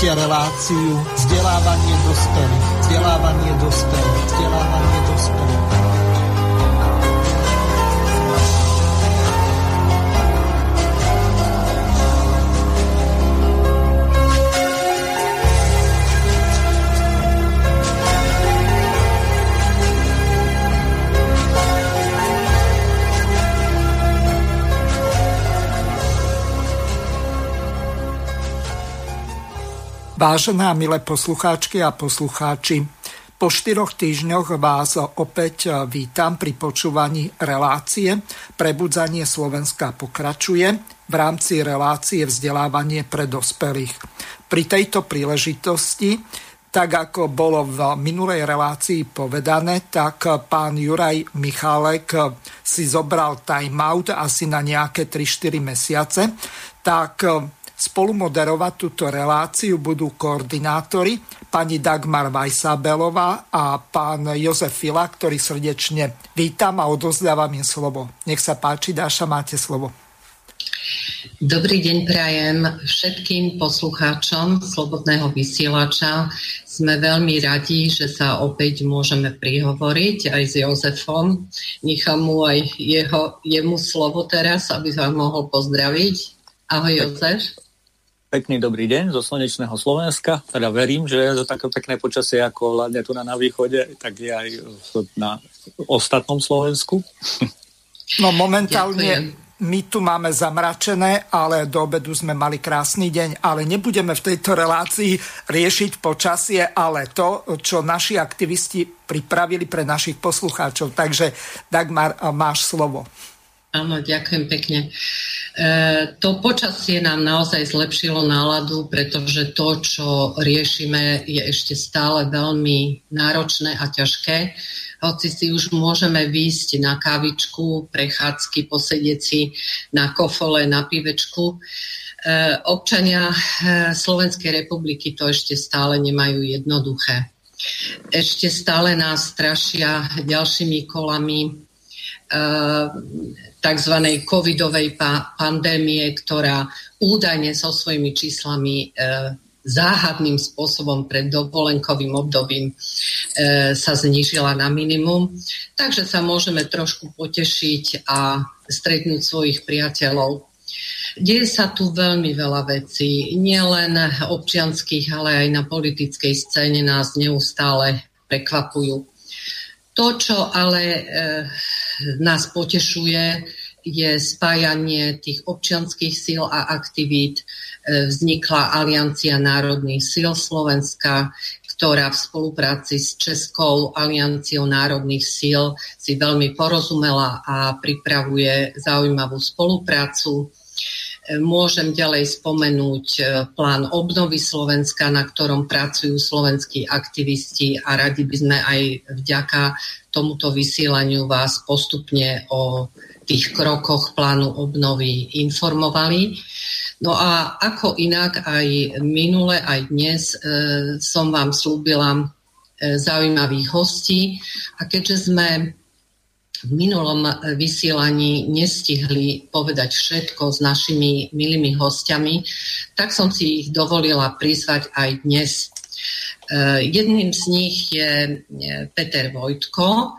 Reláciu vzdelávanie Vážené a milé poslucháčky a poslucháči, po štyroch týždňoch vás opäť vítam pri počúvaní relácie. Prebudzanie Slovenska pokračuje v rámci relácie vzdelávanie pre dospelých. Pri tejto príležitosti tak ako bolo v minulej relácii povedané, tak pán Juraj Michálek si zobral time-out asi na nejaké 3-4 mesiace, tak Spolumoderovať túto reláciu budú koordinátori pani Dagmar Vajsábelová a pán Jozef Fila, ktorý srdečne vítam a odozdávam im slovo. Nech sa páči, Dáša, máte slovo. Dobrý deň prajem všetkým poslucháčom Slobodného vysielača. Sme veľmi radi, že sa opäť môžeme prihovoriť aj s Jozefom. Nechám mu aj jeho, jemu slovo teraz, aby vám mohol pozdraviť. Ahoj Jozef. Pekný dobrý deň zo slnečného Slovenska. Teda verím, že to také pekné počasie ako hľadne tu na, na východe, tak je aj na ostatnom Slovensku. No momentálne my tu máme zamračené, ale do obedu sme mali krásny deň, ale nebudeme v tejto relácii riešiť počasie, ale to, čo naši aktivisti pripravili pre našich poslucháčov. Takže Dagmar, máš slovo. Áno, ďakujem pekne. E, to počasie nám naozaj zlepšilo náladu, pretože to, čo riešime, je ešte stále veľmi náročné a ťažké. Hoci si už môžeme výjsť na kávičku, prechádzky, posedieť si na kofole, na pivečku. E, občania e, Slovenskej republiky to ešte stále nemajú jednoduché. Ešte stále nás strašia ďalšími kolami tzv. covidovej pa- pandémie, ktorá údajne so svojimi číslami e, záhadným spôsobom pred dovolenkovým obdobím e, sa znížila na minimum. Takže sa môžeme trošku potešiť a stretnúť svojich priateľov. Deje sa tu veľmi veľa vecí, nielen občianských, ale aj na politickej scéne nás neustále prekvapujú. To, čo ale e, nás potešuje, je spájanie tých občianských síl a aktivít. E, vznikla Aliancia národných síl Slovenska, ktorá v spolupráci s Českou alianciou národných síl si veľmi porozumela a pripravuje zaujímavú spoluprácu. Môžem ďalej spomenúť e, plán obnovy Slovenska, na ktorom pracujú slovenskí aktivisti a radi by sme aj vďaka tomuto vysielaniu vás postupne o tých krokoch plánu obnovy informovali. No a ako inak aj minule, aj dnes e, som vám slúbila e, zaujímavých hostí a keďže sme v minulom vysielaní nestihli povedať všetko s našimi milými hostiami, tak som si ich dovolila prizvať aj dnes. Eh, jedným z nich je eh, Peter Vojtko.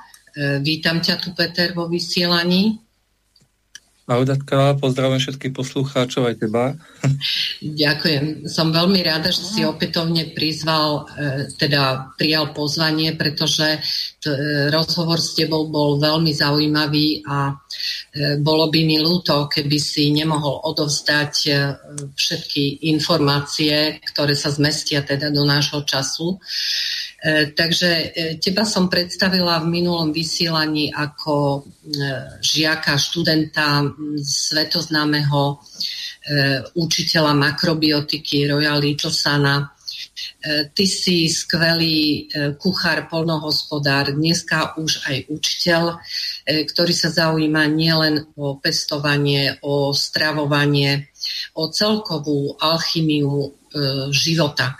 Vítam ťa tu, Peter, vo vysielaní. Ahojdatka, pozdravím všetkých poslucháčov aj teba. Ďakujem. Som veľmi rada, že si opätovne prizval, e, teda prijal pozvanie, pretože t- e, rozhovor s tebou bol veľmi zaujímavý a e, bolo by mi ľúto, keby si nemohol odovzdať všetky informácie, ktoré sa zmestia teda do nášho času. E, takže e, teba som predstavila v minulom vysielaní ako e, žiaka, študenta svetoznámeho učiteľa makrobiotiky Royal Littlesana. Ty si skvelý kuchár, polnohospodár, dneska už aj učiteľ, ktorý sa zaujíma nielen o pestovanie, o stravovanie, o celkovú alchymiu života.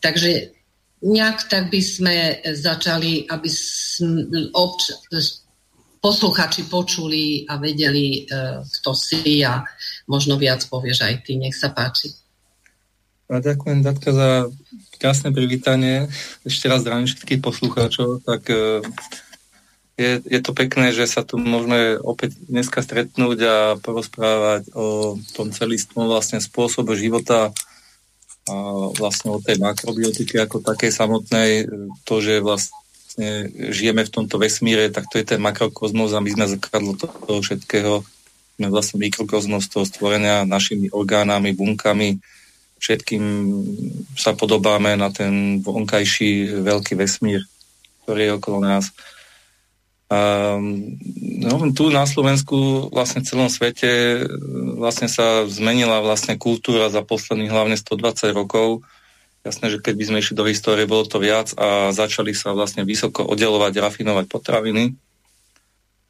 Takže nejak tak by sme začali, aby obč- posluchači počuli a vedeli, e, kto si a možno viac povieš aj ty. Nech sa páči. A ďakujem, Datka, za krásne privítanie. Ešte raz zdravím všetkých poslucháčov. Tak e, je, je to pekné, že sa tu môžeme opäť dneska stretnúť a porozprávať o tom celistvom vlastne spôsobe života a vlastne o tej makrobiotike ako takej samotnej. To, že vlastne žijeme v tomto vesmíre, tak to je ten makrokozmos a my sme zakladlo toho všetkého. Sme vlastne mikrokozmos toho stvorenia našimi orgánami, bunkami, všetkým sa podobáme na ten vonkajší veľký vesmír, ktorý je okolo nás. A, no, tu na Slovensku, vlastne v celom svete, vlastne sa zmenila vlastne kultúra za posledných hlavne 120 rokov. Jasné, že keď by sme išli do histórie, bolo to viac a začali sa vlastne vysoko oddelovať, rafinovať potraviny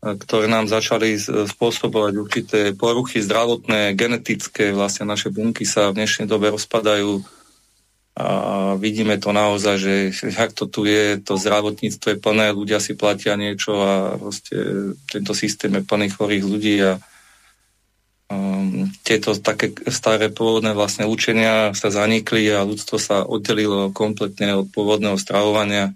ktoré nám začali spôsobovať určité poruchy zdravotné, genetické, vlastne naše bunky sa v dnešnej dobe rozpadajú a vidíme to naozaj, že ak to tu je, to zdravotníctvo je plné, ľudia si platia niečo a proste tento systém je plný chorých ľudí a um, tieto také staré pôvodné vlastne učenia sa zanikli a ľudstvo sa oddelilo kompletne od pôvodného stravovania.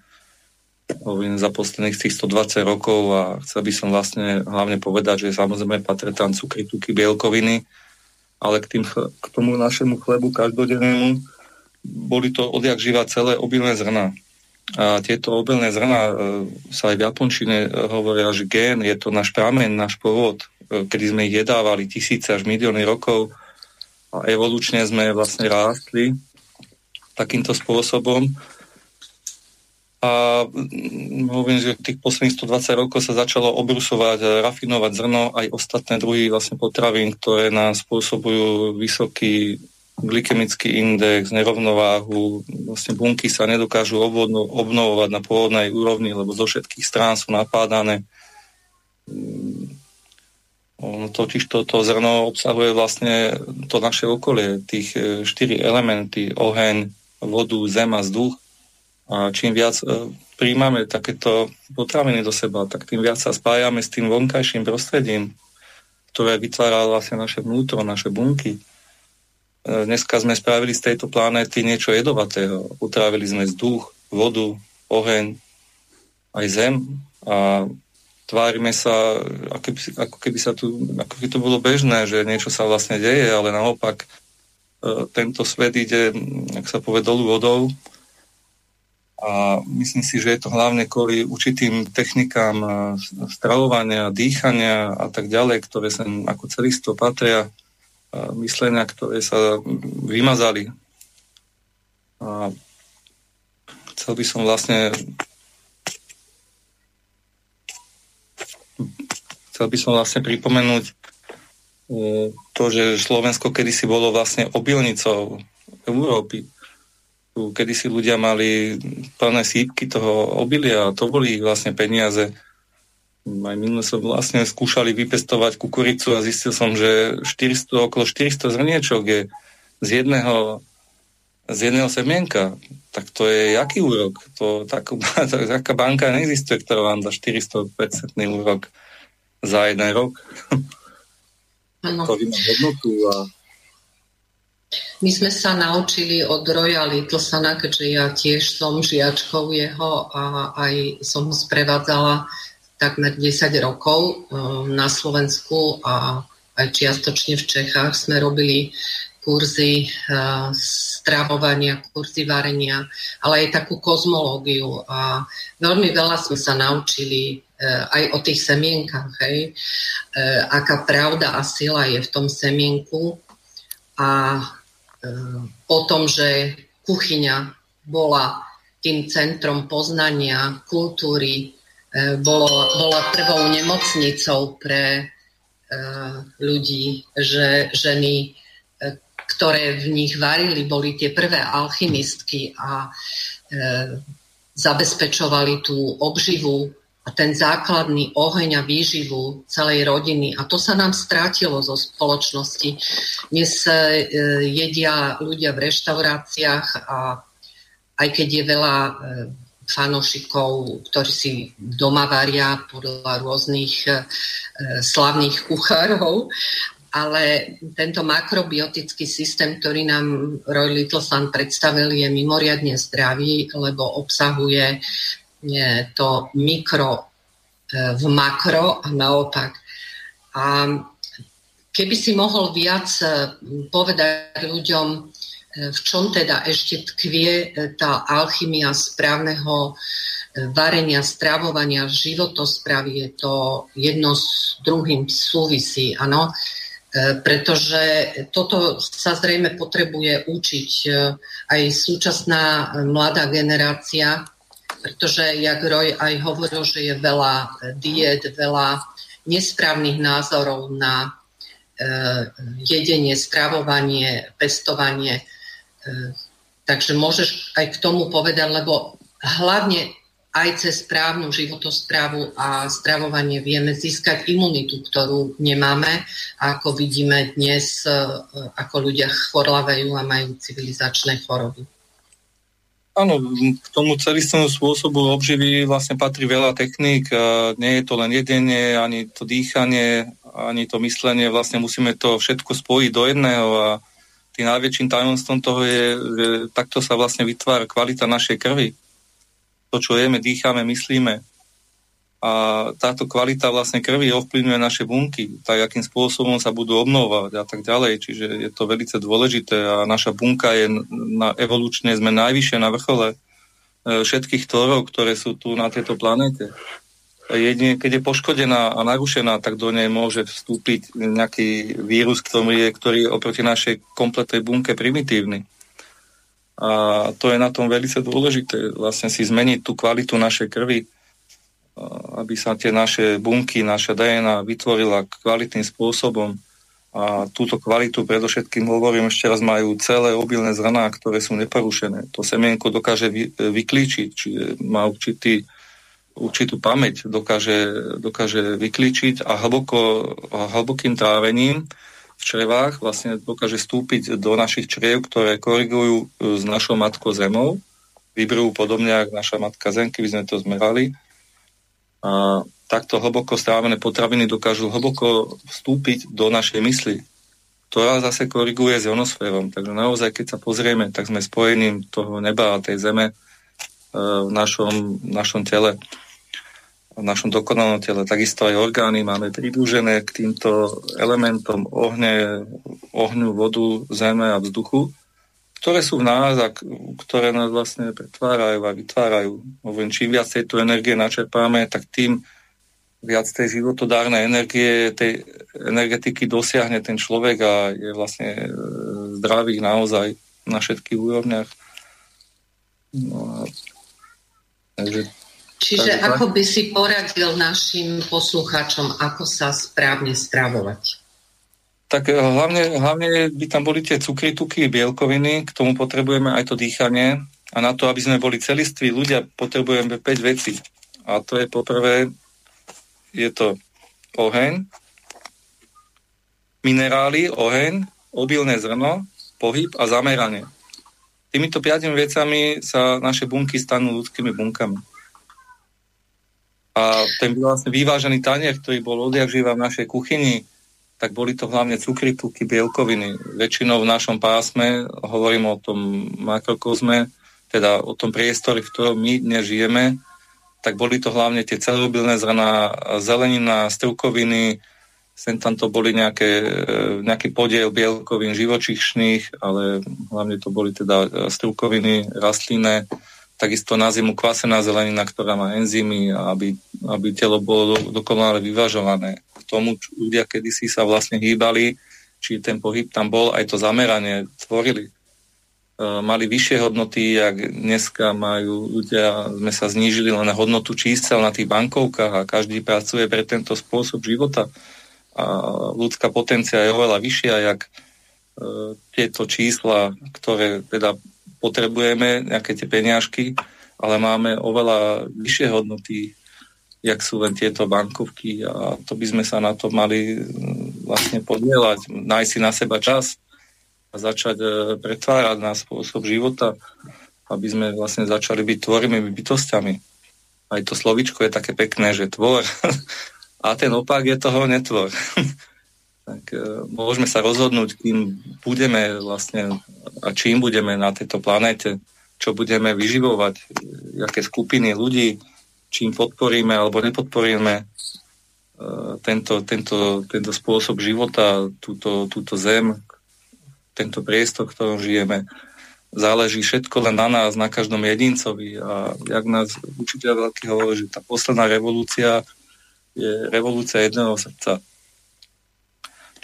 Hovorím za posledných tých 120 rokov a chcel by som vlastne hlavne povedať, že samozrejme patria tam cukry, tuky, bielkoviny, ale k, tým, k tomu našemu chlebu každodennému boli to odjak živa celé obilné zrna. A tieto obilné zrna e, sa aj v Japončine e, hovoria, že gén je to náš pramen, náš pôvod, e, kedy sme ich jedávali tisíce až milióny rokov a evolučne sme vlastne rástli takýmto spôsobom a mm, hovorím, že tých posledných 120 rokov sa začalo obrusovať, rafinovať zrno aj ostatné druhy vlastne potravín, ktoré nám spôsobujú vysoký glykemický index, nerovnováhu, vlastne bunky sa nedokážu obnovovať na pôvodnej úrovni, lebo zo všetkých strán sú napádané. No, totiž to, to zrno obsahuje vlastne to naše okolie, tých e, štyri elementy, oheň, vodu, zem a vzduch a čím viac e, príjmame takéto potraviny do seba, tak tým viac sa spájame s tým vonkajším prostredím, ktoré vytvára vlastne naše vnútro, naše bunky. E, dneska sme spravili z tejto planéty niečo jedovatého. Utrávili sme vzduch, vodu, oheň, aj zem a tvárime sa, ako keby, ako keby, sa tu, ako keby to bolo bežné, že niečo sa vlastne deje, ale naopak e, tento svet ide, ak sa povie, dolu vodou a myslím si, že je to hlavne kvôli určitým technikám stravovania, dýchania a tak ďalej, ktoré sem ako celistvo patria, myslenia, ktoré sa vymazali. A chcel by som vlastne chcel by som vlastne pripomenúť e, to, že Slovensko kedysi bolo vlastne obilnicou Európy tu kedysi ľudia mali plné sípky toho obilia a to boli vlastne peniaze. Aj minule som vlastne skúšali vypestovať kukuricu a zistil som, že 400, okolo 400 zrniečok je z jedného, z jedného semienka. Tak to je jaký úrok? To, tak, taká banka neexistuje, ktorá vám dá 400% úrok za jeden rok. Ano. To má hodnotu a my sme sa naučili od Roya Littlesana, keďže ja tiež som žiačkou jeho a aj som ho sprevádzala takmer 10 rokov um, na Slovensku a aj čiastočne v Čechách sme robili kurzy uh, stravovania, kurzy varenia, ale aj takú kozmológiu a veľmi veľa sme sa naučili uh, aj o tých semienkach, hej, aká pravda a sila je v tom semienku a o tom, že kuchyňa bola tým centrom poznania kultúry, e, bolo, bola prvou nemocnicou pre e, ľudí, že ženy, e, ktoré v nich varili, boli tie prvé alchymistky a zabezpečovali tú obživu a ten základný oheň a výživu celej rodiny. A to sa nám strátilo zo spoločnosti. Dnes jedia ľudia v reštauráciách a aj keď je veľa fanošikov, ktorí si doma varia podľa rôznych e, slavných kuchárov, ale tento makrobiotický systém, ktorý nám Roy Littleson predstavil, je mimoriadne zdravý, lebo obsahuje to mikro e, v makro a naopak. A keby si mohol viac e, povedať ľuďom, e, v čom teda ešte tkvie tá alchymia správneho varenia, stravovania, životospravy, je to jedno s druhým súvisí, áno. E, pretože toto sa zrejme potrebuje učiť e, aj súčasná mladá generácia, pretože, jak Roy aj hovoril, že je veľa diet, veľa nesprávnych názorov na e, jedenie, stravovanie, pestovanie. Takže môžeš aj k tomu povedať, lebo hlavne aj cez správnu životosprávu a stravovanie vieme získať imunitu, ktorú nemáme. A ako vidíme dnes, e, ako ľudia chorlavajú a majú civilizačné choroby. Áno, k tomu celistnému spôsobu obživy vlastne patrí veľa techník. Nie je to len jedenie, ani to dýchanie, ani to myslenie. Vlastne musíme to všetko spojiť do jedného a tým najväčším tajomstvom toho je, že takto sa vlastne vytvára kvalita našej krvi to, čo jeme, dýchame, myslíme. A táto kvalita vlastne krvi ovplyvňuje naše bunky, tak akým spôsobom sa budú obnovať a tak ďalej. Čiže je to veľmi dôležité a naša bunka je na evolučne, sme najvyššie na vrchole e, všetkých tvorov, ktoré sú tu na tejto planete. Jedine, keď je poškodená a narušená, tak do nej môže vstúpiť nejaký vírus, ktorý je, ktorý je oproti našej kompletnej bunke primitívny. A to je na tom veľmi dôležité, vlastne si zmeniť tú kvalitu našej krvi, aby sa tie naše bunky, naša DNA vytvorila kvalitným spôsobom. A túto kvalitu predovšetkým hovorím, ešte raz majú celé obilné zrná, ktoré sú neporušené. To semienko dokáže vy, vyklíčiť, čiže má určitý, určitú pamäť, dokáže, dokáže vyklíčiť a hlboko, hlbokým trávením v črevách vlastne dokáže stúpiť do našich čriev, ktoré korigujú e, s našou matkou zemou. Vybrujú podobne ako naša matka zem, keby sme to zmerali. A takto hlboko strávené potraviny dokážu hlboko vstúpiť do našej mysli, ktorá zase koriguje s ionosférom. Takže naozaj, keď sa pozrieme, tak sme spojením toho neba a tej zeme e, v našom, v našom tele v našom dokonalom tele. Takisto aj orgány máme pridružené k týmto elementom ohne, ohňu, vodu, zeme a vzduchu, ktoré sú v nás a ktoré nás vlastne pretvárajú a vytvárajú. Hovorím, čím viac tejto energie načerpáme, tak tým viac tej životodárnej energie, tej energetiky dosiahne ten človek a je vlastne e, zdravý naozaj na všetkých úrovniach. No a, takže Čiže tak, ako by si poradil našim poslucháčom, ako sa správne stravovať? Tak eh, hlavne, hlavne by tam boli tie cukry, tuky, bielkoviny, k tomu potrebujeme aj to dýchanie a na to, aby sme boli celiství ľudia, potrebujeme 5 vecí. A to je poprvé, je to oheň, minerály, oheň, obilné zrno, pohyb a zameranie. Týmito piatimi vecami sa naše bunky stanú ľudskými bunkami. A ten vlastne vyvážený tanier, ktorý bol odjak v našej kuchyni, tak boli to hlavne cukry, tuky, bielkoviny. Väčšinou v našom pásme, hovorím o tom makrokozme, teda o tom priestore, v ktorom my dnes žijeme, tak boli to hlavne tie celobilné zrná, zelenina, strukoviny, sem tam to boli nejaké, e, nejaký podiel bielkovín živočišných, ale hlavne to boli teda strukoviny rastlinné, takisto na zimu kvasená zelenina, ktorá má enzymy, aby, aby telo bolo do, dokonale vyvažované. K tomu ľudia kedysi sa vlastne hýbali, či ten pohyb tam bol, aj to zameranie tvorili. E, mali vyššie hodnoty, jak dneska majú ľudia, sme sa znížili len na hodnotu čísel na tých bankovkách a každý pracuje pre tento spôsob života. A ľudská potencia je oveľa vyššia, jak e, tieto čísla, ktoré teda potrebujeme nejaké tie peniažky, ale máme oveľa vyššie hodnoty, jak sú len tieto bankovky a to by sme sa na to mali mm, vlastne podielať, nájsť si na seba čas a začať e, pretvárať na spôsob života, aby sme vlastne začali byť tvorými bytostiami. Aj to slovičko je také pekné, že tvor. A ten opak je toho netvor. tak e, môžeme sa rozhodnúť, kým budeme vlastne a čím budeme na tejto planete, čo budeme vyživovať, aké skupiny ľudí, čím podporíme alebo nepodporíme e, tento, tento, tento spôsob života, túto, túto zem, tento priestor, v ktorom žijeme. Záleží všetko len na nás, na každom jedincovi. A jak nás učiteľ veľký hovorí, že tá posledná revolúcia je revolúcia jedného srdca.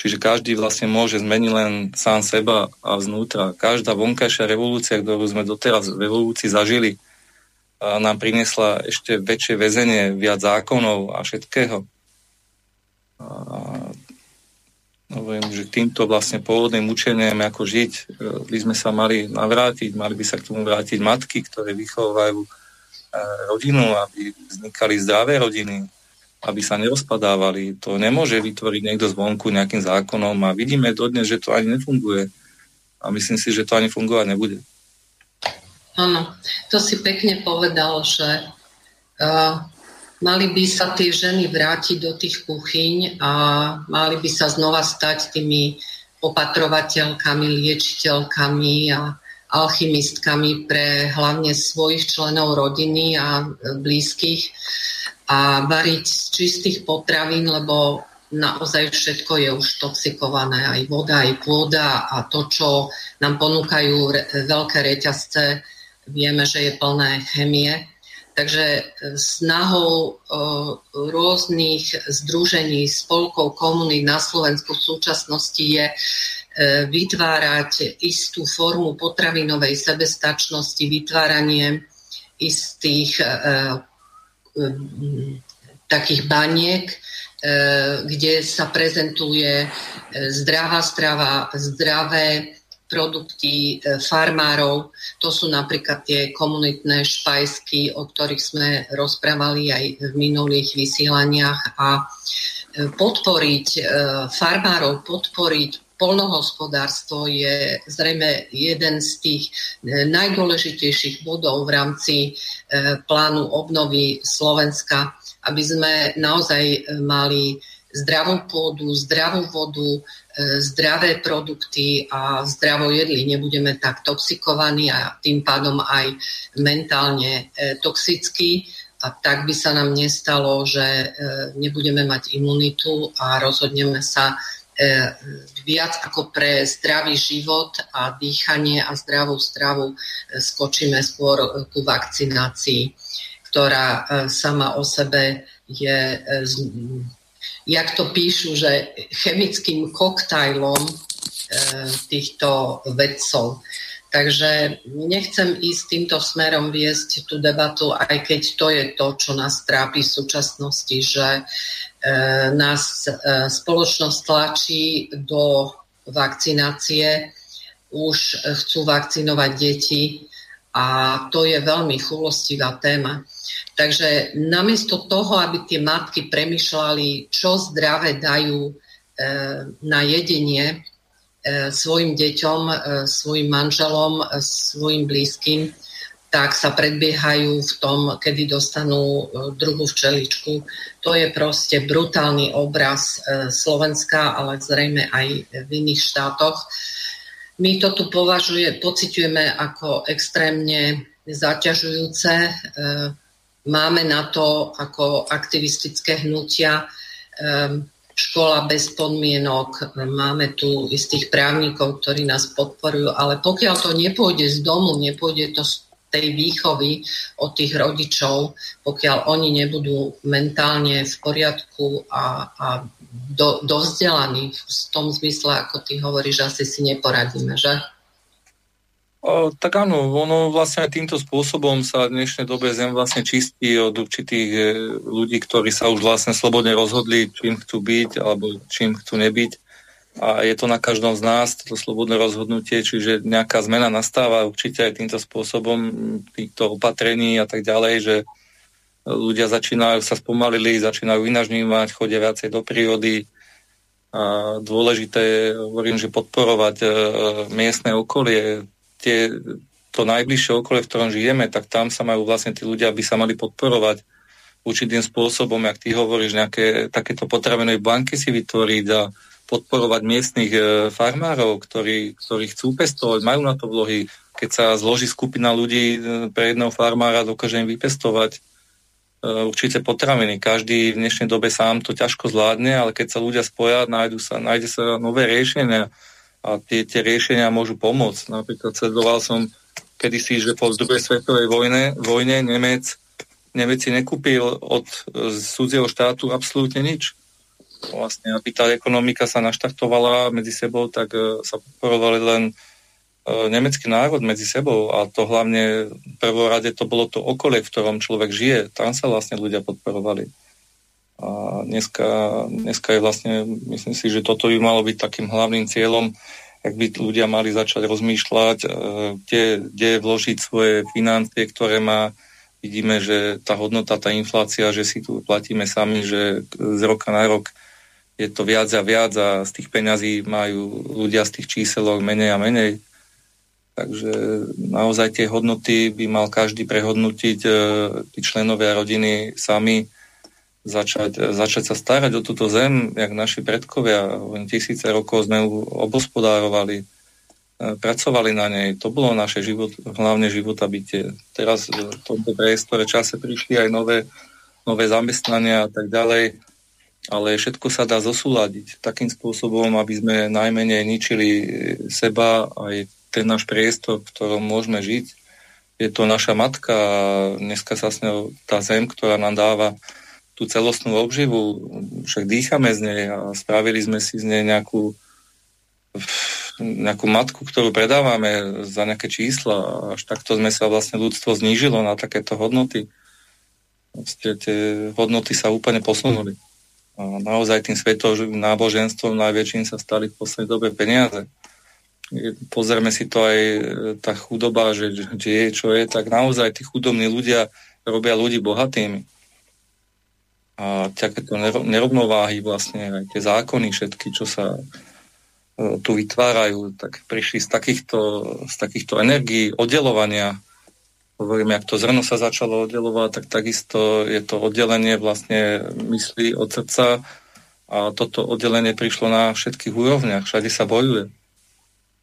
Čiže každý vlastne môže zmeniť len sám seba a znútra. Každá vonkajšia revolúcia, ktorú sme doteraz v revolúcii zažili, nám priniesla ešte väčšie väzenie, viac zákonov a všetkého. A hovorím, že týmto vlastne pôvodným učeniam, ako žiť, e, by sme sa mali navrátiť, mali by sa k tomu vrátiť matky, ktoré vychovajú e, rodinu, aby vznikali zdravé rodiny, aby sa nerozpadávali. To nemôže vytvoriť niekto zvonku nejakým zákonom a vidíme dodnes, že to ani nefunguje. A myslím si, že to ani fungovať nebude. Áno, to si pekne povedal, že uh, mali by sa tie ženy vrátiť do tých kuchyň a mali by sa znova stať tými opatrovateľkami, liečiteľkami a alchymistkami pre hlavne svojich členov rodiny a blízkych a variť z čistých potravín, lebo naozaj všetko je už toxikované, aj voda, aj pôda a to, čo nám ponúkajú re- veľké reťazce, vieme, že je plné chemie. Takže snahou e, rôznych združení, spolkov, komunít na Slovensku v súčasnosti je e, vytvárať istú formu potravinovej sebestačnosti, vytváranie istých e, takých baniek, e, kde sa prezentuje e, zdravá strava, zdravé produkty farmárov. To sú napríklad tie komunitné špajsky, o ktorých sme rozprávali aj v minulých vysielaniach a podporiť farmárov, podporiť polnohospodárstvo je zrejme jeden z tých najdôležitejších bodov v rámci plánu obnovy Slovenska, aby sme naozaj mali zdravú pôdu, zdravú vodu, e, zdravé produkty a zdravo jedli. Nebudeme tak toxikovaní a tým pádom aj mentálne e, toxickí. A tak by sa nám nestalo, že e, nebudeme mať imunitu a rozhodneme sa viac ako pre zdravý život a dýchanie a zdravú stravu skočíme skôr ku vakcinácii, ktorá sama o sebe je jak to píšu, že chemickým koktajlom e, týchto vedcov. Takže nechcem ísť týmto smerom viesť tú debatu, aj keď to je to, čo nás trápi v súčasnosti, že e, nás e, spoločnosť tlačí do vakcinácie, už chcú vakcinovať deti a to je veľmi chulostivá téma. Takže namiesto toho, aby tie matky premyšľali, čo zdravé dajú e, na jedenie e, svojim deťom, e, svojim manželom, svojim blízkym, tak sa predbiehajú v tom, kedy dostanú druhú včeličku. To je proste brutálny obraz Slovenska, ale zrejme aj v iných štátoch. My to tu považuje, pociťujeme ako extrémne zaťažujúce Máme na to ako aktivistické hnutia škola bez podmienok, máme tu istých právnikov, ktorí nás podporujú, ale pokiaľ to nepôjde z domu, nepôjde to z tej výchovy od tých rodičov, pokiaľ oni nebudú mentálne v poriadku a, a do, dovzdelaní v tom zmysle, ako ty hovoríš, asi si neporadíme, že? O, tak áno, ono vlastne týmto spôsobom sa v dnešnej dobe Zem vlastne čistí od určitých e, ľudí, ktorí sa už vlastne slobodne rozhodli, čím chcú byť alebo čím chcú nebyť. A je to na každom z nás, toto slobodné rozhodnutie, čiže nejaká zmena nastáva určite aj týmto spôsobom týchto opatrení a tak ďalej, že ľudia začínajú sa spomalili, začínajú vynažnívať, chodia viacej do prírody, a dôležité je, hovorím, že podporovať e, miestne okolie, tie, to najbližšie okolie, v ktorom žijeme, tak tam sa majú vlastne tí ľudia, aby sa mali podporovať určitým spôsobom, jak ty hovoríš, nejaké takéto potravené banky si vytvoriť a podporovať miestnych e, farmárov, ktorí, ktorí chcú pestovať, majú na to vlohy. Keď sa zloží skupina ľudí e, pre jedného farmára, dokáže im vypestovať e, určite potraviny. Každý v dnešnej dobe sám to ťažko zvládne, ale keď sa ľudia spoja, nájdu sa, nájde sa nové riešenia a tie, tie riešenia môžu pomôcť. Napríklad sledoval som kedysi, že po druhej svetovej vojne, vojne Nemec, Nemec si nekúpil od cudzieho štátu absolútne nič vlastne, aby tá ekonomika sa naštartovala medzi sebou, tak uh, sa podporovali len uh, nemecký národ medzi sebou a to hlavne v prvom rade to bolo to okolie, v ktorom človek žije. Tam sa vlastne ľudia podporovali. A dneska, dneska je vlastne, myslím si, že toto by malo byť takým hlavným cieľom, ak by ľudia mali začať rozmýšľať, uh, kde, kde vložiť svoje financie, ktoré má vidíme, že tá hodnota, tá inflácia, že si tu platíme sami, že z roka na rok je to viac a viac a z tých peňazí majú ľudia z tých číselok menej a menej. Takže naozaj tie hodnoty by mal každý prehodnotiť, e, tí členovia rodiny sami, začať, začať sa starať o túto zem, jak naši predkovia. Tisíce rokov sme ju obospodárovali, e, pracovali na nej. To bolo naše život, hlavne života bytie. Teraz v tomto priestore čase prišli aj nové, nové zamestnania a tak ďalej ale všetko sa dá zosúľadiť takým spôsobom, aby sme najmenej ničili seba aj ten náš priestor, v ktorom môžeme žiť. Je to naša matka a dneska sa s ňou tá zem, ktorá nám dáva tú celostnú obživu, však dýchame z nej a spravili sme si z nej nejakú, nejakú matku, ktorú predávame za nejaké čísla. Až takto sme sa vlastne ľudstvo znížilo na takéto hodnoty. Vlastne tie hodnoty sa úplne posunuli. Naozaj tým svetovým náboženstvom najväčším sa stali v poslednej dobe peniaze. Pozrieme si to aj e, tá chudoba, že, že je, čo je, tak naozaj tí chudobní ľudia robia ľudí bohatými. A takéto nerovnováhy vlastne, aj tie zákony všetky, čo sa e, tu vytvárajú, tak prišli z takýchto, z takýchto energií, oddelovania hovorím, ak to zrno sa začalo oddelovať, tak takisto je to oddelenie vlastne myslí od srdca a toto oddelenie prišlo na všetkých úrovniach, všade sa bojuje.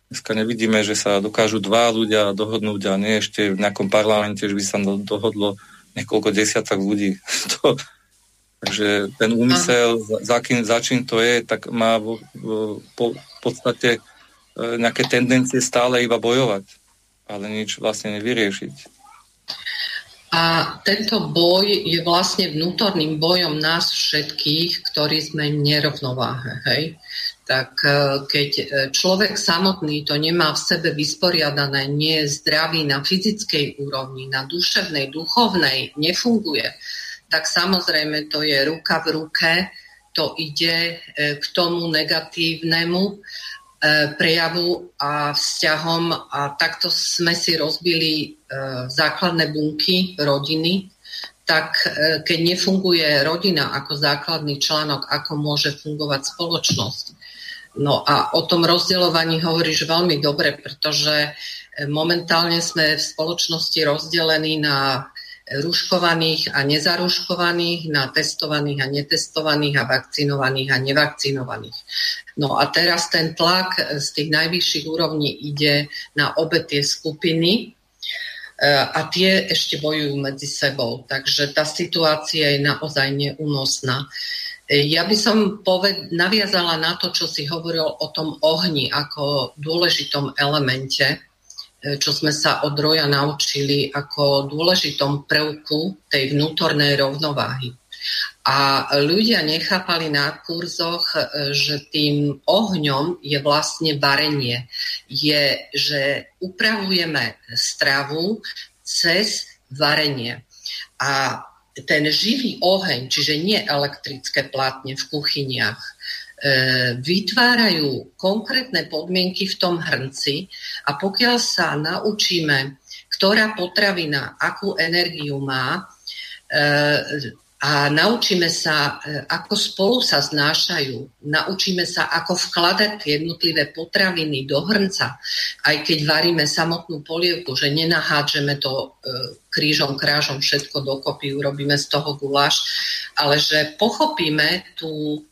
Dneska nevidíme, že sa dokážu dva ľudia dohodnúť a nie ešte v nejakom parlamente, že by sa dohodlo niekoľko desiatok ľudí. to, takže ten úmysel, za, kým, za čím to je, tak má v, v, po, v podstate e, nejaké tendencie stále iba bojovať, ale nič vlastne nevyriešiť. A tento boj je vlastne vnútorným bojom nás všetkých, ktorí sme v nerovnováhe. Hej? Tak e, keď e, človek samotný to nemá v sebe vysporiadané, nie je zdravý na fyzickej úrovni, na duševnej, duchovnej, nefunguje, tak samozrejme to je ruka v ruke, to ide e, k tomu negatívnemu prejavu a vzťahom a takto sme si rozbili e, základné bunky rodiny, tak e, keď nefunguje rodina ako základný článok, ako môže fungovať spoločnosť. No a o tom rozdeľovaní hovoríš veľmi dobre, pretože momentálne sme v spoločnosti rozdelení na ruškovaných a nezaruškovaných, na testovaných a netestovaných a vakcinovaných a nevakcinovaných. No a teraz ten tlak z tých najvyšších úrovní ide na obe tie skupiny e, a tie ešte bojujú medzi sebou. Takže tá situácia je naozaj neúnosná. E, ja by som poved- naviazala na to, čo si hovoril o tom ohni ako dôležitom elemente čo sme sa od Roja naučili ako dôležitom prvku tej vnútornej rovnováhy. A ľudia nechápali na kurzoch, e, že tým ohňom je vlastne varenie. Je, že upravujeme stravu cez varenie. A ten živý oheň, čiže nie elektrické platne v kuchyniach, E, vytvárajú konkrétne podmienky v tom hrnci a pokiaľ sa naučíme, ktorá potravina akú energiu má e, a naučíme sa, e, ako spolu sa znášajú, naučíme sa, ako vkladať tie jednotlivé potraviny do hrnca, aj keď varíme samotnú polievku, že nenahádžeme to krížom, krážom všetko dokopy, urobíme z toho guláš, ale že pochopíme tú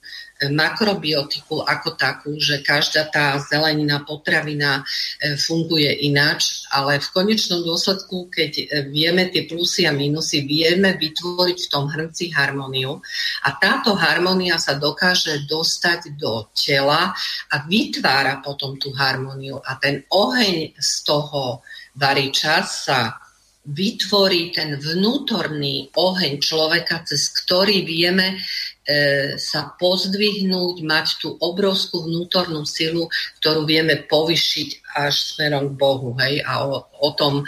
makrobiotiku ako takú, že každá tá zelenina, potravina e, funguje ináč, ale v konečnom dôsledku, keď e, vieme tie plusy a minusy, vieme vytvoriť v tom hrnci harmóniu a táto harmónia sa dokáže dostať do tela a vytvára potom tú harmóniu a ten oheň z toho variča sa vytvorí ten vnútorný oheň človeka, cez ktorý vieme sa pozdvihnúť, mať tú obrovskú vnútornú silu, ktorú vieme povyšiť až smerom k Bohu. Hej? A o, o tom e,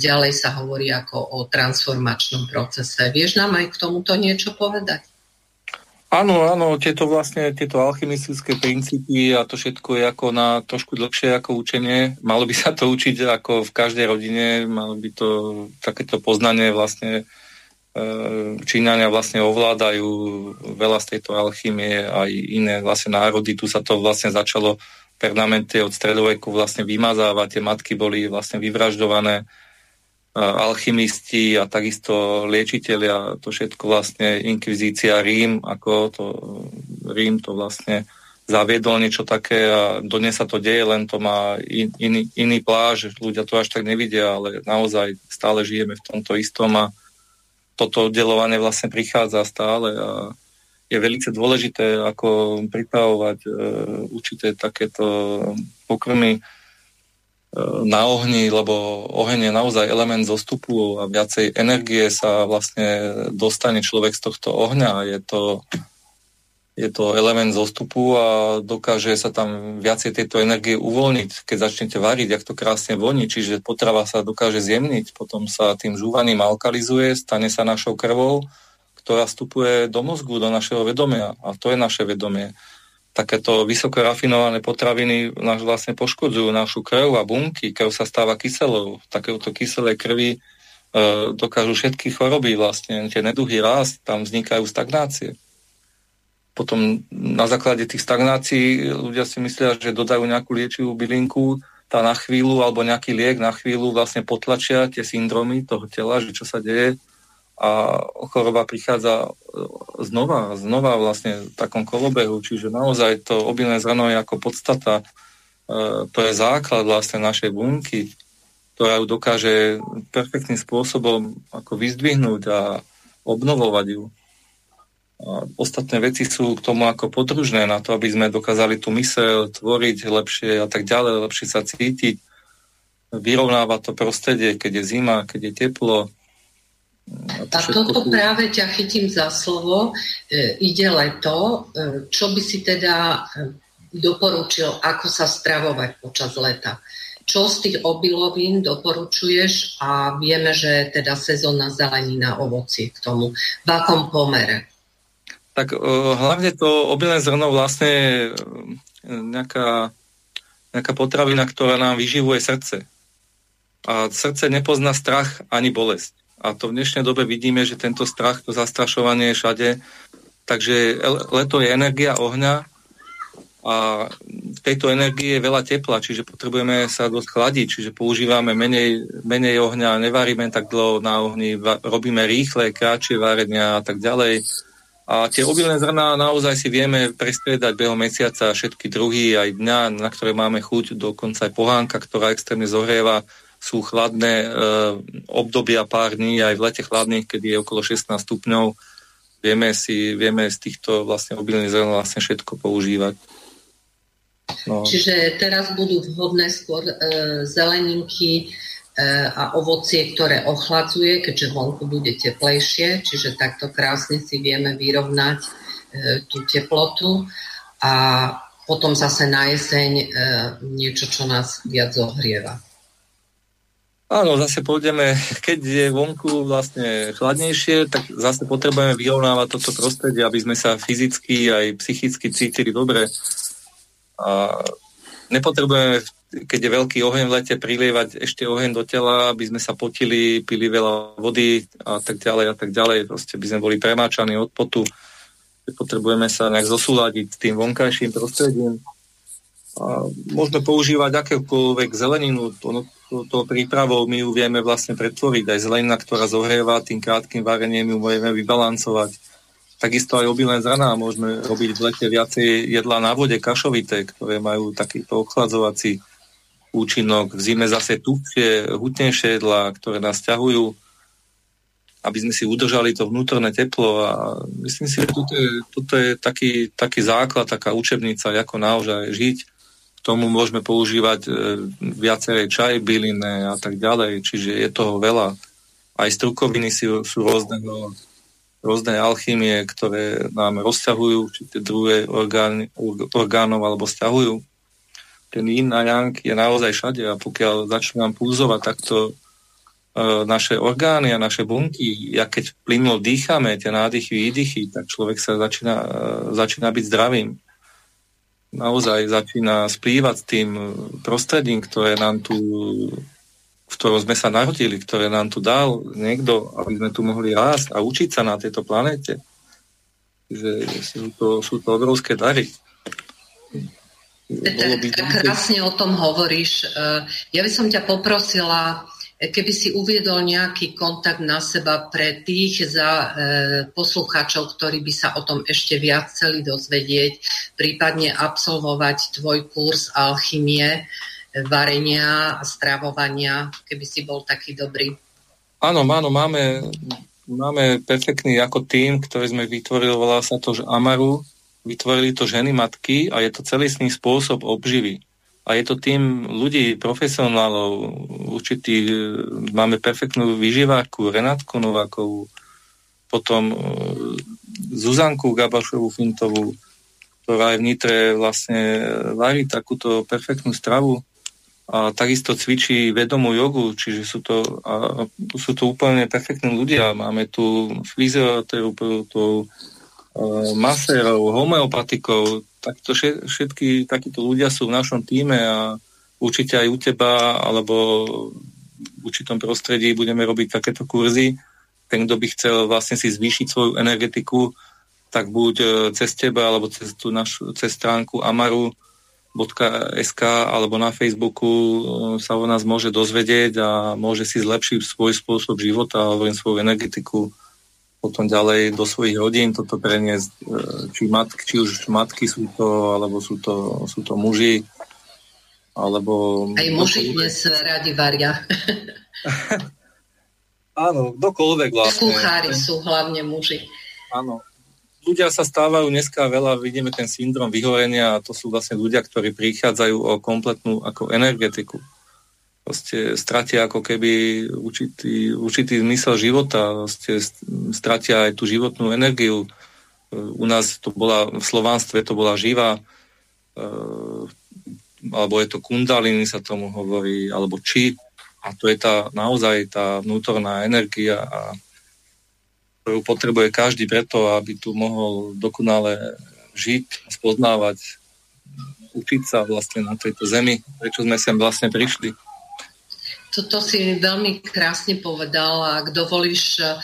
ďalej sa hovorí ako o transformačnom procese. Vieš nám aj k tomuto niečo povedať? Áno, áno, tieto vlastne, tieto alchymistické princípy a to všetko je ako na trošku dlhšie ako učenie. Malo by sa to učiť ako v každej rodine, malo by to takéto poznanie vlastne e, Číňania vlastne ovládajú veľa z tejto alchymie aj iné vlastne národy. Tu sa to vlastne začalo permanente od stredoveku vlastne vymazávať. Tie matky boli vlastne vyvražďované alchymisti a takisto liečiteľia, to všetko vlastne inkvizícia Rím, ako to Rím to vlastne zaviedol niečo také a dodnes sa to deje, len to má in, iný, iný pláž, ľudia to až tak nevidia, ale naozaj stále žijeme v tomto istom a toto oddelovanie vlastne prichádza stále a je veľmi dôležité, ako pripravovať e, určité takéto pokrmy, na ohni, lebo oheň je naozaj element zostupu a viacej energie sa vlastne dostane človek z tohto ohňa. Je to, je to element zostupu a dokáže sa tam viacej tejto energie uvoľniť. Keď začnete variť, jak to krásne voní, čiže potrava sa dokáže zjemniť, potom sa tým žúvaním alkalizuje, stane sa našou krvou, ktorá vstupuje do mozgu, do našeho vedomia. A to je naše vedomie takéto vysoko rafinované potraviny nás vlastne poškodzujú našu krv a bunky. Krv sa stáva kyselou. Takéto kyselé krvi e, dokážu všetky choroby vlastne, tie neduhy rásť, tam vznikajú stagnácie. Potom na základe tých stagnácií ľudia si myslia, že dodajú nejakú liečivú bylinku, tá na chvíľu, alebo nejaký liek na chvíľu vlastne potlačia tie syndromy toho tela, že čo sa deje a choroba prichádza e, znova, znova vlastne v takom kolobehu, čiže naozaj to obilné zrno je ako podstata, e, to je základ vlastne našej bunky, ktorá ju dokáže perfektným spôsobom ako vyzdvihnúť a obnovovať ju. A ostatné veci sú k tomu ako podružné na to, aby sme dokázali tú mysel tvoriť lepšie a tak ďalej, lepšie sa cítiť. Vyrovnáva to prostredie, keď je zima, keď je teplo, a toto práve ťa chytím za slovo. E, ide leto. E, čo by si teda e, doporučil, ako sa stravovať počas leta? Čo z tých obilovín doporučuješ a vieme, že teda sezónna zelenina, ovoci k tomu. V akom pomere? Tak hlavne to obilné zrno vlastne nejaká, nejaká potravina, ktorá nám vyživuje srdce. A srdce nepozná strach ani bolesť. A to v dnešnej dobe vidíme, že tento strach, to zastrašovanie je všade. Takže leto je energia ohňa a v tejto energii je veľa tepla, čiže potrebujeme sa dosť chladiť, čiže používame menej, menej ohňa, nevaríme tak dlho na ohni, robíme rýchle, kratšie varenia a tak ďalej. A tie obilné zrná naozaj si vieme prestriedať behom mesiaca všetky druhy, aj dňa, na ktoré máme chuť, dokonca aj pohánka, ktorá extrémne zohrieva sú chladné e, obdobia pár dní, aj v lete chladných, kedy je okolo 16 stupňov. Vieme, si, vieme z týchto vlastne obilných zrn vlastne všetko používať. No. Čiže teraz budú vhodné skôr e, zeleninky a ovocie, ktoré ochladzuje, keďže vonku bude teplejšie, čiže takto krásne si vieme vyrovnať e, tú teplotu a potom zase na jeseň e, niečo, čo nás viac zohrieva. Áno, zase pôjdeme, keď je vonku vlastne chladnejšie, tak zase potrebujeme vyrovnávať toto prostredie, aby sme sa fyzicky aj psychicky cítili dobre. A nepotrebujeme, keď je veľký oheň v lete, prilievať ešte oheň do tela, aby sme sa potili, pili veľa vody a tak ďalej a tak ďalej. Proste by sme boli premáčaní od potu. Potrebujeme sa nejak zosúľadiť s tým vonkajším prostredím. A môžeme používať akékoľvek zeleninu, to, to, to prípravou my ju vieme vlastne pretvoriť. Aj zelenina, ktorá zohrieva tým krátkým varením, ju vieme vybalancovať. Takisto aj obilné zrná môžeme robiť v lete viacej jedla na vode, kašovité, ktoré majú takýto ochladzovací účinok. V zime zase tuhšie, hutnejšie jedlá, ktoré nás ťahujú, aby sme si udržali to vnútorné teplo a myslím si, že toto je, toto je taký, taký základ, taká učebnica, ako naozaj žiť. K tomu môžeme používať e, viaceré čaj, byliny a tak ďalej, čiže je toho veľa. Aj strukoviny sú, sú rôzneho rôzne alchymie, ktoré nám rozťahujú určité druhé orgány, orgánov alebo stiahujú. Ten yin a yang je naozaj všade a pokiaľ začnú pulzovať takto e, naše orgány a naše bunky, ja keď plynulo dýchame, tie nádychy, výdychy, tak človek sa začína, e, začína byť zdravým. Naozaj začína splývať s tým prostredím, ktoré nám tu v ktorom sme sa narodili, ktoré nám tu dal niekto, aby sme tu mohli rásť a učiť sa na tejto planete. Že sú to, sú to obrovské dary. Peter, krásne o tom hovoríš. Eh, ja by som ťa poprosila, keby si uviedol nejaký kontakt na seba pre tých za e, poslucháčov, ktorí by sa o tom ešte viac chceli dozvedieť, prípadne absolvovať tvoj kurz alchymie varenia a stravovania, keby si bol taký dobrý. Áno, áno, máme, máme perfektný ako tým, ktorý sme vytvorili, volá sa to, Amaru, vytvorili to ženy, matky a je to celistný spôsob obživy. A je to tým ľudí, profesionálov, určitý, máme perfektnú vyživárku, Renátku Novákovú, potom e, Zuzanku Gabašovú Fintovú, ktorá aj v Nitre vlastne varí takúto perfektnú stravu a takisto cvičí vedomú jogu, čiže sú to, a, sú to úplne perfektní ľudia. Máme tu fyzioterapeutov, masérov, homeopatikov, takto všetky takíto ľudia sú v našom týme a určite aj u teba alebo v určitom prostredí budeme robiť takéto kurzy. Ten, kto by chcel vlastne si zvýšiť svoju energetiku, tak buď e, cez teba alebo cez, tú našu, cez stránku Amaru .sk alebo na Facebooku eh, sa o nás môže dozvedieť a môže si zlepšiť svoj spôsob života alebo svoju energetiku potom ďalej do svojich rodín toto preniesť, eh, či, matky, či už matky sú to, alebo sú to, sú to muži, alebo... Aj muži dnes radi varia. Áno, kdokoľvek vlastne. Kuchári sú hlavne muži. Áno, ľudia sa stávajú dneska veľa, vidíme ten syndrom vyhorenia a to sú vlastne ľudia, ktorí prichádzajú o kompletnú ako energetiku. Proste stratia ako keby určitý, určitý zmysel života, proste stratia aj tú životnú energiu. U nás to bola, v Slovánstve to bola živá, eh, alebo je to kundalini sa tomu hovorí, alebo či. A to je tá naozaj tá vnútorná energia a ktorú potrebuje každý preto, aby tu mohol dokonale žiť, spoznávať, učiť sa vlastne na tejto zemi, prečo sme sem vlastne prišli. Toto si veľmi krásne povedal a ak dovolíš, e,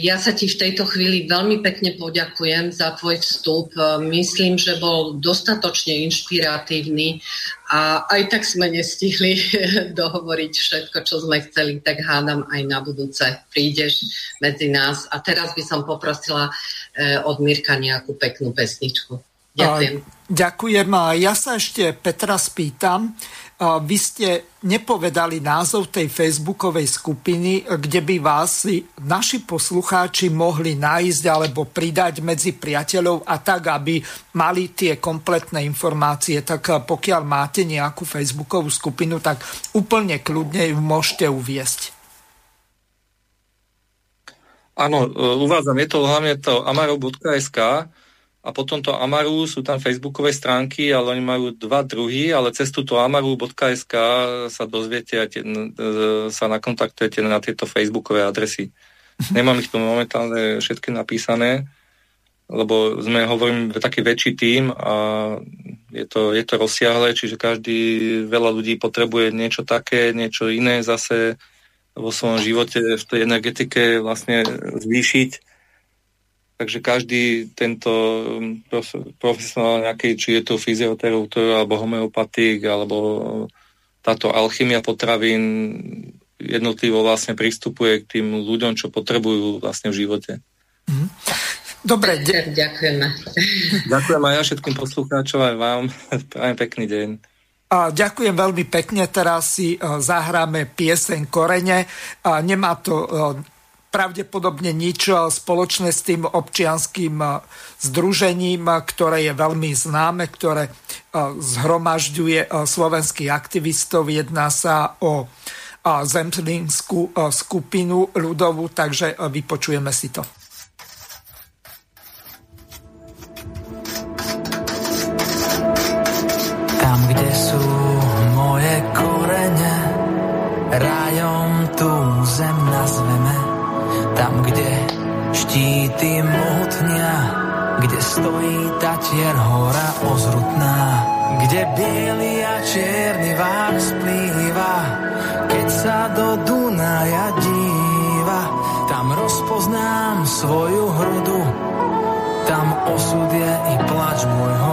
ja sa ti v tejto chvíli veľmi pekne poďakujem za tvoj vstup. E, myslím, že bol dostatočne inšpiratívny a aj tak sme nestihli dohovoriť všetko, čo sme chceli, tak hádam aj na budúce prídeš medzi nás. A teraz by som poprosila e, od Mirka nejakú peknú pesničku. Ďakujem. Ďakujem. Ja sa ešte Petra spýtam. Vy ste nepovedali názov tej facebookovej skupiny, kde by vás naši poslucháči mohli nájsť alebo pridať medzi priateľov a tak, aby mali tie kompletné informácie. Tak pokiaľ máte nejakú facebookovú skupinu, tak úplne kľudne ju môžete uviesť. Áno, e, uvádzam, je to hlavne to amaro.sk, a potom to Amaru, sú tam facebookové stránky, ale oni majú dva druhy, ale cez túto amaru.sk sa dozviete a tie, sa nakontaktujete na tieto facebookové adresy. Nemám ich tu momentálne všetky napísané, lebo sme, hovorím, taký väčší tím a je to, je to rozsiahle, čiže každý, veľa ľudí potrebuje niečo také, niečo iné zase vo svojom živote v tej energetike vlastne zvýšiť Takže každý tento um, profesionál nejaký, či je to fyzioterapeutor alebo homeopatik, alebo táto alchymia potravín jednotlivo vlastne pristupuje k tým ľuďom, čo potrebujú vlastne v živote. Mm. Dobre, de- ďakujeme. Ďakujem aj ja všetkým poslucháčom, aj vám. Prajem pekný deň. Ďakujem veľmi pekne. Teraz si zahráme pieseň Korene. Nemá to pravdepodobne nič spoločné s tým občianským združením, ktoré je veľmi známe, ktoré zhromažďuje slovenských aktivistov. Jedná sa o zemplínskú skupinu ľudovú, takže vypočujeme si to. Tam, kde sú štíty mohutnia, kde stojí tatier hora ozrutná, kde biely a čierny vák splýva, keď sa do Dunaja díva, tam rozpoznám svoju hrudu, tam osud je i plač môjho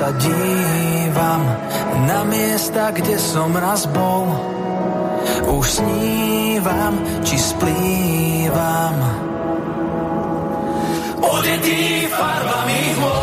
Sa, dívam na miesta, kde som raz bol. Už snívam, či splývam. Odetý farbami hôr.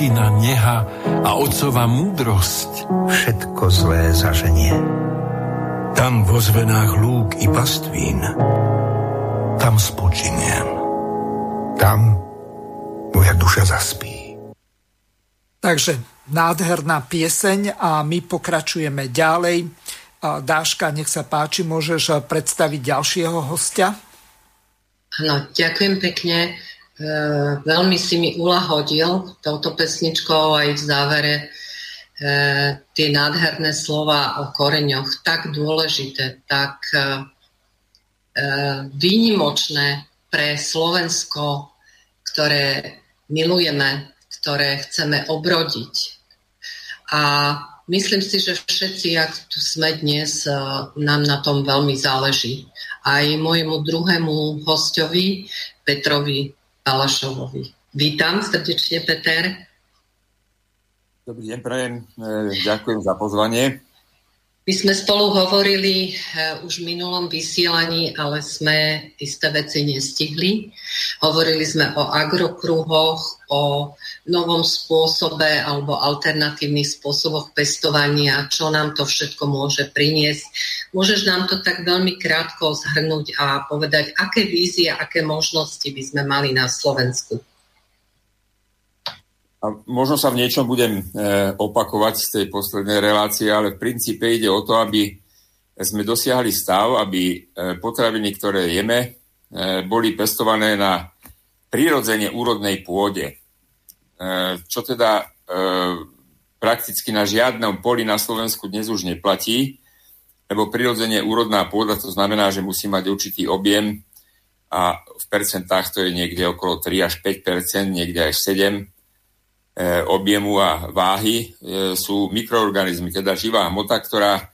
Matkina neha a otcova múdrosť všetko zlé zaženie. Tam vo zvenách lúk i pastvín, tam spočiniem. Tam moja duša zaspí. Takže nádherná pieseň a my pokračujeme ďalej. Dáška, nech sa páči, môžeš predstaviť ďalšieho hostia? Áno, ďakujem pekne. E, veľmi si mi ulahodil touto pesničkou aj v závere e, tie nádherné slova o koreňoch. Tak dôležité, tak e, výnimočné pre Slovensko, ktoré milujeme, ktoré chceme obrodiť. A myslím si, že všetci, ak tu sme dnes, nám na tom veľmi záleží aj môjmu druhému hostovi Petrovi Balašovovi. Vítam srdečne, Peter. Dobrý deň, prajem. E, ďakujem za pozvanie. My sme spolu hovorili uh, už v minulom vysielaní, ale sme isté veci nestihli. Hovorili sme o agrokruhoch, o novom spôsobe alebo alternatívnych spôsoboch pestovania, čo nám to všetko môže priniesť. Môžeš nám to tak veľmi krátko zhrnúť a povedať, aké vízie, aké možnosti by sme mali na Slovensku? A možno sa v niečom budem e, opakovať z tej poslednej relácie, ale v princípe ide o to, aby sme dosiahli stav, aby e, potraviny, ktoré jeme, e, boli pestované na prirodzene úrodnej pôde. Čo teda prakticky na žiadnom poli na Slovensku dnes už neplatí, lebo prirodzene úrodná pôda to znamená, že musí mať určitý objem a v percentách to je niekde okolo 3 až 5 niekde aj 7 E, objemu a váhy e, sú mikroorganizmy, teda živá hmota, ktorá e,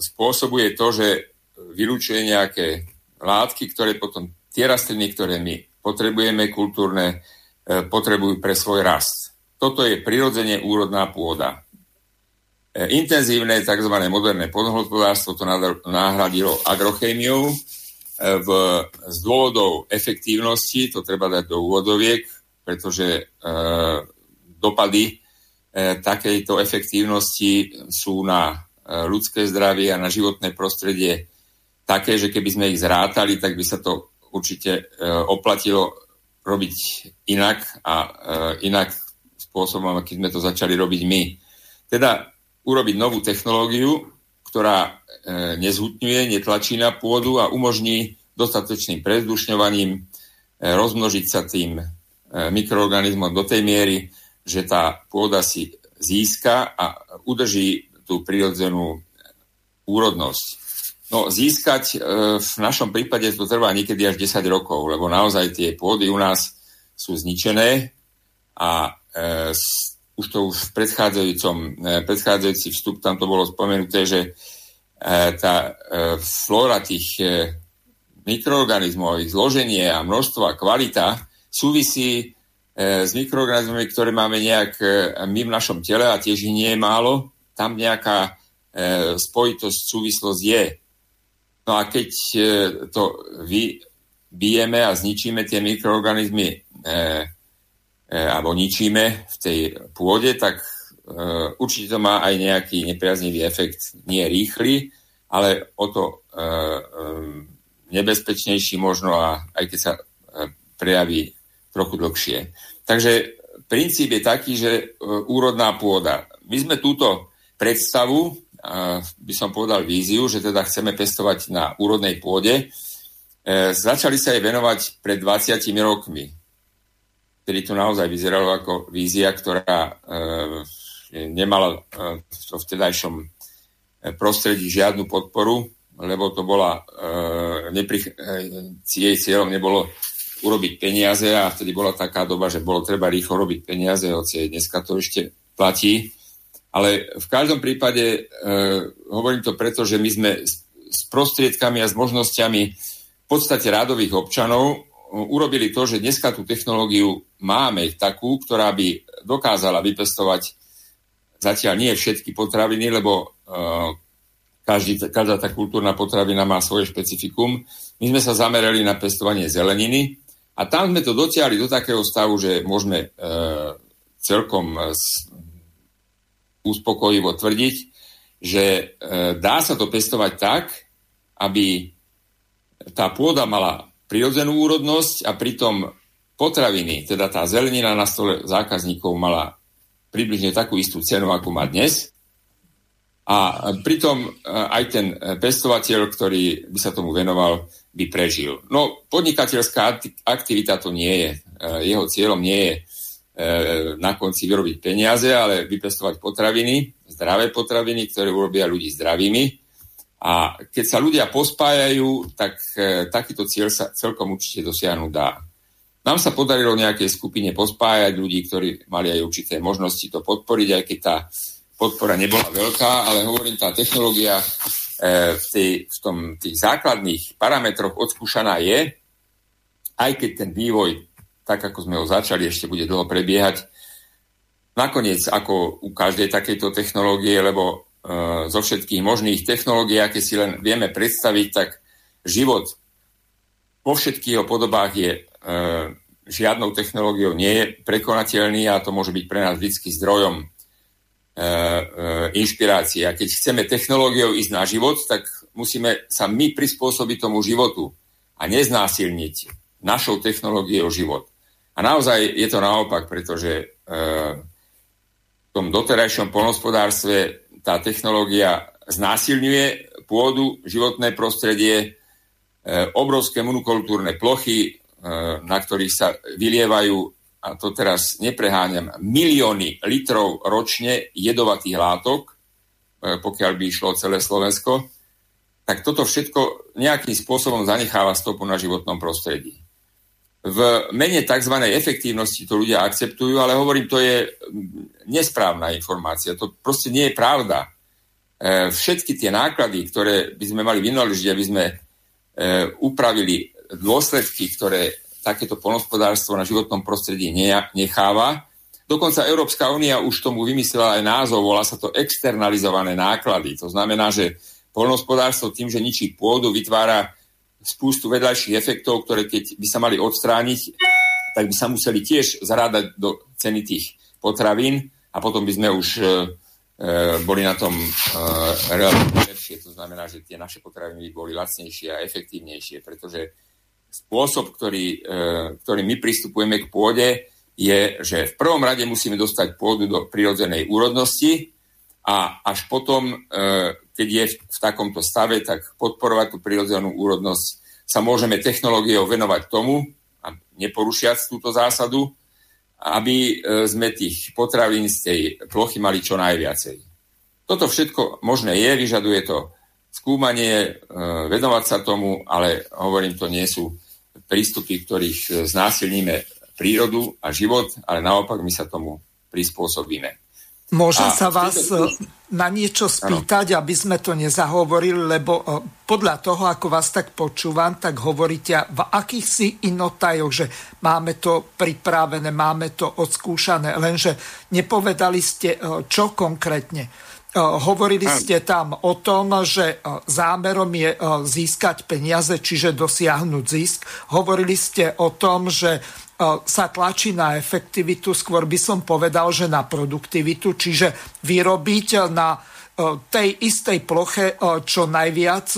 spôsobuje to, že vylúčuje nejaké látky, ktoré potom tie rastliny, ktoré my potrebujeme kultúrne, potrebujú pre svoj rast. Toto je prirodzene úrodná pôda. Intenzívne tzv. moderné podhospodárstvo to nahradilo agrochémiou. V, z dôvodov efektívnosti, to treba dať do úvodoviek, pretože e, dopady e, takejto efektívnosti sú na e, ľudské zdravie a na životné prostredie také, že keby sme ich zrátali, tak by sa to určite oplatilo robiť inak a inak spôsobom, aký sme to začali robiť my. Teda urobiť novú technológiu, ktorá nezhutňuje, netlačí na pôdu a umožní dostatočným prezdušňovaním rozmnožiť sa tým mikroorganizmom do tej miery, že tá pôda si získa a udrží tú prirodzenú úrodnosť. No získať e, v našom prípade to trvá niekedy až 10 rokov, lebo naozaj tie pôdy u nás sú zničené a e, už to v predchádzajúcom, e, predchádzajúci vstup tam to bolo spomenuté, že e, tá e, flóra tých e, mikroorganizmov, ich zloženie a množstvo a kvalita súvisí e, s mikroorganizmami, ktoré máme nejak e, my v našom tele a tiež ich nie je málo. Tam nejaká e, spojitosť, súvislosť je. No a keď to vybijeme a zničíme tie mikroorganizmy alebo ničíme v tej pôde, tak určite to má aj nejaký nepriaznivý efekt, nie rýchly, ale o to nebezpečnejší možno a aj keď sa prejaví trochu dlhšie. Takže princíp je taký, že e, úrodná pôda. My sme túto predstavu, by som povedal víziu, že teda chceme pestovať na úrodnej pôde, e, začali sa aj venovať pred 20 rokmi. Kedy to naozaj vyzeralo ako vízia, ktorá e, nemala v vtedajšom prostredí žiadnu podporu, lebo to bola, jej cieľom nebolo urobiť peniaze a vtedy bola taká doba, že bolo treba rýchlo robiť peniaze, hoci dneska to ešte platí. Ale v každom prípade e, hovorím to preto, že my sme s prostriedkami a s možnosťami v podstate rádových občanov e, urobili to, že dneska tú technológiu máme takú, ktorá by dokázala vypestovať zatiaľ nie všetky potraviny, lebo e, každý, každá tá kultúrna potravina má svoje špecifikum. My sme sa zamerali na pestovanie zeleniny, A tam sme to dotiahli do takého stavu, že môžeme e, celkom e, uspokojivo tvrdiť, že e, dá sa to pestovať tak, aby tá pôda mala prirodzenú úrodnosť a pritom potraviny, teda tá zelenina na stole zákazníkov mala približne takú istú cenu, ako má dnes. A pritom e, aj ten pestovateľ, ktorý by sa tomu venoval, by prežil. No, podnikateľská aktivita to nie je. E, jeho cieľom nie je e, na konci vyrobiť peniaze, ale vypestovať potraviny, zdravé potraviny, ktoré urobia ľudí zdravými. A keď sa ľudia pospájajú, tak takýto cieľ sa celkom určite dosiahnuť dá. Nám sa podarilo nejakej skupine pospájať ľudí, ktorí mali aj určité možnosti to podporiť, aj keď tá podpora nebola veľká, ale hovorím, tá technológia e, v, tej, v tom, tých základných parametroch odskúšaná je, aj keď ten vývoj, tak ako sme ho začali, ešte bude dlho prebiehať. Nakoniec, ako u každej takejto technológie, lebo e, zo všetkých možných technológií, aké si len vieme predstaviť, tak život vo všetkých jeho podobách je e, žiadnou technológiou nie je prekonateľný a to môže byť pre nás vždy zdrojom E, e, inšpirácie. A keď chceme technológiou ísť na život, tak musíme sa my prispôsobiť tomu životu a neznásilniť našou technológiou život. A naozaj je to naopak, pretože e, v tom doterajšom polnospodárstve tá technológia znásilňuje pôdu, životné prostredie, obrovské monokultúrne plochy, na ktorých sa vylievajú a to teraz nepreháňam, milióny litrov ročne jedovatých látok, e, pokiaľ by išlo celé Slovensko, tak toto všetko nejakým spôsobom zanecháva stopu na životnom prostredí. V mene tzv. efektívnosti to ľudia akceptujú, ale hovorím, to je nesprávna informácia. To proste nie je pravda. E, všetky tie náklady, ktoré by sme mali vynaložiť, aby sme e, upravili dôsledky, ktoré takéto polnospodárstvo na životnom prostredí necháva. Dokonca Európska únia už tomu vymyslela aj názov, volá sa to externalizované náklady. To znamená, že polnospodárstvo tým, že ničí pôdu, vytvára spústu vedľajších efektov, ktoré keď by sa mali odstrániť, tak by sa museli tiež zarádať do ceny tých potravín a potom by sme už e, e boli na tom e, relatívne lepšie. To znamená, že tie naše potraviny by boli lacnejšie a efektívnejšie, pretože spôsob, ktorý, e, ktorý my pristupujeme k pôde, je, že v prvom rade musíme dostať pôdu do prirodzenej úrodnosti a až potom, e, keď je v takomto stave, tak podporovať tú prirodzenú úrodnosť sa môžeme technológiou venovať tomu, a neporušiac túto zásadu, aby e, sme tých potravín z tej plochy mali čo najviacej. Toto všetko možné je, vyžaduje to skúmanie, venovať sa tomu, ale hovorím, to nie sú prístupy, ktorých e, znásilníme prírodu a život, ale naopak my sa tomu prispôsobíme. Môžem a sa vás. E, na niečo spýtať, ano. aby sme to nezahovorili, lebo e, podľa toho, ako vás tak počúvam, tak hovoríte v akýchsi inotajoch, že máme to pripravené, máme to odskúšané, lenže nepovedali ste, čo konkrétne. Hovorili ste tam o tom, že zámerom je získať peniaze, čiže dosiahnuť zisk. Hovorili ste o tom, že sa tlačí na efektivitu, skôr by som povedal, že na produktivitu, čiže vyrobiť na tej istej ploche čo najviac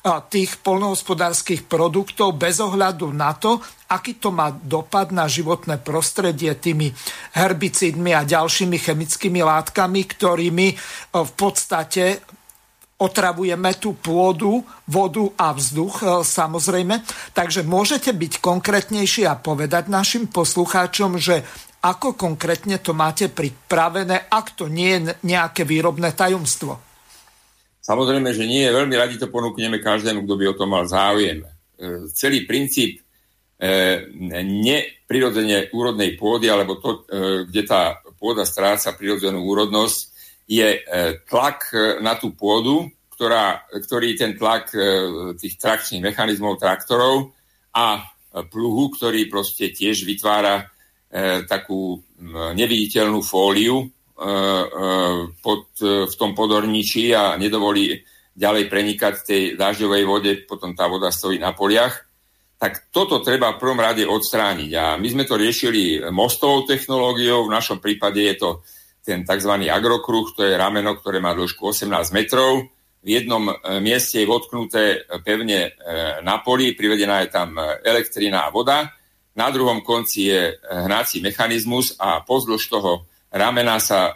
tých polnohospodárskych produktov bez ohľadu na to, aký to má dopad na životné prostredie tými herbicídmi a ďalšími chemickými látkami, ktorými e, v podstate otravujeme tú pôdu, vodu a vzduch e, samozrejme. Takže môžete byť konkrétnejší a povedať našim poslucháčom, že ako konkrétne to máte pripravené, ak to nie je nejaké výrobné tajomstvo. Samozrejme, že nie. Veľmi radi to ponúkneme každému, kto by o tom mal záujem. E, celý princíp e, neprirodzene úrodnej pôdy, alebo to, e, kde tá pôda stráca prirodzenú úrodnosť, je tlak na tú pôdu, ktorá, ktorý ten tlak tých trakčných mechanizmov traktorov a pluhu, ktorý proste tiež vytvára takú neviditeľnú fóliu, pod, e, v tom podorničí a nedovolí ďalej prenikať tej dažďovej vode, potom tá voda stojí na poliach, tak toto treba v prvom rade odstrániť. A my sme to riešili mostovou technológiou, v našom prípade je to ten tzv. agrokruh, to je rameno, ktoré má dĺžku 18 metrov. V jednom e, mieste je votknuté pevne e, na poli, privedená je tam elektrina a voda. Na druhom konci je hnací mechanizmus a pozdĺž toho ramena sa e,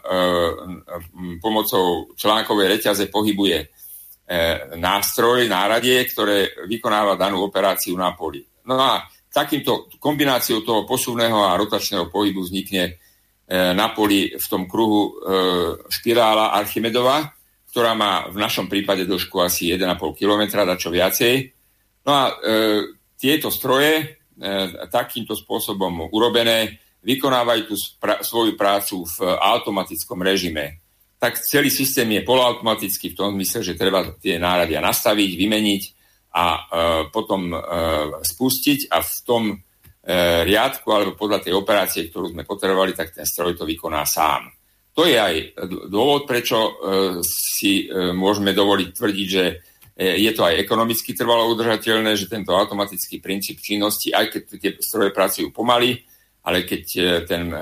pomocou článkovej reťaze pohybuje e, nástroj, náradie, ktoré vykonáva danú operáciu na poli. No a takýmto kombináciou toho posuvného a rotačného pohybu vznikne e, na poli v tom kruhu e, špirála Archimedova, ktorá má v našom prípade dĺžku asi 1,5 km, dačo viacej. No a e, tieto stroje e, takýmto spôsobom urobené vykonávajú tú svoju prácu v automatickom režime. Tak celý systém je poloautomatický v tom zmysle, že treba tie náradia nastaviť, vymeniť a e, potom e, spustiť a v tom e, riadku alebo podľa tej operácie, ktorú sme potrebovali, tak ten stroj to vykoná sám. To je aj dôvod, prečo e, si e, môžeme dovoliť tvrdiť, že e, je to aj ekonomicky trvalo udržateľné, že tento automatický princíp činnosti, aj keď tie stroje pracujú pomaly, ale keď e, ten e,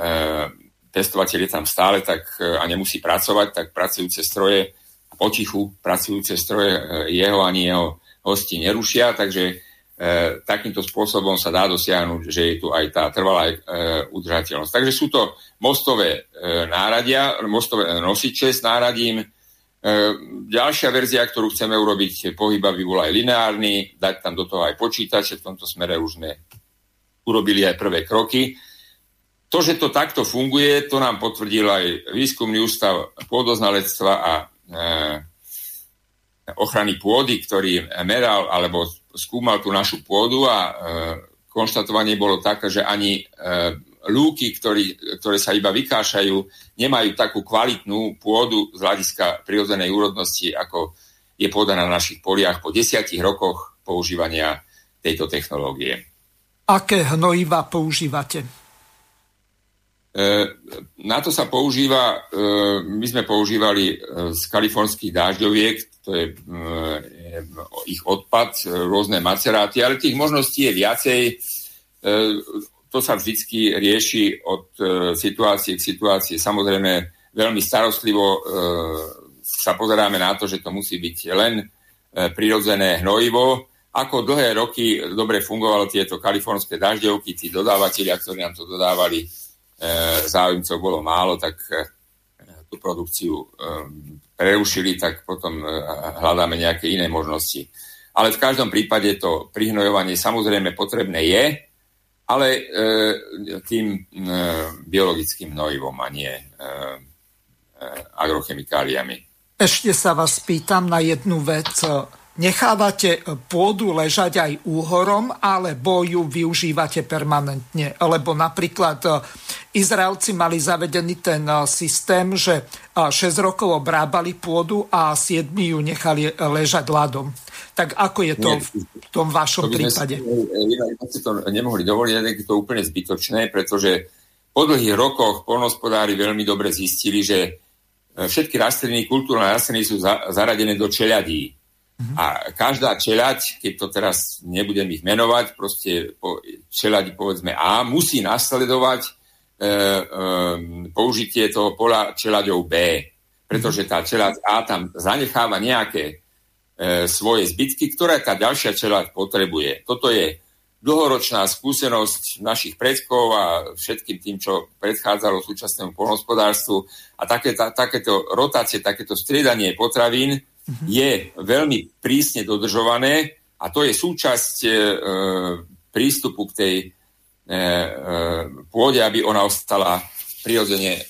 testovateľ je tam stále tak, e, a nemusí pracovať, tak pracujúce stroje, potichu pracujúce stroje jeho ani jeho hosti nerušia, takže E, takýmto spôsobom sa dá dosiahnuť, že je tu aj tá trvalá e, udržateľnosť. Takže sú to mostové e, náradia, mostové nosiče s náradím. E, ďalšia verzia, ktorú chceme urobiť, pohyb, aby bol aj lineárny, dať tam do toho aj počítače, v tomto smere už sme urobili aj prvé kroky. To, že to takto funguje, to nám potvrdil aj Výskumný ústav pôdoznalectva a e, ochrany pôdy, ktorý meral alebo skúmal tú našu pôdu a e, konštatovanie bolo také, že ani e, lúky, ktorý, ktoré sa iba vykášajú, nemajú takú kvalitnú pôdu z hľadiska prirodzenej úrodnosti, ako je pôda na našich poliach po desiatich rokoch používania tejto technológie. Aké hnojiva používate? E, na to sa používa, e, my sme používali e, z kalifornských dážďoviek, to je ich odpad, rôzne maceráty, ale tých možností je viacej. To sa vždy rieši od situácie k situácii. Samozrejme, veľmi starostlivo sa pozeráme na to, že to musí byť len prirodzené hnojivo. Ako dlhé roky dobre fungovalo tieto kalifornské dažďovky, tí dodávateľia, ktorí nám to dodávali, záujemcov bolo málo, tak e, tú produkciu e, prerušili, tak potom hľadáme nejaké iné možnosti. Ale v každom prípade to prihnojovanie samozrejme potrebné je, ale tým biologickým hnojivom a nie agrochemikáliami. Ešte sa vás pýtam na jednu vec nechávate pôdu ležať aj úhorom, alebo ju využívate permanentne. Lebo napríklad e, Izraelci mali zavedený ten e, systém, že 6 e, rokov obrábali pôdu a 7 ju nechali ležať ľadom. Tak ako je to Nie, v tom vašom to prípade? Si to nemohli dovoliť, je to úplne zbytočné, pretože po dlhých rokoch polnospodári veľmi dobre zistili, že všetky rastliny, kultúrne rastliny sú zaradené do čeľadí Mm-hmm. A každá čeľať, keď to teraz nebudem ich menovať, proste po, čeľať povedzme A, musí nasledovať e, e, použitie toho pola čeľaďou B. Pretože tá čeľať A tam zanecháva nejaké e, svoje zbytky, ktoré tá ďalšia čeľať potrebuje. Toto je dlhoročná skúsenosť našich predkov a všetkým tým, čo predchádzalo súčasnému polnospodárstvu. A také, tá, takéto rotácie, takéto striedanie potravín Mhm. je veľmi prísne dodržované a to je súčasť e, prístupu k tej e, e, pôde, aby ona ostala prirodzene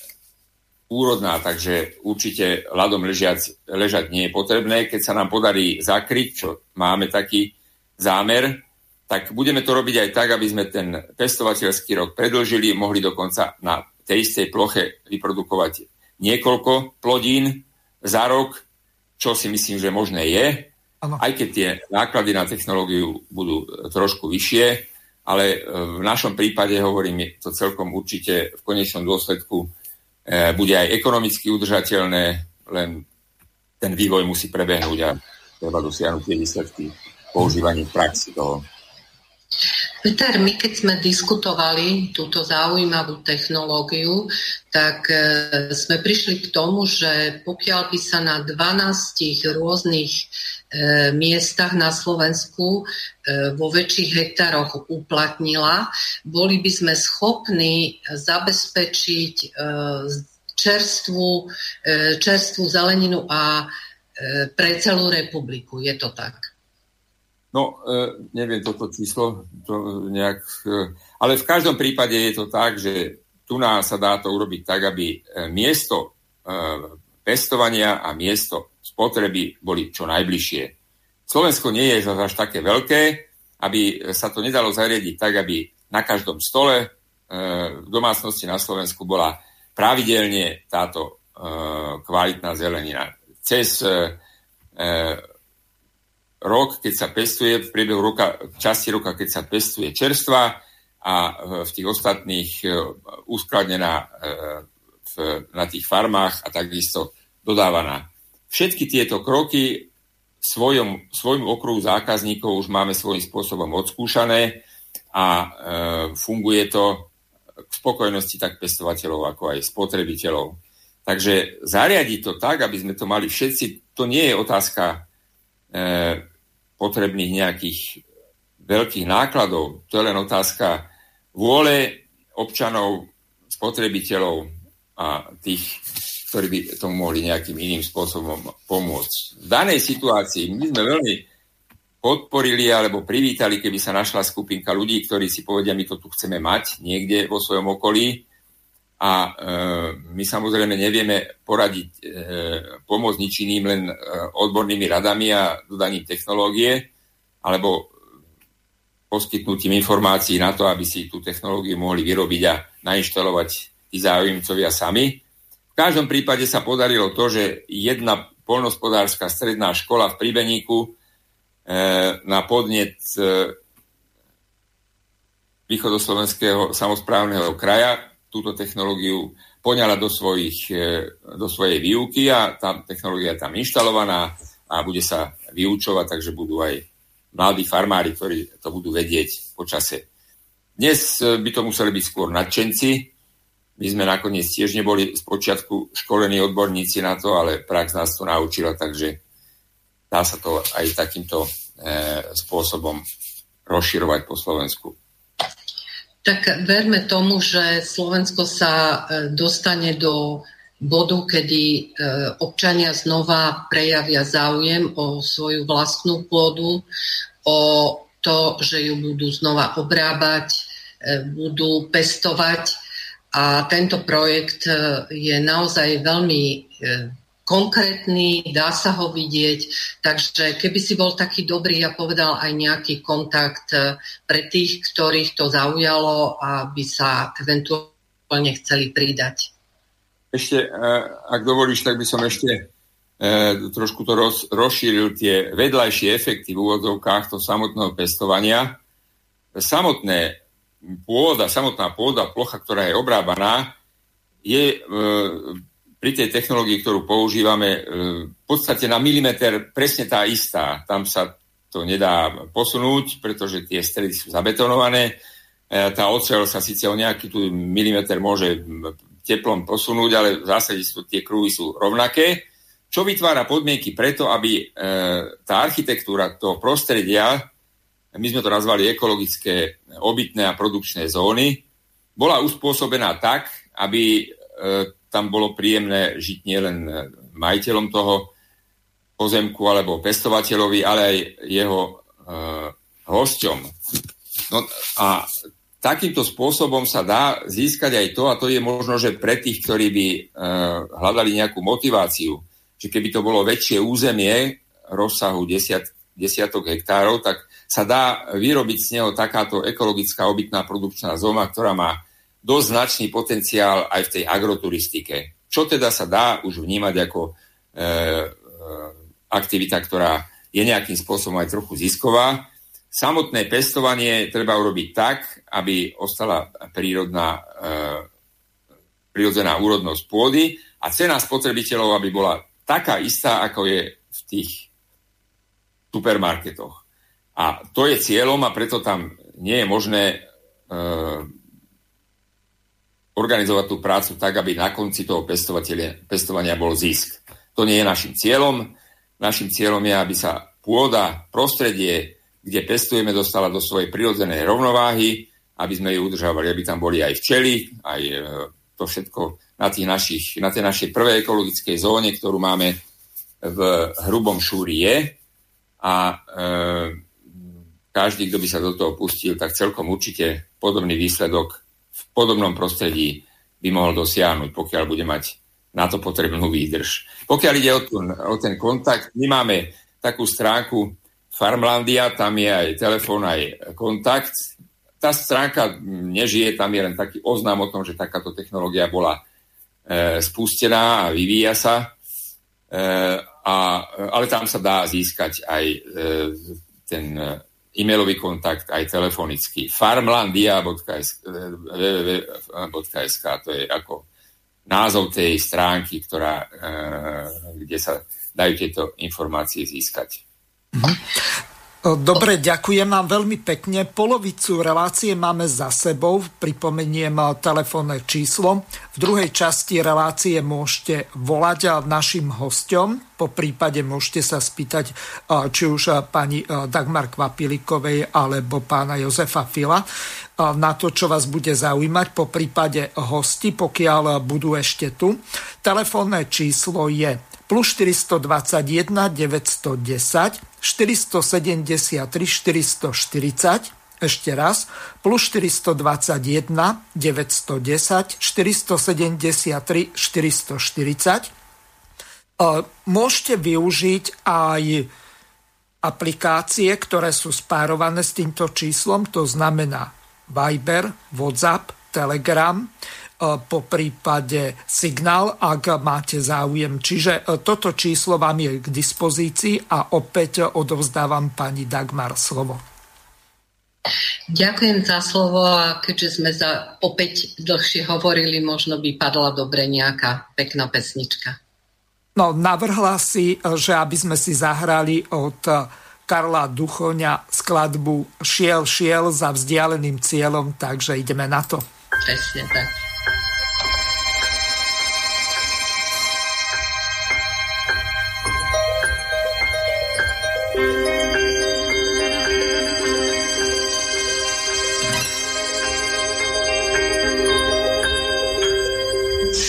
úrodná, takže určite ľadom ležiac, ležať nie je potrebné. Keď sa nám podarí zakryť, čo máme taký zámer, tak budeme to robiť aj tak, aby sme ten pestovateľský rok predlžili, mohli dokonca na tej istej ploche vyprodukovať niekoľko plodín za rok, čo si myslím, že možné je, ano. aj keď tie náklady na technológiu budú trošku vyššie, ale e, v našom prípade, hovorím, to celkom určite v konečnom dôsledku e, bude aj ekonomicky udržateľné, len ten vývoj musí prebehnúť a treba dosiahnuť tie výsledky používaní v praxi toho. Peter, my keď sme diskutovali túto zaujímavú technológiu, tak e, sme prišli k tomu, že pokiaľ by sa na 12 rôznych e, miestach na Slovensku e, vo väčších hektároch uplatnila, boli by sme schopní zabezpečiť čerstvú, čerstvú zeleninu a pre celú republiku. Je to tak? No, e, neviem toto číslo, to nejak, e, ale v každom prípade je to tak, že tu nás sa dá to urobiť tak, aby e, miesto pestovania a miesto spotreby boli čo najbližšie. Slovensko nie je až také veľké, aby sa to nedalo zariadiť tak, aby na každom stole v domácnosti na Slovensku bola pravidelne táto kvalitná zelenina. Cez rok, keď sa pestuje, v priebehu roka, v časti roka, keď sa pestuje čerstva a e, v tých ostatných e, uskladnená e, na tých farmách a takisto dodávaná. Všetky tieto kroky svojom, svojmu okruhu zákazníkov už máme svojím spôsobom odskúšané a e, funguje to k spokojnosti tak pestovateľov, ako aj spotrebiteľov. Takže zariadiť to tak, aby sme to mali všetci, to nie je otázka potrebných nejakých veľkých nákladov. To je len otázka vôle občanov, spotrebiteľov a tých, ktorí by tomu mohli nejakým iným spôsobom pomôcť. V danej situácii my sme veľmi podporili alebo privítali, keby sa našla skupinka ľudí, ktorí si povedia, my to tu chceme mať niekde vo svojom okolí a e, my samozrejme nevieme poradiť, e, pomôcť ničiným len e, odbornými radami a dodaním technológie, alebo poskytnutím informácií na to, aby si tú technológiu mohli vyrobiť a nainštalovať tí záujemcovia sami. V každom prípade sa podarilo to, že jedna polnospodárska stredná škola v Pribeníku na podnet východoslovenského samozprávneho kraja túto technológiu poňala do, svojich, e, do svojej výuky a tá technológia je tam inštalovaná a bude sa vyučovať, takže budú aj mladí farmári, ktorí to budú vedieť po čase. Dnes e, by to museli byť skôr nadšenci. My sme nakoniec tiež neboli z počiatku školení odborníci na to, ale prax nás to naučila, takže dá sa to aj takýmto e, spôsobom rozširovať po Slovensku. Tak verme tomu, že Slovensko sa e, dostane do bodu, kedy e, občania znova prejavia záujem o svoju vlastnú pôdu, o to, že ju budú znova obrábať, e, budú pestovať. A tento projekt je naozaj veľmi konkrétny, dá sa ho vidieť. Takže keby si bol taký dobrý a povedal aj nejaký kontakt eh, pre tých, ktorých to zaujalo, aby sa eventuálne chceli pridať. Ešte, eh, ak dovolíš, tak by som ešte eh, trošku to roz, rozšíril tie vedľajšie efekty v úvodzovkách toho samotného pestovania. Samotné pôda, samotná pôda, plocha, ktorá je obrábaná, je pri tej technológii, ktorú používame, e, v podstate na milimeter presne tá istá. Tam sa to nedá posunúť, pretože tie stredy sú zabetonované. E, tá ocel sa síce o nejaký tu milimeter môže teplom posunúť, ale v zásade sú, tie krúhy sú rovnaké, čo vytvára podmienky preto, aby e, tá architektúra toho prostredia, my sme to nazvali ekologické obytné a produkčné zóny, bola uspôsobená tak, aby tam bolo príjemné žiť nielen majiteľom toho pozemku alebo pestovateľovi, ale aj jeho e, hosťom. No a takýmto spôsobom sa dá získať aj to, a to je možno, že pre tých, ktorí by e, hľadali nejakú motiváciu, že keby to bolo väčšie územie rozsahu desiat, desiatok hektárov, tak sa dá vyrobiť z neho takáto ekologická obytná produkčná zóna, ktorá má dosť značný potenciál aj v tej agroturistike. Čo teda sa dá už vnímať ako e, e, aktivita, ktorá je nejakým spôsobom aj trochu zisková. Samotné pestovanie treba urobiť tak, aby ostala prírodná, e, prírodzená úrodnosť pôdy a cena spotrebiteľov, aby bola taká istá, ako je v tých supermarketoch. A to je cieľom a preto tam nie je možné e, organizovať tú prácu tak, aby na konci toho pestovania bol zisk. To nie je našim cieľom. Našim cieľom je, aby sa pôda, prostredie, kde pestujeme, dostala do svojej prirodzenej rovnováhy, aby sme ju udržavali, aby tam boli aj včely, aj e, to všetko na, tých našich, na tej našej prvej ekologickej zóne, ktorú máme v hrubom šúri je. A e, každý, kto by sa do toho pustil, tak celkom určite podobný výsledok v podobnom prostredí by mohol dosiahnuť, pokiaľ bude mať na to potrebnú výdrž. Pokiaľ ide o, tu, o ten kontakt, my máme takú stránku Farmlandia, tam je aj telefón, aj kontakt. Tá stránka nežije, tam je len taký oznám o tom, že takáto technológia bola e, spustená a vyvíja sa. E, a, ale tam sa dá získať aj e, ten e-mailový kontakt, aj telefonický. farmlandia.sk to je ako názov tej stránky, ktorá, e, kde sa dajú tieto informácie získať. Mhm. Dobre, ďakujem vám veľmi pekne. Polovicu relácie máme za sebou. Pripomeniem telefónne číslo. V druhej časti relácie môžete volať našim hostom. Po prípade môžete sa spýtať či už pani Dagmar Kvapilikovej alebo pána Jozefa Fila na to, čo vás bude zaujímať, po prípade hosti, pokiaľ budú ešte tu. Telefónne číslo je plus 421 910 473 440, ešte raz, plus 421 910 473 440. Môžete využiť aj aplikácie, ktoré sú spárované s týmto číslom, to znamená Viber, WhatsApp, Telegram, po prípade signál, ak máte záujem. Čiže e, toto číslo vám je k dispozícii a opäť odovzdávam pani Dagmar slovo. Ďakujem za slovo a keďže sme za opäť dlhšie hovorili, možno by padla dobre nejaká pekná pesnička. No, navrhla si, že aby sme si zahrali od Karla Duchoňa skladbu Šiel, šiel za vzdialeným cieľom, takže ideme na to. Presne tak.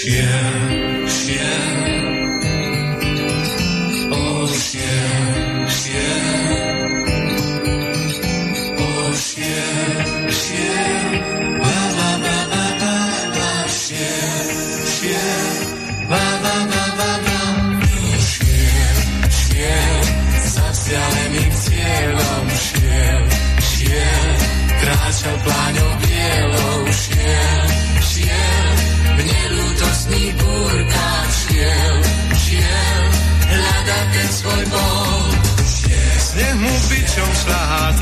again. Však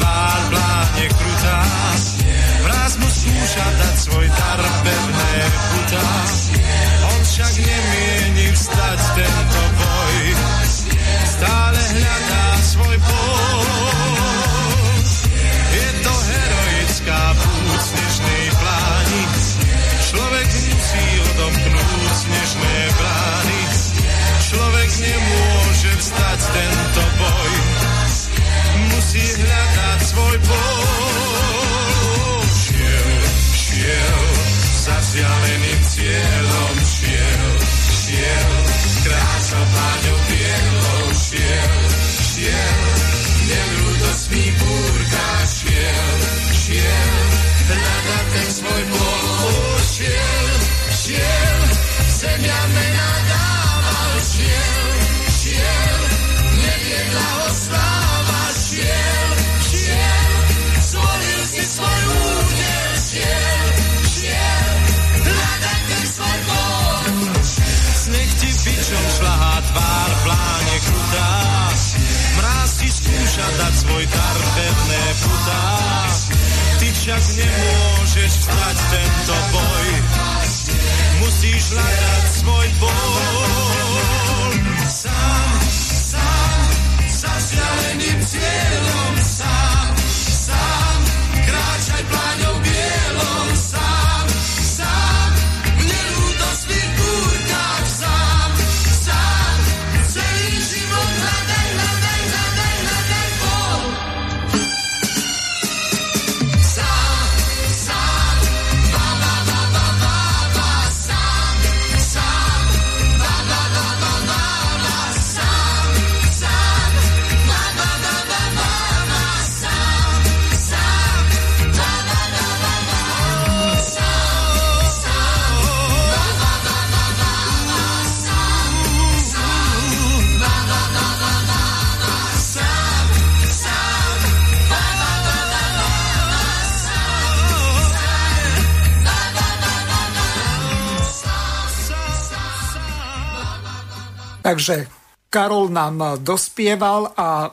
Takže Karol nám dospieval a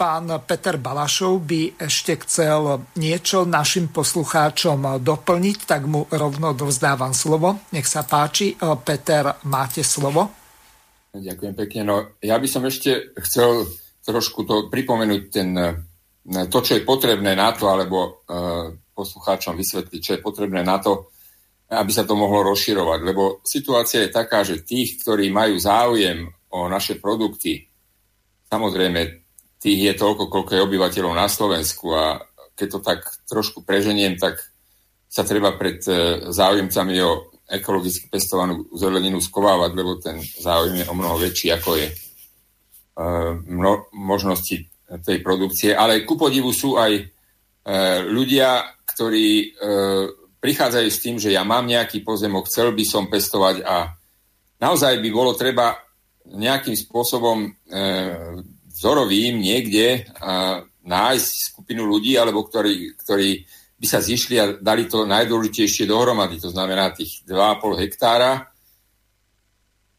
pán Peter Balašov by ešte chcel niečo našim poslucháčom doplniť, tak mu rovno dovzdávam slovo. Nech sa páči. Peter, máte slovo. Ďakujem pekne. No, ja by som ešte chcel trošku to pripomenúť ten, to, čo je potrebné na to, alebo uh, poslucháčom vysvetliť, čo je potrebné na to, aby sa to mohlo rozširovať. Lebo situácia je taká, že tých, ktorí majú záujem o naše produkty, samozrejme, tých je toľko, koľko je obyvateľov na Slovensku a keď to tak trošku preženiem, tak sa treba pred e, záujemcami o ekologicky pestovanú zeleninu skovávať, lebo ten záujem je o mnoho väčší, ako je e, mno, možnosti tej produkcie. Ale ku podivu sú aj e, ľudia, ktorí prichádzajú s tým, že ja mám nejaký pozemok, chcel by som pestovať a naozaj by bolo treba nejakým spôsobom e, vzorovým niekde a nájsť skupinu ľudí, alebo ktorí, ktorí by sa zišli a dali to najdôležitejšie dohromady, to znamená tých 2,5 hektára,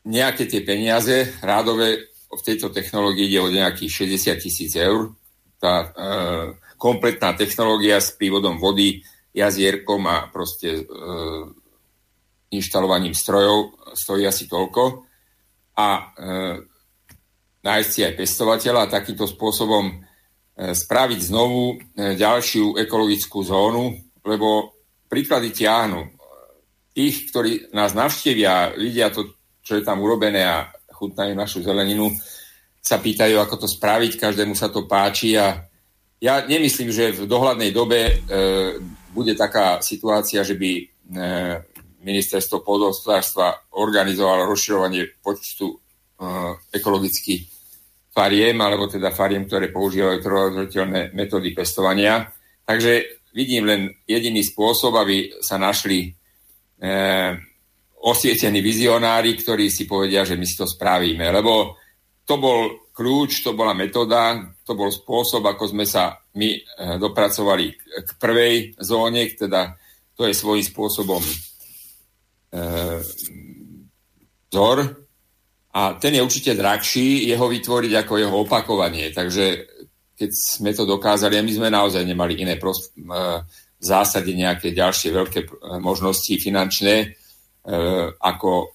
nejaké tie peniaze rádové v tejto technológii ide o nejakých 60 tisíc eur. Tá e, kompletná technológia s prívodom vody jazierkom a proste e, inštalovaním strojov stojí asi toľko. A e, nájsť si aj pestovateľa a takýmto spôsobom e, spraviť znovu e, ďalšiu ekologickú zónu, lebo príklady ťahnú. Tých, ktorí nás navštevia, vidia to, čo je tam urobené a chutnajú našu zeleninu, sa pýtajú, ako to spraviť, každému sa to páči a ja nemyslím, že v dohľadnej dobe e, bude taká situácia, že by ministerstvo pôdohospodárstva organizovalo rozširovanie počtu e, ekologických fariem, alebo teda fariem, ktoré používajú trojadržateľné metódy pestovania. Takže vidím len jediný spôsob, aby sa našli e, osvietení vizionári, ktorí si povedia, že my si to spravíme. Lebo to bol kľúč, to bola metóda, to bol spôsob, ako sme sa my e, dopracovali k prvej zóne, teda to je svojím spôsobom vzor a ten je určite drahší jeho vytvoriť ako jeho opakovanie. Takže keď sme to dokázali, a my sme naozaj nemali iné prost, e, v zásade nejaké ďalšie veľké možnosti finančné, E, ako e,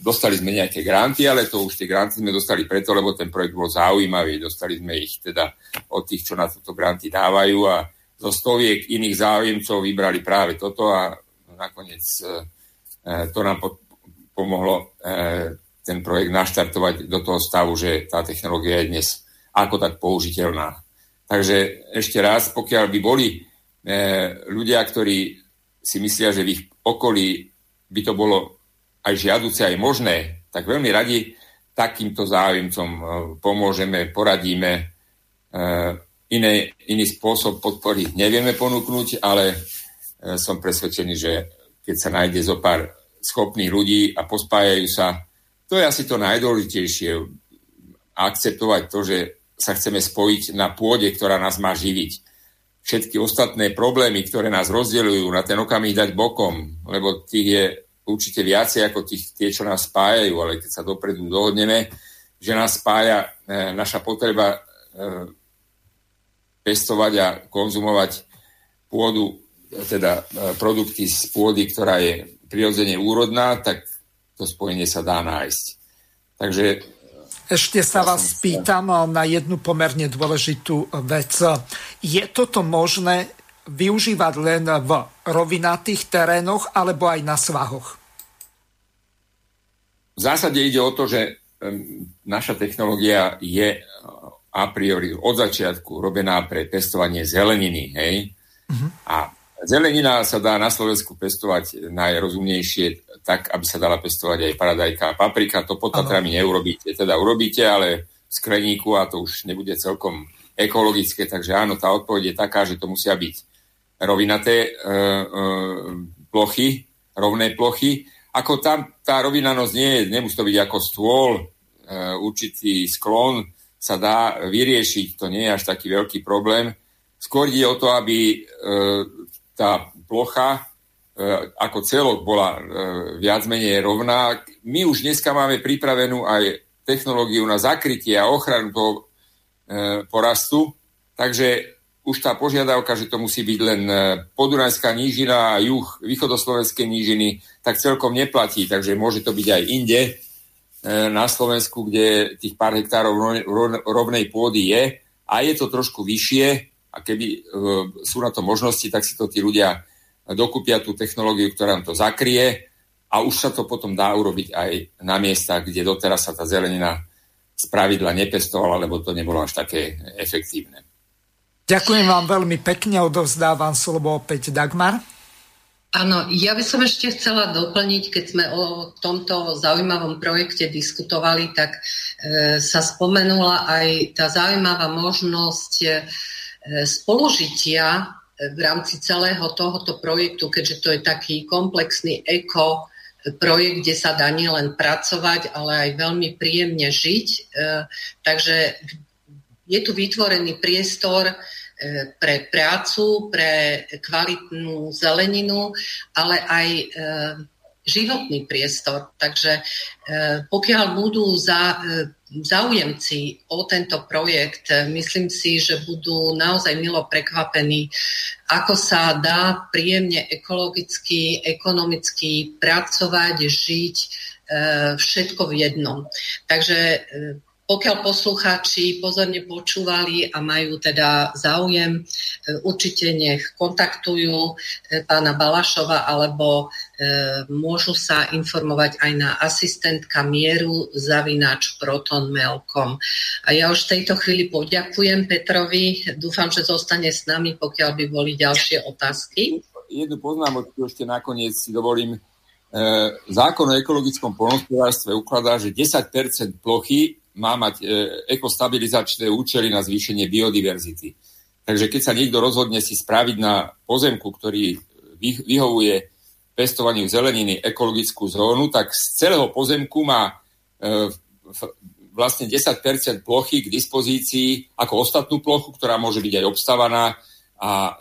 dostali sme nejaké granty, ale to už tie granty sme dostali preto, lebo ten projekt bol zaujímavý. Dostali sme ich teda od tých, čo na toto granty dávajú a zo stoviek iných záujemcov vybrali práve toto a nakoniec e, to nám pomohlo ten projekt naštartovať do toho stavu, že tá technológia je dnes ako tak použiteľná. Takže ešte raz, pokiaľ by boli ľudia, ktorí si myslia, že v ich okolí by to bolo aj žiaduce, aj možné, tak veľmi radi takýmto záujemcom pomôžeme, poradíme. Iné, iný spôsob podpory nevieme ponúknuť, ale som presvedčený, že keď sa nájde zo pár schopných ľudí a pospájajú sa, to je asi to najdôležitejšie. Akceptovať to, že sa chceme spojiť na pôde, ktorá nás má živiť všetky ostatné problémy, ktoré nás rozdeľujú, na ten okamih dať bokom, lebo tých je určite viacej ako tých, tie, čo nás spájajú, ale keď sa dopredu dohodneme, že nás spája e, naša potreba e, pestovať a konzumovať pôdu, teda e, produkty z pôdy, ktorá je prirodzene úrodná, tak to spojenie sa dá nájsť. Takže ešte sa vás spýtam na jednu pomerne dôležitú vec. Je toto možné využívať len v rovinatých terénoch alebo aj na svahoch? V zásade ide o to, že naša technológia je a priori od začiatku robená pre pestovanie zeleniny. Hej? Uh-huh. A zelenina sa dá na Slovensku pestovať najrozumnejšie tak, aby sa dala pestovať aj paradajka a paprika. To pod Tatrami neurobíte. Teda urobíte, ale v skleníku a to už nebude celkom ekologické. Takže áno, tá odpoveď je taká, že to musia byť rovinaté e, e, plochy, rovné plochy. Ako tam tá rovinanosť nie je, nemusí to byť ako stôl, e, určitý sklon sa dá vyriešiť, to nie je až taký veľký problém. Skôr ide o to, aby e, tá plocha E, ako celok bola e, viac menej rovná. My už dneska máme pripravenú aj technológiu na zakrytie a ochranu toho e, porastu, takže už tá požiadavka, že to musí byť len podunajská nížina a juh východoslovenskej nížiny, tak celkom neplatí, takže môže to byť aj inde na Slovensku, kde tých pár hektárov rovnej pôdy je. A je to trošku vyššie a keby e, sú na to možnosti, tak si to tí ľudia dokúpia tú technológiu, ktorá nám to zakrie a už sa to potom dá urobiť aj na miestach, kde doteraz sa tá zelenina z pravidla nepestovala, lebo to nebolo až také efektívne. Ďakujem vám veľmi pekne, odovzdávam slovo opäť Dagmar. Áno, ja by som ešte chcela doplniť, keď sme o tomto zaujímavom projekte diskutovali, tak e, sa spomenula aj tá zaujímavá možnosť e, spolužitia v rámci celého tohoto projektu, keďže to je taký komplexný eko projekt, kde sa dá nielen pracovať, ale aj veľmi príjemne žiť. E, takže je tu vytvorený priestor e, pre prácu, pre kvalitnú zeleninu, ale aj e, životný priestor. Takže pokiaľ budú za, záujemci o tento projekt, myslím si, že budú naozaj milo prekvapení, ako sa dá príjemne ekologicky, ekonomicky pracovať, žiť, všetko v jednom. Takže pokiaľ poslucháči pozorne počúvali a majú teda záujem, e, určite nech kontaktujú e, pána Balašova alebo e, môžu sa informovať aj na asistentka mieru zavinač protonmail.com. A ja už v tejto chvíli poďakujem Petrovi. Dúfam, že zostane s nami, pokiaľ by boli ďalšie otázky. Jednu poznámočku ešte nakoniec si dovolím. Zákon o ekologickom polnospodárstve ukladá, že 10% plochy má mať e, ekostabilizačné účely na zvýšenie biodiverzity. Takže keď sa niekto rozhodne si spraviť na pozemku, ktorý vyhovuje pestovaniu zeleniny ekologickú zónu, tak z celého pozemku má e, vlastne 10% plochy k dispozícii ako ostatnú plochu, ktorá môže byť aj obstavaná a e,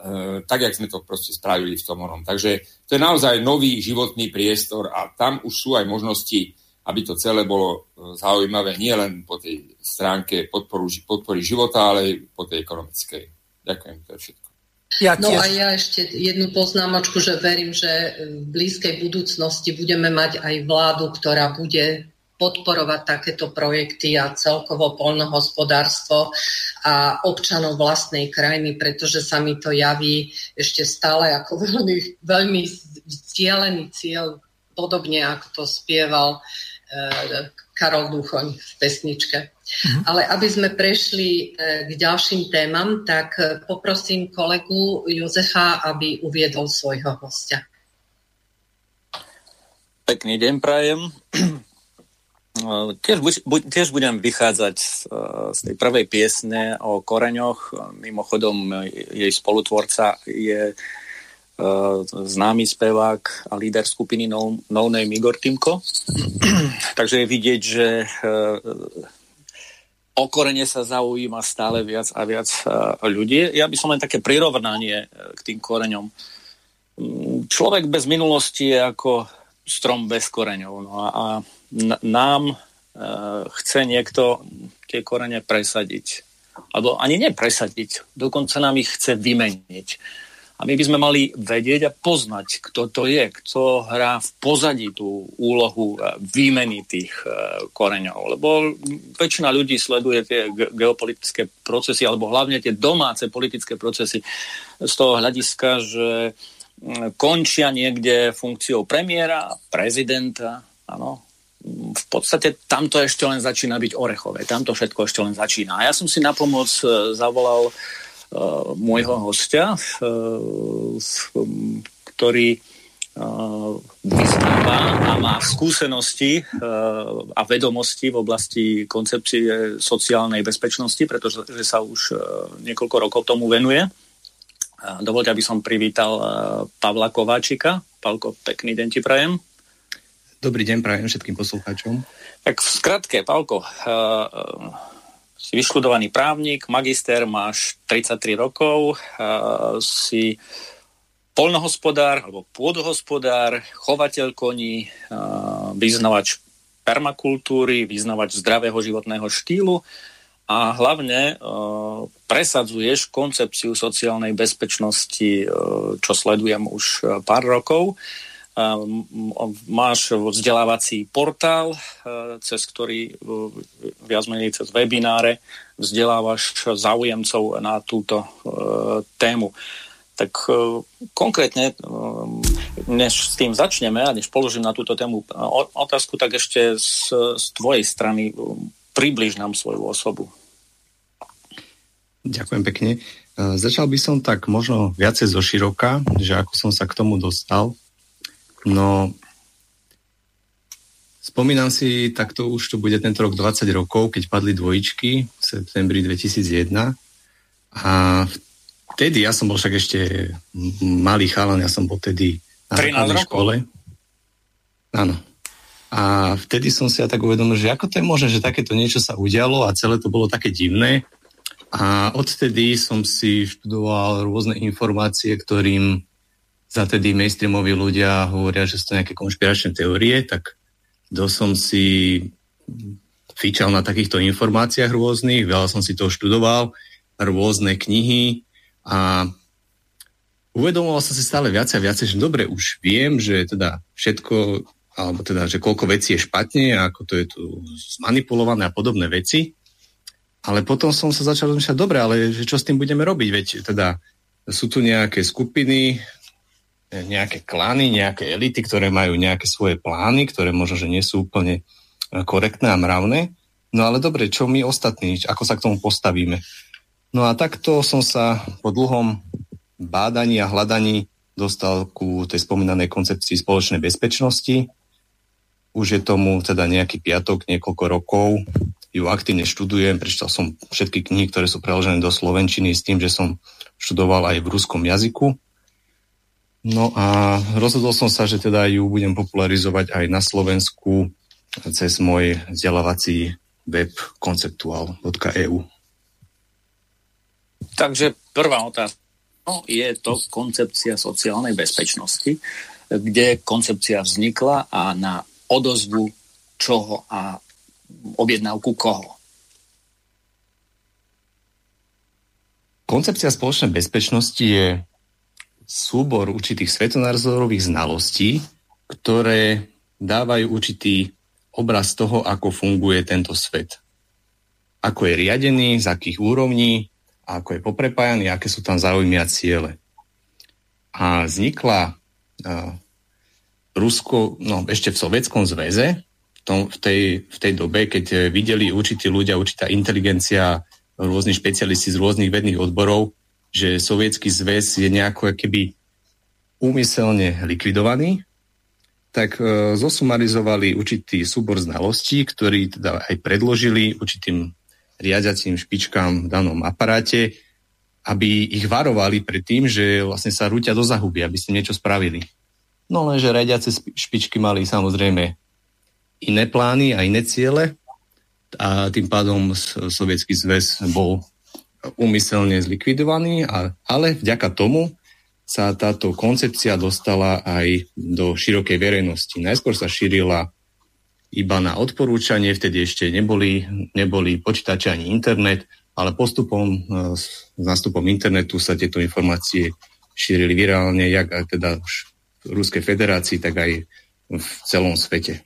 tak, jak sme to proste spravili v tom onom. Takže to je naozaj nový životný priestor a tam už sú aj možnosti aby to celé bolo e, zaujímavé nielen po tej stránke podpory života, ale aj po tej ekonomickej. Ďakujem, to je všetko. Ja no a ja ešte jednu poznámočku, že verím, že v blízkej budúcnosti budeme mať aj vládu, ktorá bude podporovať takéto projekty a celkovo polnohospodárstvo a občanov vlastnej krajiny, pretože sa mi to javí ešte stále ako veľmi, veľmi cieľený cieľ, podobne ako to spieval Eh, Karol Duchoň v pesničke. Uh-huh. Ale aby sme prešli eh, k ďalším témam, tak eh, poprosím kolegu Jozefa, aby uviedol svojho hostia. Pekný deň prajem. Tiež, tiež budem vychádzať z tej prvej piesne o koreňoch. Mimochodom, jej spolutvorca je známy spevák a líder skupiny No, no Name Igor Timko. Takže je vidieť, že o korene sa zaujíma stále viac a viac eh, ľudí. Ja by som len také prirovnanie k tým koreňom. Mm, človek bez minulosti je ako strom bez koreňov. No a nám chce niekto tie korene presadiť. Alebo ani nepresadiť, dokonca nám ich chce vymeniť. A my by sme mali vedieť a poznať, kto to je, kto hrá v pozadí tú úlohu e, výmeny tých e, koreňov. Lebo väčšina ľudí sleduje tie geopolitické procesy, alebo hlavne tie domáce politické procesy z toho hľadiska, že končia niekde funkciou premiéra, prezidenta, áno, v podstate tamto ešte len začína byť orechové, tamto všetko ešte len začína. A ja som si na pomoc e, zavolal uh, môjho hostia, eh, ktorý eh, vyznáva a má skúsenosti a vedomosti v oblasti koncepcie sociálnej bezpečnosti, pretože sa už niekoľko rokov tomu venuje. Dovolte, aby som privítal Pavla Kováčika. Pavko, pekný deň ti prajem. Dobrý deň prajem všetkým poslucháčom. Tak v skratke, Pavko, si právnik, magister, máš 33 rokov, si polnohospodár alebo pôdohospodár, chovateľ koní, vyznavač permakultúry, vyznavať zdravého životného štýlu a hlavne presadzuješ koncepciu sociálnej bezpečnosti, čo sledujem už pár rokov. Máš vzdelávací portál, cez ktorý viac menej cez webináre vzdelávaš záujemcov na túto tému. Tak konkrétne, e, než s tým začneme a než položím na túto tému otázku, tak ešte z, z tvojej strany približ nám svoju osobu. Ďakujem pekne. Začal by som tak možno viacej zo široka, že ako som sa k tomu dostal. No, spomínam si, tak to už to bude tento rok 20 rokov, keď padli dvojičky v septembri 2001 a vtedy, ja som bol však ešte malý chalan, ja som bol vtedy na základnej škole. Áno. A vtedy som si ja tak uvedomil, že ako to je možné, že takéto niečo sa udialo a celé to bolo také divné. A odtedy som si študoval rôzne informácie, ktorým za tedy mainstreamoví ľudia hovoria, že sú to nejaké konšpiračné teórie, tak to som si fičal na takýchto informáciách rôznych, veľa som si to študoval, rôzne knihy, a uvedomoval som si stále viac a viac, že dobre, už viem, že teda všetko, alebo teda, že koľko vecí je špatne ako to je tu zmanipulované a podobné veci. Ale potom som sa začal rozmýšľať, dobre, ale že čo s tým budeme robiť? Veď teda sú tu nejaké skupiny, nejaké klany, nejaké elity, ktoré majú nejaké svoje plány, ktoré možno, že nie sú úplne korektné a mravné. No ale dobre, čo my ostatní, ako sa k tomu postavíme? No a takto som sa po dlhom bádaní a hľadaní dostal ku tej spomínanej koncepcii spoločnej bezpečnosti. Už je tomu teda nejaký piatok, niekoľko rokov. Ju aktívne študujem, prečítal som všetky knihy, ktoré sú preložené do Slovenčiny s tým, že som študoval aj v ruskom jazyku. No a rozhodol som sa, že teda ju budem popularizovať aj na Slovensku cez môj vzdelávací web konceptuál.eu. Takže prvá otázka. No, je to koncepcia sociálnej bezpečnosti, kde koncepcia vznikla a na odozvu čoho a objednávku koho? Koncepcia spoločnej bezpečnosti je súbor určitých svetonázorových znalostí, ktoré dávajú určitý obraz toho, ako funguje tento svet. Ako je riadený, z akých úrovní, ako je poprepájaný, aké sú tam záujmy a ciele. A vznikla uh, Rusko, no ešte v Sovietskom zväze, v, tej, v tej dobe, keď videli určití ľudia, určitá inteligencia, rôzni špecialisti z rôznych vedných odborov, že Sovietský zväz je nejako keby úmyselne likvidovaný, tak e, zosumarizovali určitý súbor znalostí, ktorý teda aj predložili určitým riadiacím špičkám v danom aparáte, aby ich varovali pred tým, že vlastne sa rúťa do zahuby, aby ste niečo spravili. No lenže riadiace špičky mali samozrejme iné plány a iné ciele a tým pádom Sovietský zväz bol umyselne zlikvidovaný, ale vďaka tomu sa táto koncepcia dostala aj do širokej verejnosti. Najskôr sa šírila iba na odporúčanie, vtedy ešte neboli, neboli počítače ani internet, ale postupom e, s nástupom internetu sa tieto informácie šírili virálne, jak aj teda už v Ruskej federácii, tak aj v celom svete.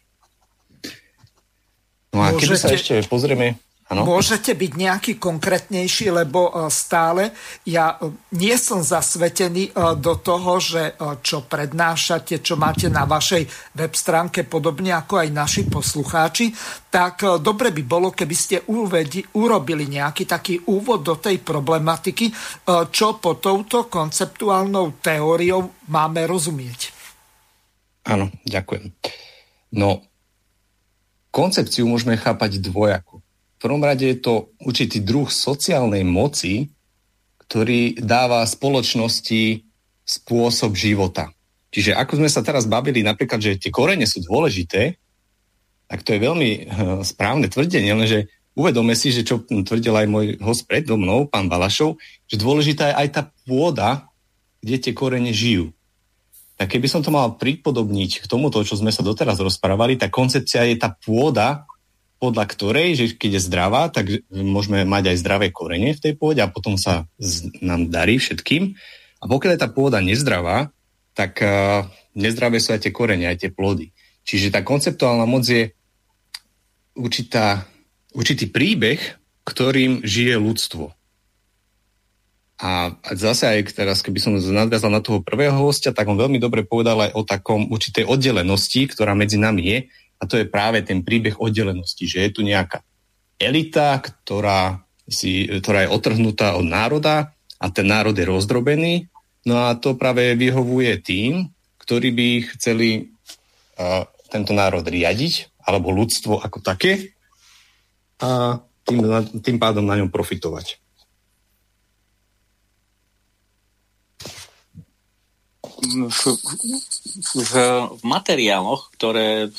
No a keď sa ešte pozrieme Ano? Môžete byť nejaký konkrétnejší, lebo e, stále ja e, nie som zasvetený e, do toho, že čo prednášate, čo máte na vašej web stránke, podobne ako aj naši poslucháči, tak dobre by bolo, keby ste uvedi, urobili nejaký taký úvod do tej problematiky, čo po touto konceptuálnou teóriou máme rozumieť. Áno, ďakujem. No, koncepciu môžeme chápať dvojako prvom rade je to určitý druh sociálnej moci, ktorý dáva spoločnosti spôsob života. Čiže ako sme sa teraz bavili napríklad, že tie korene sú dôležité, tak to je veľmi uh, správne tvrdenie, lenže uvedome si, že čo tvrdil aj môj host predo mnou, pán Balašov, že dôležitá je aj tá pôda, kde tie korene žijú. tak keby som to mal pripodobniť k tomuto, čo sme sa doteraz rozprávali, tá koncepcia je tá pôda, podľa ktorej, že keď je zdravá, tak môžeme mať aj zdravé korene v tej pôde a potom sa z, nám darí všetkým. A pokiaľ je tá pôda nezdravá, tak uh, nezdravé sú aj tie korene, aj tie plody. Čiže tá konceptuálna moc je určitá, určitý príbeh, ktorým žije ľudstvo. A zase aj teraz, keby som nadviazal na toho prvého hostia, tak on veľmi dobre povedal aj o takom určitej oddelenosti, ktorá medzi nami je. A to je práve ten príbeh oddelenosti, že je tu nejaká elita, ktorá, si, ktorá je otrhnutá od národa a ten národ je rozdrobený. No a to práve vyhovuje tým, ktorí by chceli uh, tento národ riadiť, alebo ľudstvo ako také, a tým, tým pádom na ňom profitovať. V, v, v materiáloch, ktoré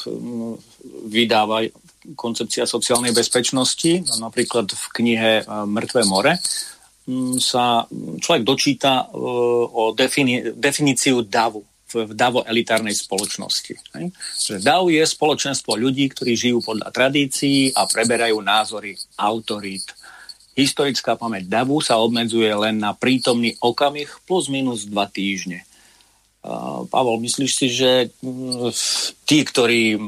vydáva koncepcia sociálnej bezpečnosti, napríklad v knihe e, Mŕtve more, sa človek dočíta e, o defini- definíciu davu v davo elitárnej spoločnosti. Že je spoločenstvo ľudí, ktorí žijú podľa tradícií a preberajú názory autorít. Historická pamäť davu sa obmedzuje len na prítomný okamih plus minus dva týždne. Pavol, myslíš si, že mm, tí, ktorí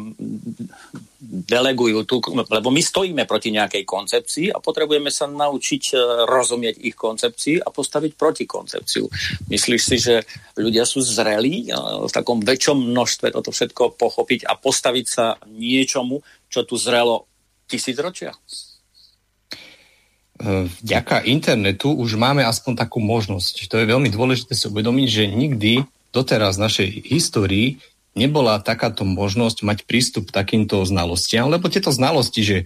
delegujú tu, lebo my stojíme proti nejakej koncepcii a potrebujeme sa naučiť e, rozumieť ich koncepcii a postaviť proti koncepciu. Myslíš si, že ľudia sú zrelí e, v takom väčšom množstve toto všetko pochopiť a postaviť sa niečomu, čo tu zrelo tisícročia? E, vďaka internetu už máme aspoň takú možnosť. To je veľmi dôležité si uvedomiť, že nikdy doteraz v našej histórii nebola takáto možnosť mať prístup k takýmto znalostiam, lebo tieto znalosti, že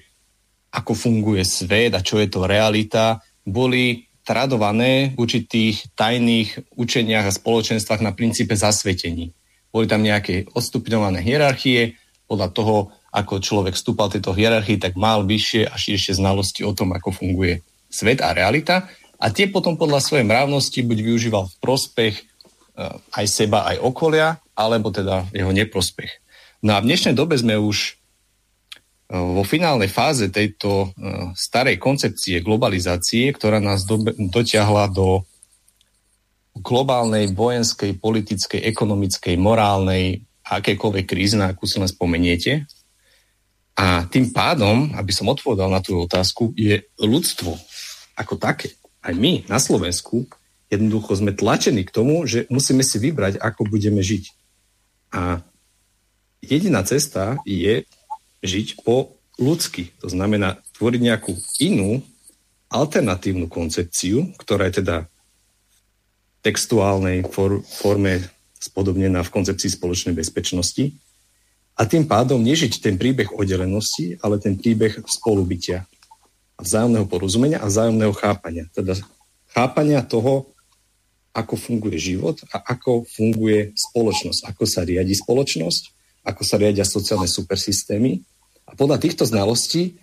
ako funguje svet a čo je to realita, boli tradované v určitých tajných učeniach a spoločenstvách na princípe zasvetení. Boli tam nejaké odstupňované hierarchie, podľa toho, ako človek vstúpal tieto hierarchii, tak mal vyššie a širšie znalosti o tom, ako funguje svet a realita. A tie potom podľa svojej mravnosti buď využíval v prospech aj seba, aj okolia, alebo teda jeho neprospech. No a v dnešnej dobe sme už eh, vo finálnej fáze tejto eh, starej koncepcie globalizácie, ktorá nás do, dotiahla do globálnej vojenskej, politickej, ekonomickej, morálnej akékoľvek krízy, na akú si len spomeniete. A tým pádom, aby som odpovedal na tú otázku, je ľudstvo ako také, aj my na Slovensku, Jednoducho sme tlačení k tomu, že musíme si vybrať, ako budeme žiť. A jediná cesta je žiť po ľudsky. To znamená tvoriť nejakú inú alternatívnu koncepciu, ktorá je teda v textuálnej for, forme spodobnená v koncepcii spoločnej bezpečnosti a tým pádom nežiť ten príbeh oddelenosti, ale ten príbeh spolubytia vzájomného porozumenia a vzájomného chápania. Teda chápania toho, ako funguje život a ako funguje spoločnosť, ako sa riadi spoločnosť, ako sa riadia sociálne supersystémy. A podľa týchto znalostí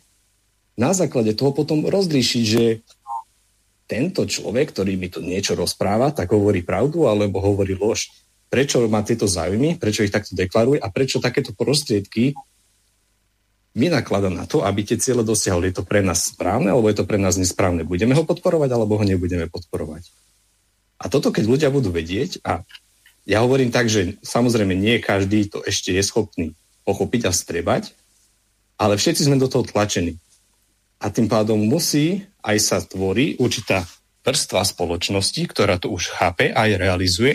na základe toho potom rozlíšiť, že tento človek, ktorý mi tu niečo rozpráva, tak hovorí pravdu alebo hovorí lož. Prečo má tieto záujmy, prečo ich takto deklaruje a prečo takéto prostriedky vynaklada na to, aby tie ciele dosiahli. Je to pre nás správne alebo je to pre nás nesprávne? Budeme ho podporovať alebo ho nebudeme podporovať? A toto, keď ľudia budú vedieť, a ja hovorím tak, že samozrejme nie každý to ešte je schopný pochopiť a strebať, ale všetci sme do toho tlačení. A tým pádom musí aj sa tvorí určitá vrstva spoločnosti, ktorá to už chápe a aj realizuje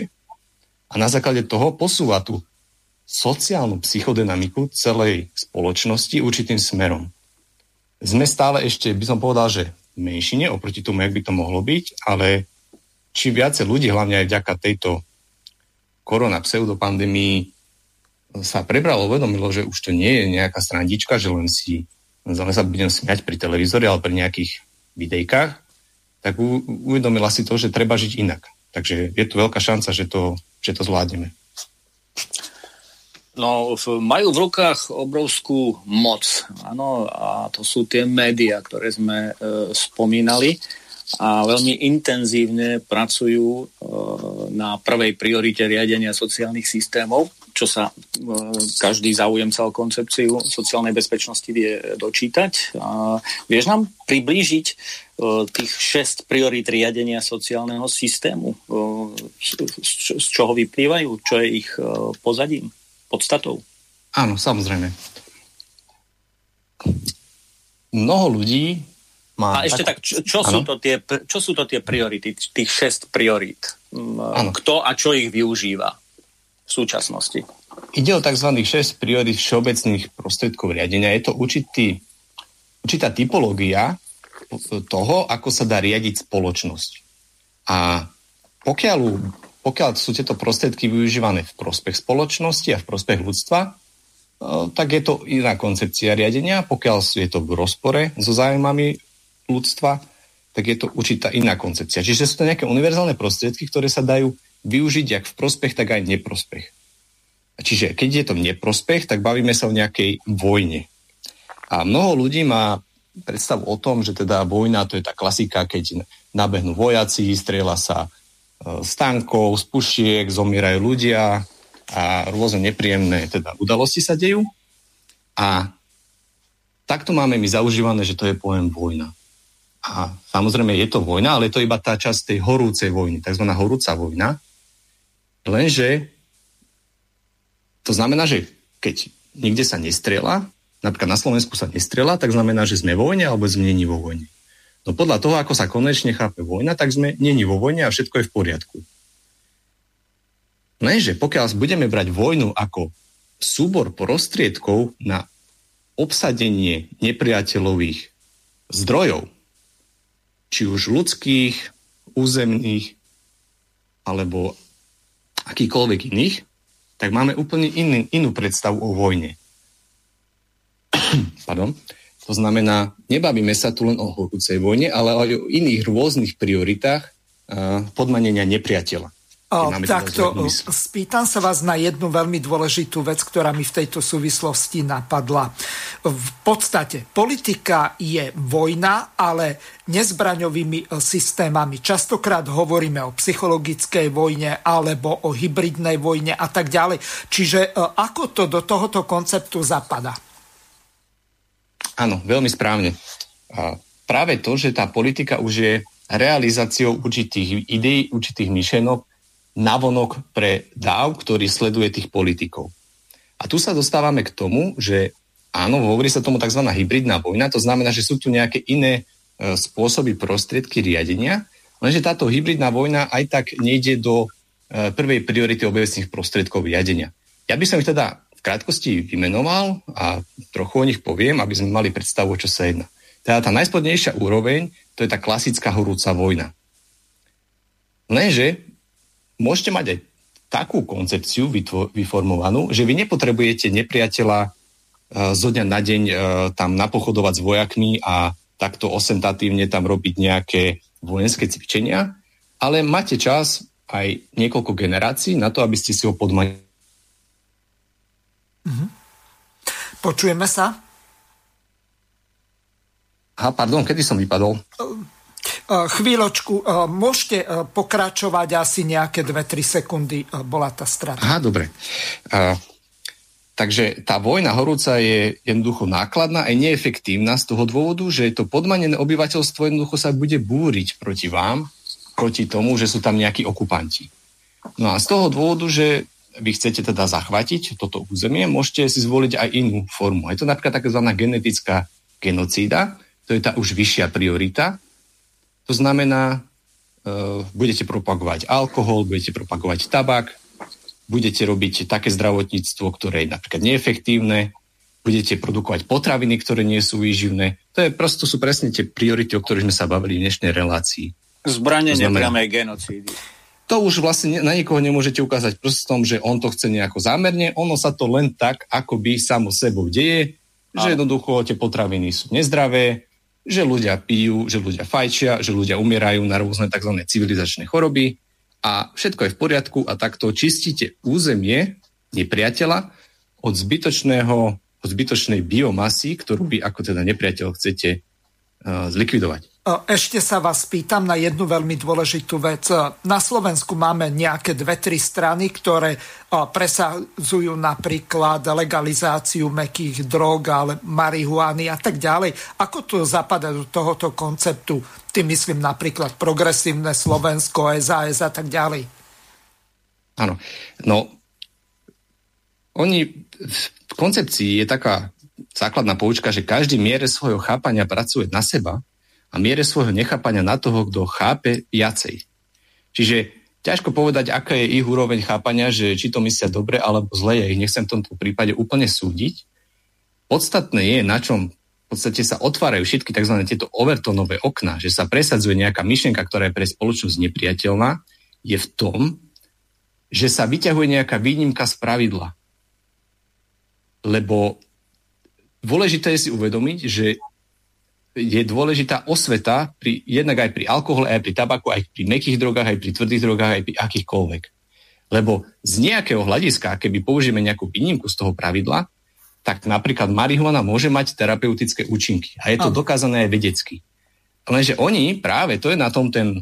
a na základe toho posúva tú sociálnu psychodynamiku celej spoločnosti určitým smerom. Sme stále ešte, by som povedal, že menšine oproti tomu, jak by to mohlo byť, ale čím viacej ľudí, hlavne aj vďaka tejto korona pseudopandémii, sa prebralo, uvedomilo, že už to nie je nejaká srandička, že len si len sa budem smiať pri televízore, ale pri nejakých videjkách, tak uvedomila si to, že treba žiť inak. Takže je tu veľká šanca, že to, že to zvládneme. No, majú v rukách obrovskú moc, áno, a to sú tie médiá, ktoré sme e, spomínali. A veľmi intenzívne pracujú e, na prvej priorite riadenia sociálnych systémov, čo sa e, každý záujemca o koncepciu sociálnej bezpečnosti vie dočítať. Vieš nám priblížiť tých šest priorít riadenia sociálneho systému? Z čoho vyplývajú? Čo je ich pozadím, podstatou? Áno, samozrejme. Mnoho ľudí má... A ešte tak, čo, čo, sú to tie, čo sú to tie priority, tých šest priorít? Ano. Mm, kto a čo ich využíva v súčasnosti? Ide o tzv. 6 priorít všeobecných prostriedkov riadenia. Je to určitý, určitá typológia toho, ako sa dá riadiť spoločnosť. A pokiaľ, pokiaľ sú tieto prostriedky využívané v prospech spoločnosti a v prospech ľudstva, e, tak je to iná koncepcia riadenia. Pokiaľ je to v rozpore so zájmami ľudstva, tak je to určitá iná koncepcia. Čiže sú to nejaké univerzálne prostriedky, ktoré sa dajú využiť jak v prospech, tak aj neprospech. Čiže keď je to v neprospech, tak bavíme sa o nejakej vojne. A mnoho ľudí má predstavu o tom, že teda vojna to je tá klasika, keď nabehnú vojaci, strieľa sa e, z tankov, z pušiek, zomierajú ľudia a rôzne nepríjemné teda udalosti sa dejú. A takto máme my zaužívané, že to je pojem vojna. A samozrejme je to vojna, ale je to iba tá časť tej horúcej vojny, tzv. horúca vojna. Lenže to znamená, že keď nikde sa nestrela, napríklad na Slovensku sa nestrela, tak znamená, že sme vo vojne alebo sme není vo vojne. No podľa toho, ako sa konečne chápe vojna, tak sme není vo vojne a všetko je v poriadku. Lenže pokiaľ budeme brať vojnu ako súbor prostriedkov na obsadenie nepriateľových zdrojov, či už ľudských, územných alebo akýkoľvek iných, tak máme úplne iný, inú predstavu o vojne. Pardon. To znamená, nebavíme sa tu len o horúcej vojne, ale aj o iných rôznych prioritách podmanenia nepriateľa. Takto spýtam sa vás na jednu veľmi dôležitú vec, ktorá mi v tejto súvislosti napadla. V podstate politika je vojna, ale nezbraňovými e, systémami. Častokrát hovoríme o psychologickej vojne alebo o hybridnej vojne a tak ďalej. Čiže e, ako to do tohoto konceptu zapada? Áno, veľmi správne. A práve to, že tá politika už je realizáciou určitých ideí, určitých myšlenok, navonok pre dáv, ktorý sleduje tých politikov. A tu sa dostávame k tomu, že áno, hovorí sa tomu tzv. hybridná vojna, to znamená, že sú tu nejaké iné e, spôsoby, prostriedky riadenia, lenže táto hybridná vojna aj tak nejde do e, prvej priority obecných prostriedkov riadenia. Ja by som ich teda v krátkosti vymenoval a trochu o nich poviem, aby sme mali predstavu, čo sa jedná. Teda tá najspodnejšia úroveň, to je tá klasická horúca vojna. Lenže môžete mať aj takú koncepciu vytvo- vyformovanú, že vy nepotrebujete nepriateľa uh, zo dňa na deň uh, tam napochodovať s vojakmi a takto osentatívne tam robiť nejaké vojenské cvičenia, ale máte čas aj niekoľko generácií na to, aby ste si ho podmanili. Mm-hmm. Počujeme sa? Aha, pardon, kedy som vypadol? Uh, Eh, chvíľočku, eh, môžete eh, pokračovať asi nejaké 2-3 sekundy, bola tá strata. Aha, dobre. Uh, takže tá vojna horúca je jednoducho nákladná a neefektívna z toho dôvodu, že to podmanené obyvateľstvo jednoducho sa bude búriť proti vám, proti tomu, že sú tam nejakí okupanti. No a z toho dôvodu, že vy chcete teda zachvátiť toto územie, môžete si zvoliť aj inú formu. Je to napríklad tzv. genetická genocída, to je tá už vyššia priorita, to znamená, uh, budete propagovať alkohol, budete propagovať tabak, budete robiť také zdravotníctvo, ktoré je napríklad neefektívne, budete produkovať potraviny, ktoré nie sú výživné. To je prosto sú presne tie priority, o ktorých sme sa bavili v dnešnej relácii. Zbranie nepriamej genocídy. To už vlastne na nikoho nemôžete ukázať prstom, že on to chce nejako zámerne, ono sa to len tak, ako by samo sebou deje, že jednoducho tie potraviny sú nezdravé, že ľudia pijú, že ľudia fajčia, že ľudia umierajú na rôzne tzv. civilizačné choroby a všetko je v poriadku a takto čistíte územie nepriateľa od zbytočného, od zbytočnej biomasy, ktorú vy ako teda nepriateľ chcete uh, zlikvidovať. Ešte sa vás pýtam na jednu veľmi dôležitú vec. Na Slovensku máme nejaké dve, tri strany, ktoré presadzujú napríklad legalizáciu mekých drog, ale marihuany a tak ďalej. Ako to zapadá do tohoto konceptu? Tým myslím napríklad progresívne Slovensko, SAS a tak ďalej. Áno. No, oni v koncepcii je taká základná poučka, že každý miere svojho chápania pracuje na seba a miere svojho nechápania na toho, kto chápe viacej. Čiže ťažko povedať, aká je ich úroveň chápania, že či to myslia dobre alebo zle, ja ich nechcem v tomto prípade úplne súdiť. Podstatné je, na čom v podstate sa otvárajú všetky tzv. tieto overtonové okna, že sa presadzuje nejaká myšlienka, ktorá je pre spoločnosť nepriateľná, je v tom, že sa vyťahuje nejaká výnimka z pravidla. Lebo dôležité je si uvedomiť, že je dôležitá osveta pri, jednak aj pri alkohole, aj pri tabaku, aj pri mekých drogách, aj pri tvrdých drogách, aj pri akýchkoľvek. Lebo z nejakého hľadiska, keby použijeme nejakú výnimku z toho pravidla, tak napríklad marihuana môže mať terapeutické účinky. A je to dokázané aj vedecky. Lenže oni práve, to je na tom ten,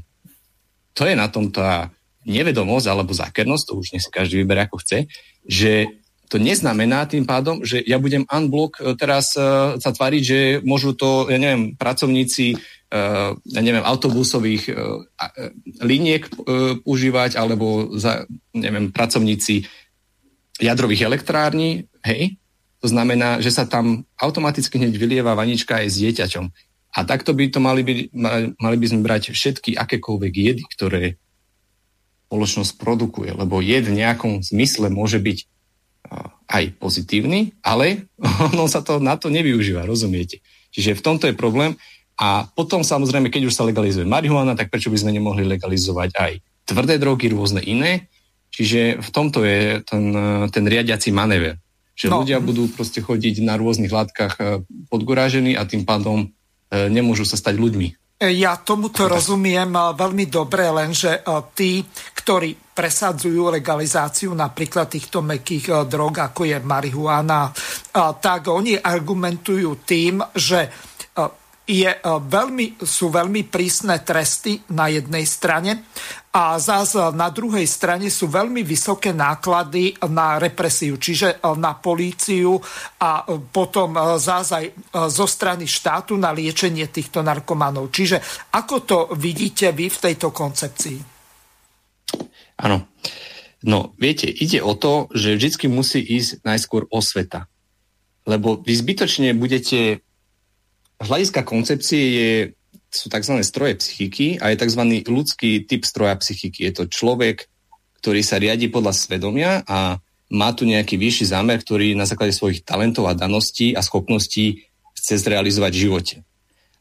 to je na tom tá nevedomosť alebo zákernosť, to už nech si každý vyberie ako chce, že to neznamená tým pádom, že ja budem unblock e, teraz uh, sa tváriť, že môžu to, ja neviem, pracovníci uh, ja neviem, autobusových liniek užívať, alebo za, neviem, pracovníci jadrových elektrární, hej? To znamená, že sa tam automaticky hneď vylieva vanička aj s dieťaťom. A takto by to mali, by, mali by sme brať všetky akékoľvek jedy, ktoré spoločnosť produkuje, lebo jed v nejakom zmysle môže byť aj pozitívny, ale ono sa to na to nevyužíva, rozumiete? Čiže v tomto je problém. A potom samozrejme, keď už sa legalizuje marihuana, tak prečo by sme nemohli legalizovať aj tvrdé drogy, rôzne iné? Čiže v tomto je ten, ten riadiaci manéver. Že no. ľudia budú proste chodiť na rôznych látkach eh, podgorážení a tým pádom eh, nemôžu sa stať ľuďmi. Ja tomuto rozumiem veľmi dobre, lenže tí, ktorí presadzujú legalizáciu napríklad týchto mekých drog, ako je marihuana, tak oni argumentujú tým, že je veľmi, sú veľmi prísne tresty na jednej strane a zás na druhej strane sú veľmi vysoké náklady na represiu, čiže e, na políciu a e, potom zás aj zo strany štátu na liečenie týchto narkomanov. Čiže ako to vidíte vy v tejto koncepcii? Áno. No, viete, ide o to, že vždy musí ísť najskôr osveta. Lebo vy zbytočne budete z hľadiska koncepcie je, sú tzv. stroje psychiky a je tzv. ľudský typ stroja psychiky. Je to človek, ktorý sa riadi podľa svedomia a má tu nejaký vyšší zámer, ktorý na základe svojich talentov a daností a schopností chce zrealizovať v živote.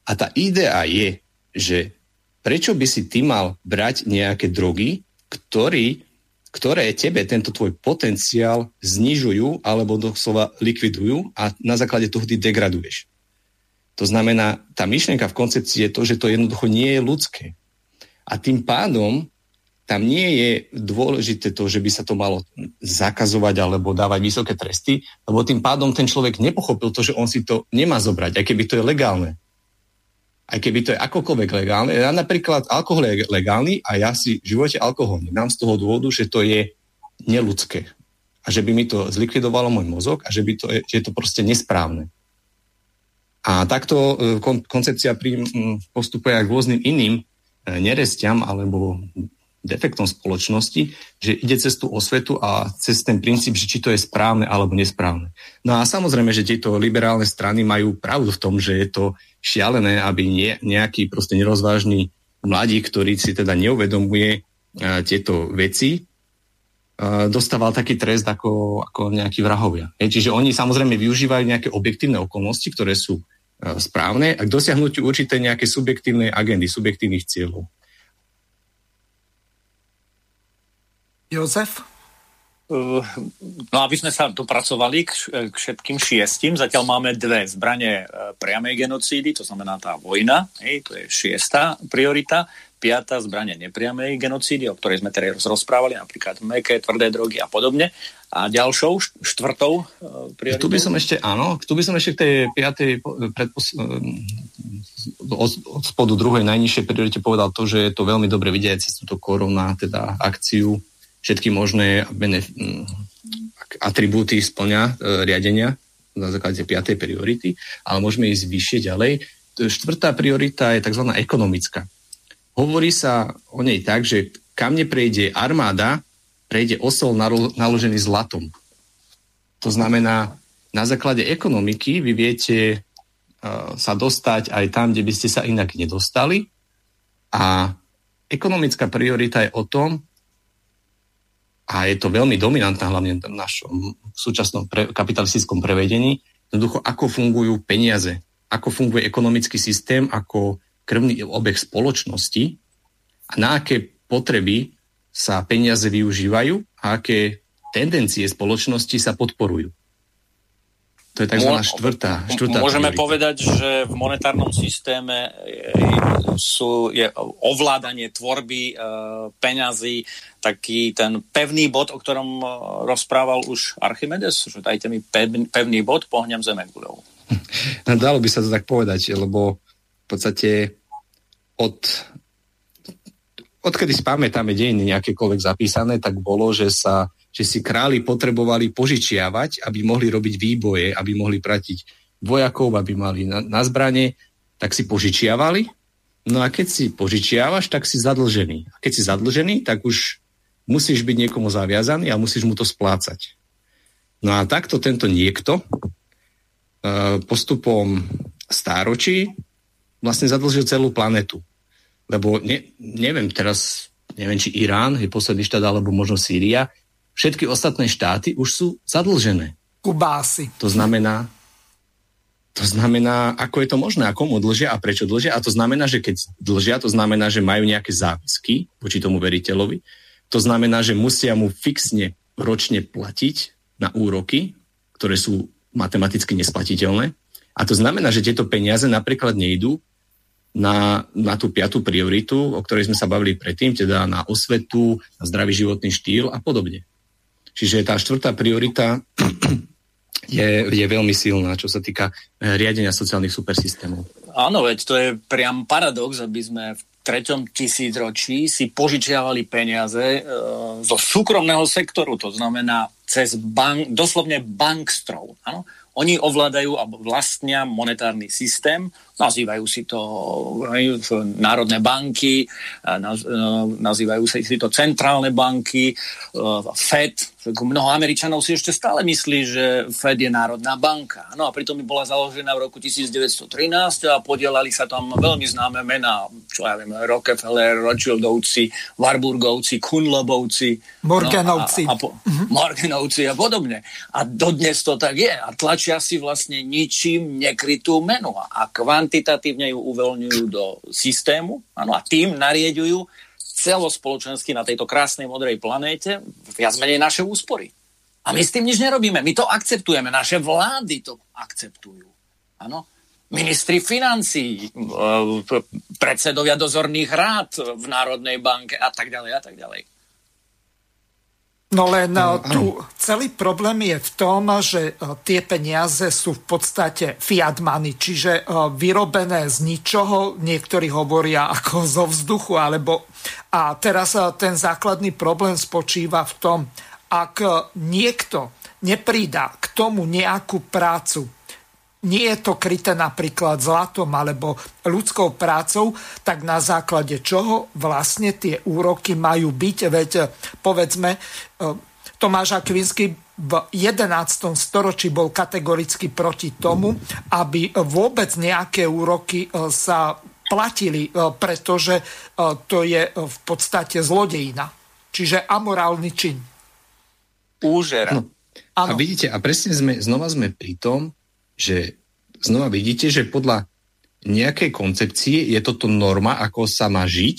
A tá idea je, že prečo by si ty mal brať nejaké drogy, ktorý, ktoré tebe tento tvoj potenciál znižujú alebo doslova likvidujú a na základe toho ty degraduješ. To znamená, tá myšlienka v koncepcii je to, že to jednoducho nie je ľudské. A tým pádom tam nie je dôležité to, že by sa to malo zakazovať alebo dávať vysoké tresty, lebo tým pádom ten človek nepochopil to, že on si to nemá zobrať, aj keby to je legálne. Aj keby to je akokoľvek legálne. Ja napríklad alkohol je legálny a ja si v živote alkohol nemám z toho dôvodu, že to je neludské. A že by mi to zlikvidovalo môj mozog a že, by to je, že je to proste nesprávne. A takto e, kon, koncepcia postupuje aj k rôznym iným e, nerestiam alebo defektom spoločnosti, že ide cez tú osvetu a cez ten princíp, že či to je správne alebo nesprávne. No a samozrejme, že tieto liberálne strany majú pravdu v tom, že je to šialené, aby nejaký proste nerozvážny mladí, ktorý si teda neuvedomuje uh, tieto veci, dostával taký trest ako, ako nejakí vrahovia. Čiže oni samozrejme využívajú nejaké objektívne okolnosti, ktoré sú E, správne a k dosiahnutiu určitej nejakej subjektívnej agendy, subjektívnych cieľov. Jozef? E, no aby sme sa dopracovali k, k všetkým šiestim, zatiaľ máme dve zbranie e, priamej genocídy, to znamená tá vojna, hej, to je šiesta priorita piata zbranie nepriamej genocídy, o ktorej sme teraz rozprávali, napríklad meké, tvrdé drogy a podobne. A ďalšou, štvrtou prioritou? Tu by som ešte, áno, tu by som ešte k tej piatej predpos- od, od spodu druhej najnižšej priorite povedal to, že je to veľmi dobre vidieť cez túto korona, teda akciu, všetky možné benef- atribúty splňa e, riadenia na základe 5. priority, ale môžeme ísť vyššie ďalej. Štvrtá priorita je tzv. ekonomická. Hovorí sa o nej tak, že kam neprejde armáda, prejde osol naložený zlatom. To znamená, na základe ekonomiky vy viete uh, sa dostať aj tam, kde by ste sa inak nedostali. A ekonomická priorita je o tom, a je to veľmi dominantná hlavne v našom súčasnom pre, kapitalistickom prevedení, jednoducho ako fungujú peniaze, ako funguje ekonomický systém, ako krvný obeh spoločnosti a na aké potreby sa peniaze využívajú a aké tendencie spoločnosti sa podporujú. To je tzv. štvrtá, štvrtá Môžeme priorita. povedať, že v monetárnom systéme sú, je ovládanie tvorby e, peňazí taký ten pevný bod, o ktorom e, rozprával už Archimedes, že dajte mi pevný, pevný bod, pohnem zeme guľou. No, dalo by sa to tak povedať, lebo v podstate od odkedy spamätáme dejiny nejakékoľvek zapísané, tak bolo, že, sa, že si králi potrebovali požičiavať, aby mohli robiť výboje, aby mohli pratiť vojakov, aby mali na, na zbranie, tak si požičiavali. No a keď si požičiavaš, tak si zadlžený. A keď si zadlžený, tak už musíš byť niekomu zaviazaný a musíš mu to splácať. No a takto tento niekto e, postupom stáročí vlastne zadlžil celú planetu. Lebo ne, neviem teraz, neviem či Irán je posledný štát, alebo možno Sýria, všetky ostatné štáty už sú zadlžené. Kubásy. To znamená, to znamená, ako je to možné, ako mu dlžia a prečo dlžia. A to znamená, že keď dlžia, to znamená, že majú nejaké záväzky voči tomu veriteľovi. To znamená, že musia mu fixne ročne platiť na úroky, ktoré sú matematicky nesplatiteľné. A to znamená, že tieto peniaze napríklad nejdú na, na tú piatú prioritu, o ktorej sme sa bavili predtým, teda na osvetu, na zdravý životný štýl a podobne. Čiže tá štvrtá priorita je, je veľmi silná, čo sa týka eh, riadenia sociálnych supersystémov. Áno, veď to je priam paradox, aby sme v treťom tisícročí si požičiavali peniaze e, zo súkromného sektoru, to znamená cez bank, doslovne bankstrov. Áno? Oni ovládajú a vlastnia monetárny systém, nazývajú si to národné banky, nazývajú si to centrálne banky, FED. Mnoho Američanov si ešte stále myslí, že FED je národná banka. No a pritom bola založená v roku 1913 a podielali sa tam veľmi známe mená, čo ja viem, Rockefeller, Rothschildovci, Warburgovci, Kunlobovci. Morganovci. No a, a, a po, mm-hmm. Morganovci a podobne. A dodnes to tak je. A tlačia si vlastne ničím nekrytú menu. A kvantitatívne ju uvoľňujú do systému ano, a tým narieďujú celospoločensky na tejto krásnej modrej planéte viac menej naše úspory. A my s tým nič nerobíme. My to akceptujeme. Naše vlády to akceptujú. Áno. Ministri financí, predsedovia dozorných rád v Národnej banke a tak ďalej a tak ďalej. No len no, tu celý problém je v tom, že tie peniaze sú v podstate fiat money, čiže vyrobené z ničoho, niektorí hovoria ako zo vzduchu, alebo... A teraz ten základný problém spočíva v tom, ak niekto neprída k tomu nejakú prácu, nie je to kryté napríklad zlatom alebo ľudskou prácou, tak na základe čoho vlastne tie úroky majú byť. Veď povedzme, Tomáš Akvinsky v 11. storočí bol kategoricky proti tomu, aby vôbec nejaké úroky sa platili, pretože to je v podstate zlodejina. Čiže amorálny čin. Úžera. No. A vidíte, a presne sme, znova sme pri tom, že znova vidíte, že podľa nejakej koncepcie je toto norma, ako sa má žiť,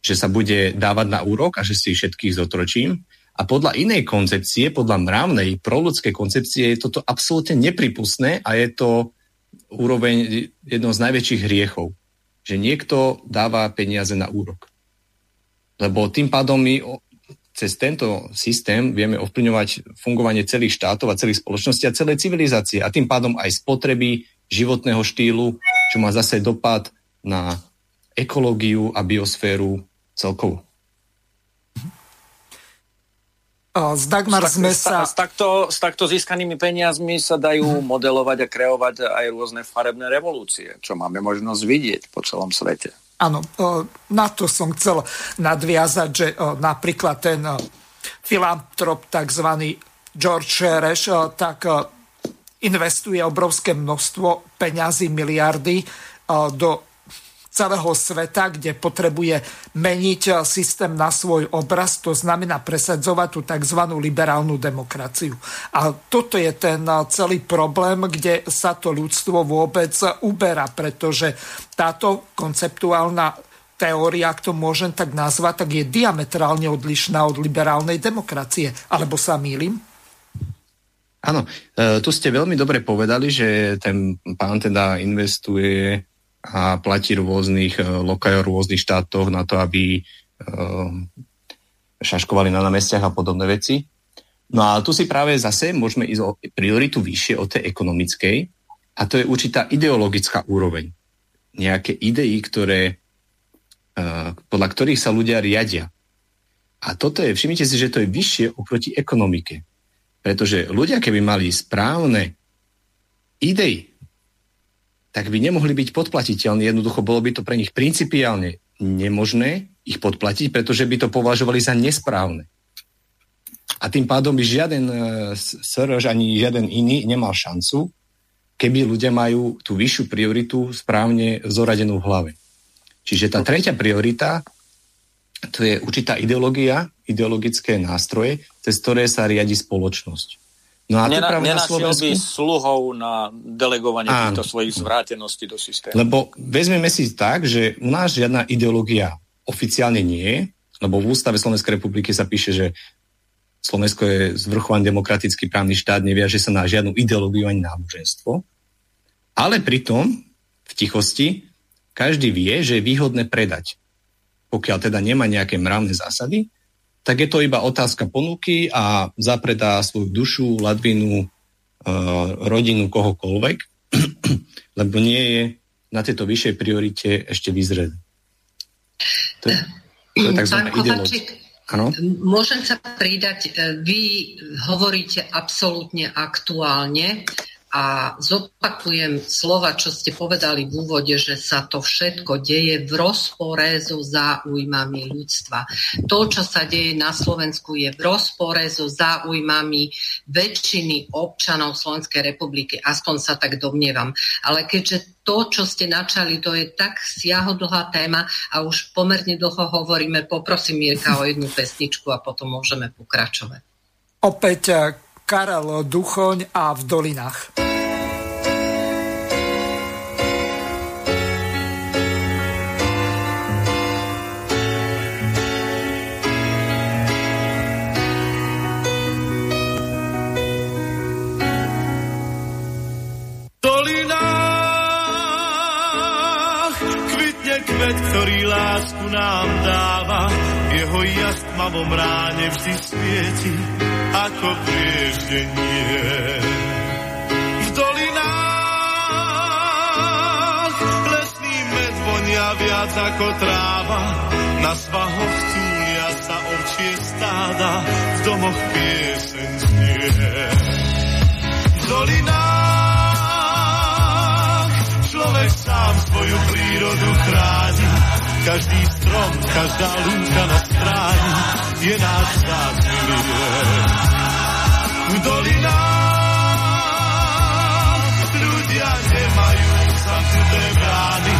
že sa bude dávať na úrok a že si všetkých zotročím. A podľa inej koncepcie, podľa mravnej, proludskej koncepcie je toto absolútne nepripustné a je to úroveň jednou z najväčších hriechov. Že niekto dáva peniaze na úrok. Lebo tým pádom my cez tento systém vieme ovplyvňovať fungovanie celých štátov a celých spoločností a celej civilizácie a tým pádom aj spotreby životného štýlu čo má zase dopad na ekológiu a biosféru celkovo. S Dagmar s, sme sa... S, takto, s takto získanými peniazmi sa dajú modelovať a kreovať aj rôzne farebné revolúcie, čo máme možnosť vidieť po celom svete. Áno, na to som chcel nadviazať, že napríklad ten filantrop tzv. George Soros, tak investuje obrovské množstvo peňazí, miliardy do celého sveta, kde potrebuje meniť systém na svoj obraz, to znamená presadzovať tú tzv. liberálnu demokraciu. A toto je ten celý problém, kde sa to ľudstvo vôbec uberá, pretože táto konceptuálna teória, ak to môžem tak nazvať, tak je diametrálne odlišná od liberálnej demokracie. Alebo sa mýlim? Áno, tu ste veľmi dobre povedali, že ten pán teda investuje a platí rôznych e, lokajov, rôznych štátoch na to, aby e, šaškovali na námestiach a podobné veci. No a tu si práve zase môžeme ísť o prioritu vyššie od tej ekonomickej a to je určitá ideologická úroveň. Nejaké idei, ktoré, podľa ktorých sa ľudia riadia. A toto je, všimnite si, že to je vyššie oproti ekonomike. Pretože ľudia, keby mali správne idei, tak by nemohli byť podplatiteľní. Jednoducho bolo by to pre nich principiálne nemožné ich podplatiť, pretože by to považovali za nesprávne. A tým pádom by žiaden e, Soros ani žiaden iný nemal šancu, keby ľudia majú tú vyššiu prioritu správne zoradenú v hlave. Čiže tá tretia priorita to je určitá ideológia, ideologické nástroje, cez ktoré sa riadi spoločnosť. No a Nena, práve na by sluhov na delegovanie Áno. týchto svojich zvráteností do systému. Lebo vezmeme si tak, že u nás žiadna ideológia oficiálne nie je, lebo v ústave Slovenskej republiky sa píše, že Slovensko je zvrchovaný demokratický právny štát, neviaže sa na žiadnu ideológiu ani náboženstvo. Ale pritom v tichosti každý vie, že je výhodné predať pokiaľ teda nemá nejaké mravné zásady, tak je to iba otázka ponuky a zapredá svoju dušu, ladvinu, e, rodinu, kohokoľvek, lebo nie je na tejto vyššej priorite ešte vyzrieť. To je, to je tzv. ideológia. Môžem sa pridať, e, vy hovoríte absolútne aktuálne a zopakujem slova, čo ste povedali v úvode, že sa to všetko deje v rozpore so záujmami ľudstva. To, čo sa deje na Slovensku, je v rozpore so záujmami väčšiny občanov Slovenskej republiky. Aspoň sa tak domnievam. Ale keďže to, čo ste načali, to je tak siahodlhá téma a už pomerne dlho hovoríme, poprosím Mirka o jednu pesničku a potom môžeme pokračovať. Opäť Karel Duchoň a v dolinách. lásku nám dáva, jeho jas tmavom ráne vždy svieti ako prieždenie. V dolinách lesný med vonia viac ako tráva, na svahoch túlia sa ovčie stáda, v domoch pieseň znie. V dolinách človek sám svoju prírodu chráni, každý strom, každá lúka na stráni je náš vzácný V dolinách ľudia nemajú zamknuté brány,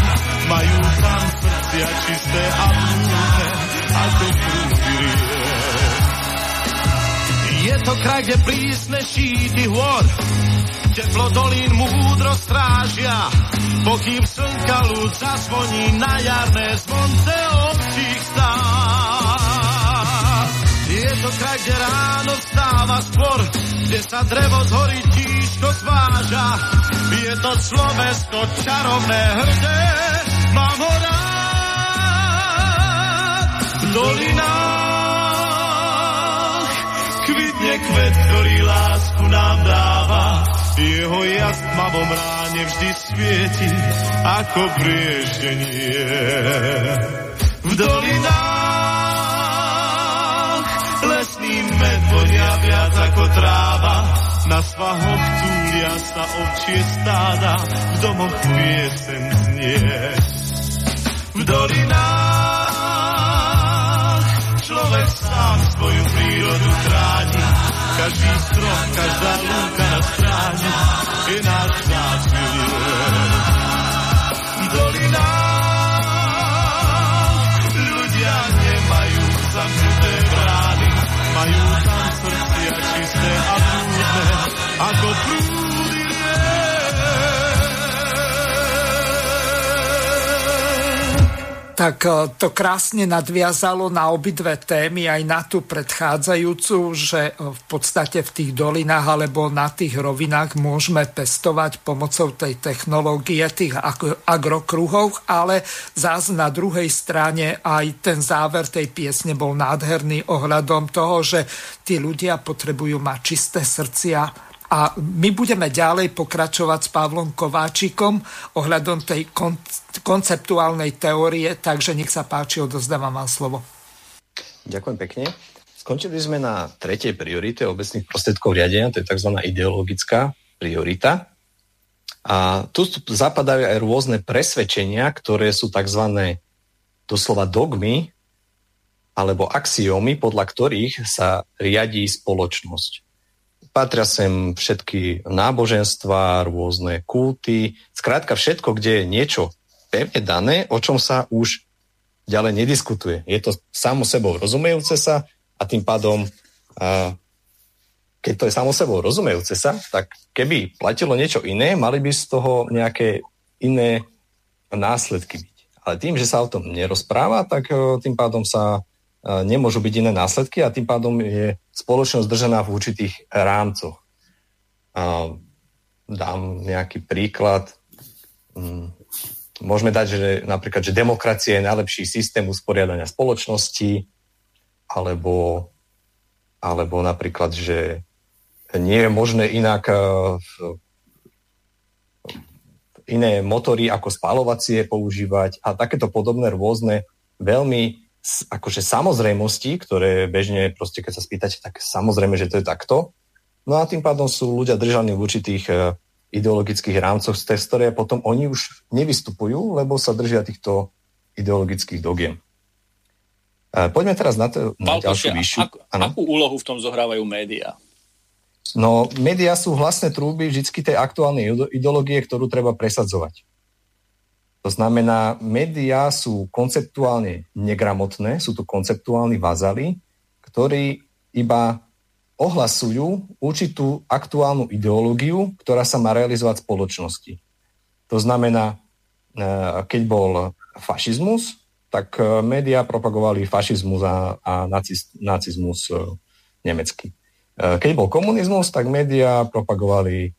majú tam srdcia čisté a múdne, ako prúdy Je to kraj, kde prísne šíty hôr, teplo dolín múdro strážia, pokým slnka ľud zazvoní na jarné zvonce obcích stáv. To kraj, ráno stáva skôr, kde sa drevo z hory tížko zváža. Je to Slovensko čarovné hrdé, mám ho rád. V dolinách kvitne kvet, ktorý lásku nám dáva jeho jas v tmavom ráne vždy svieti ako brieždenie. V dolinách vonia viac ako tráva, na svahoch túlia sa ovčie stáda, v domoch piesen znie. V dolinách človek sám svoju prírodu chráni, každý strom, každá lúka na stráni je náš vzácný V dolinách ľudia nemajú zamknuté brány, majú tam srdcia čisté a prúdne, tak e, to krásne nadviazalo na obidve témy, aj na tú predchádzajúcu, že e, v podstate v tých dolinách alebo na tých rovinách môžeme pestovať pomocou tej technológie, tých agrokruhov, ale zás na druhej strane aj ten záver tej piesne bol nádherný ohľadom toho, že tí ľudia potrebujú mať čisté srdcia, a my budeme ďalej pokračovať s Pavlom Kováčikom ohľadom tej kon- konceptuálnej teórie, takže nech sa páči, odozdávam vám slovo. Ďakujem pekne. Skončili sme na tretej priorite obecných prostriedkov riadenia, to je tzv. ideologická priorita. A tu zapadajú aj rôzne presvedčenia, ktoré sú tzv. doslova dogmy alebo axiómy, podľa ktorých sa riadí spoločnosť patria sem všetky náboženstva, rôzne kulty, skrátka všetko, kde je niečo pevne dané, o čom sa už ďalej nediskutuje. Je to samo sebou rozumejúce sa a tým pádom, keď to je samo sebou rozumejúce sa, tak keby platilo niečo iné, mali by z toho nejaké iné následky byť. Ale tým, že sa o tom nerozpráva, tak tým pádom sa nemôžu byť iné následky a tým pádom je spoločnosť držaná v určitých rámcoch. Dám nejaký príklad. Mm, môžeme dať, že napríklad, že demokracia je najlepší systém usporiadania spoločnosti, alebo, alebo napríklad, že nie je možné inak iné motory ako spalovacie používať a takéto podobné rôzne veľmi akože samozrejmosti, ktoré bežne proste, keď sa spýtate, tak samozrejme, že to je takto. No a tým pádom sú ľudia držaní v určitých uh, ideologických rámcoch, z ktoré potom oni už nevystupujú, lebo sa držia týchto ideologických dogiem. Uh, poďme teraz na, to, na ďalšiu vyššiu. Ak, akú úlohu v tom zohrávajú médiá? No, médiá sú hlasné trúby vždy tej aktuálnej ideológie, ktorú treba presadzovať. To znamená, médiá sú konceptuálne negramotné, sú to konceptuálni vazali, ktorí iba ohlasujú určitú aktuálnu ideológiu, ktorá sa má realizovať v spoločnosti. To znamená, e, keď bol fašizmus, tak e, médiá propagovali fašizmus a, a nacizmus e, nemecký. Keď bol komunizmus, tak médiá propagovali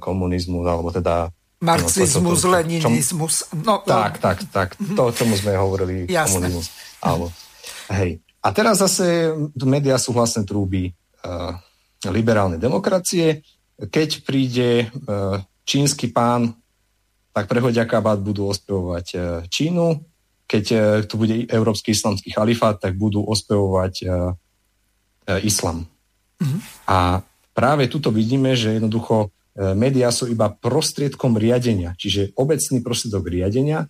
komunizmus, alebo teda Marxizmus, no, to, to, to, leninizmus. No, tak, tak, tak. Mm-hmm. To, čomu sme hovorili, komunizmus. Áno. Hej. A teraz zase médiá sú vlastne trúby uh, liberálnej demokracie. Keď príde uh, čínsky pán, tak prehodia kabát budú ospevovať uh, Čínu. Keď uh, tu bude Európsky islamský chalifát, tak budú ospevovať uh, uh, islam. Mm-hmm. A práve tuto vidíme, že jednoducho médiá sú iba prostriedkom riadenia, čiže obecný prostriedok riadenia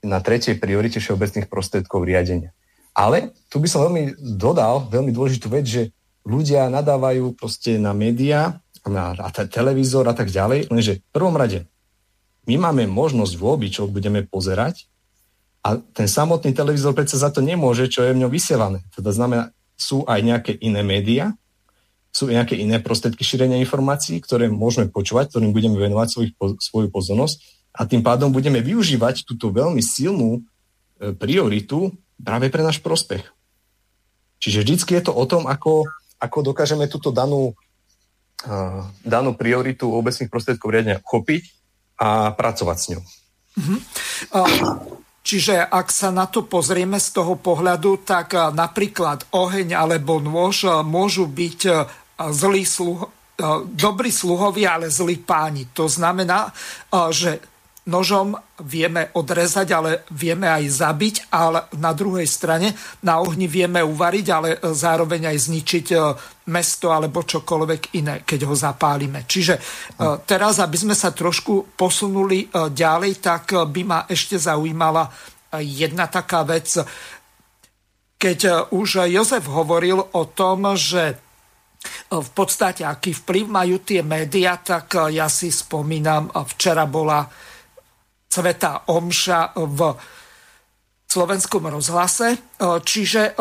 na tretej priorite všeobecných prostriedkov riadenia. Ale tu by som veľmi dodal, veľmi dôležitú vec, že ľudia nadávajú proste na médiá, na, na televízor a tak ďalej, lenže v prvom rade my máme možnosť voľby, čo budeme pozerať a ten samotný televízor predsa za to nemôže, čo je v ňom vysielané. Teda znamená, sú aj nejaké iné médiá, sú nejaké iné prostriedky šírenia informácií, ktoré môžeme počúvať, ktorým budeme venovať svoj, svoju pozornosť a tým pádom budeme využívať túto veľmi silnú e, prioritu práve pre náš prospech. Čiže vždycky je to o tom, ako, ako dokážeme túto danú, uh, danú prioritu obecných prostriedkov riadenia chopiť a pracovať s ňou. Uh-huh. Uh, čiže ak sa na to pozrieme z toho pohľadu, tak napríklad oheň alebo nôž môžu byť zlý sluh, dobrí sluhovia, ale zlí páni. To znamená, že nožom vieme odrezať, ale vieme aj zabiť, ale na druhej strane na ohni vieme uvariť, ale zároveň aj zničiť e, mesto alebo čokoľvek iné, keď ho zapálime. Čiže e, teraz, aby sme sa trošku posunuli e, ďalej, tak by ma ešte zaujímala jedna taká vec. Keď už Jozef hovoril o tom, že v podstate aký vplyv majú tie médiá, tak ja si spomínam, včera bola Sveta Omša v slovenskom rozhlase. Čiže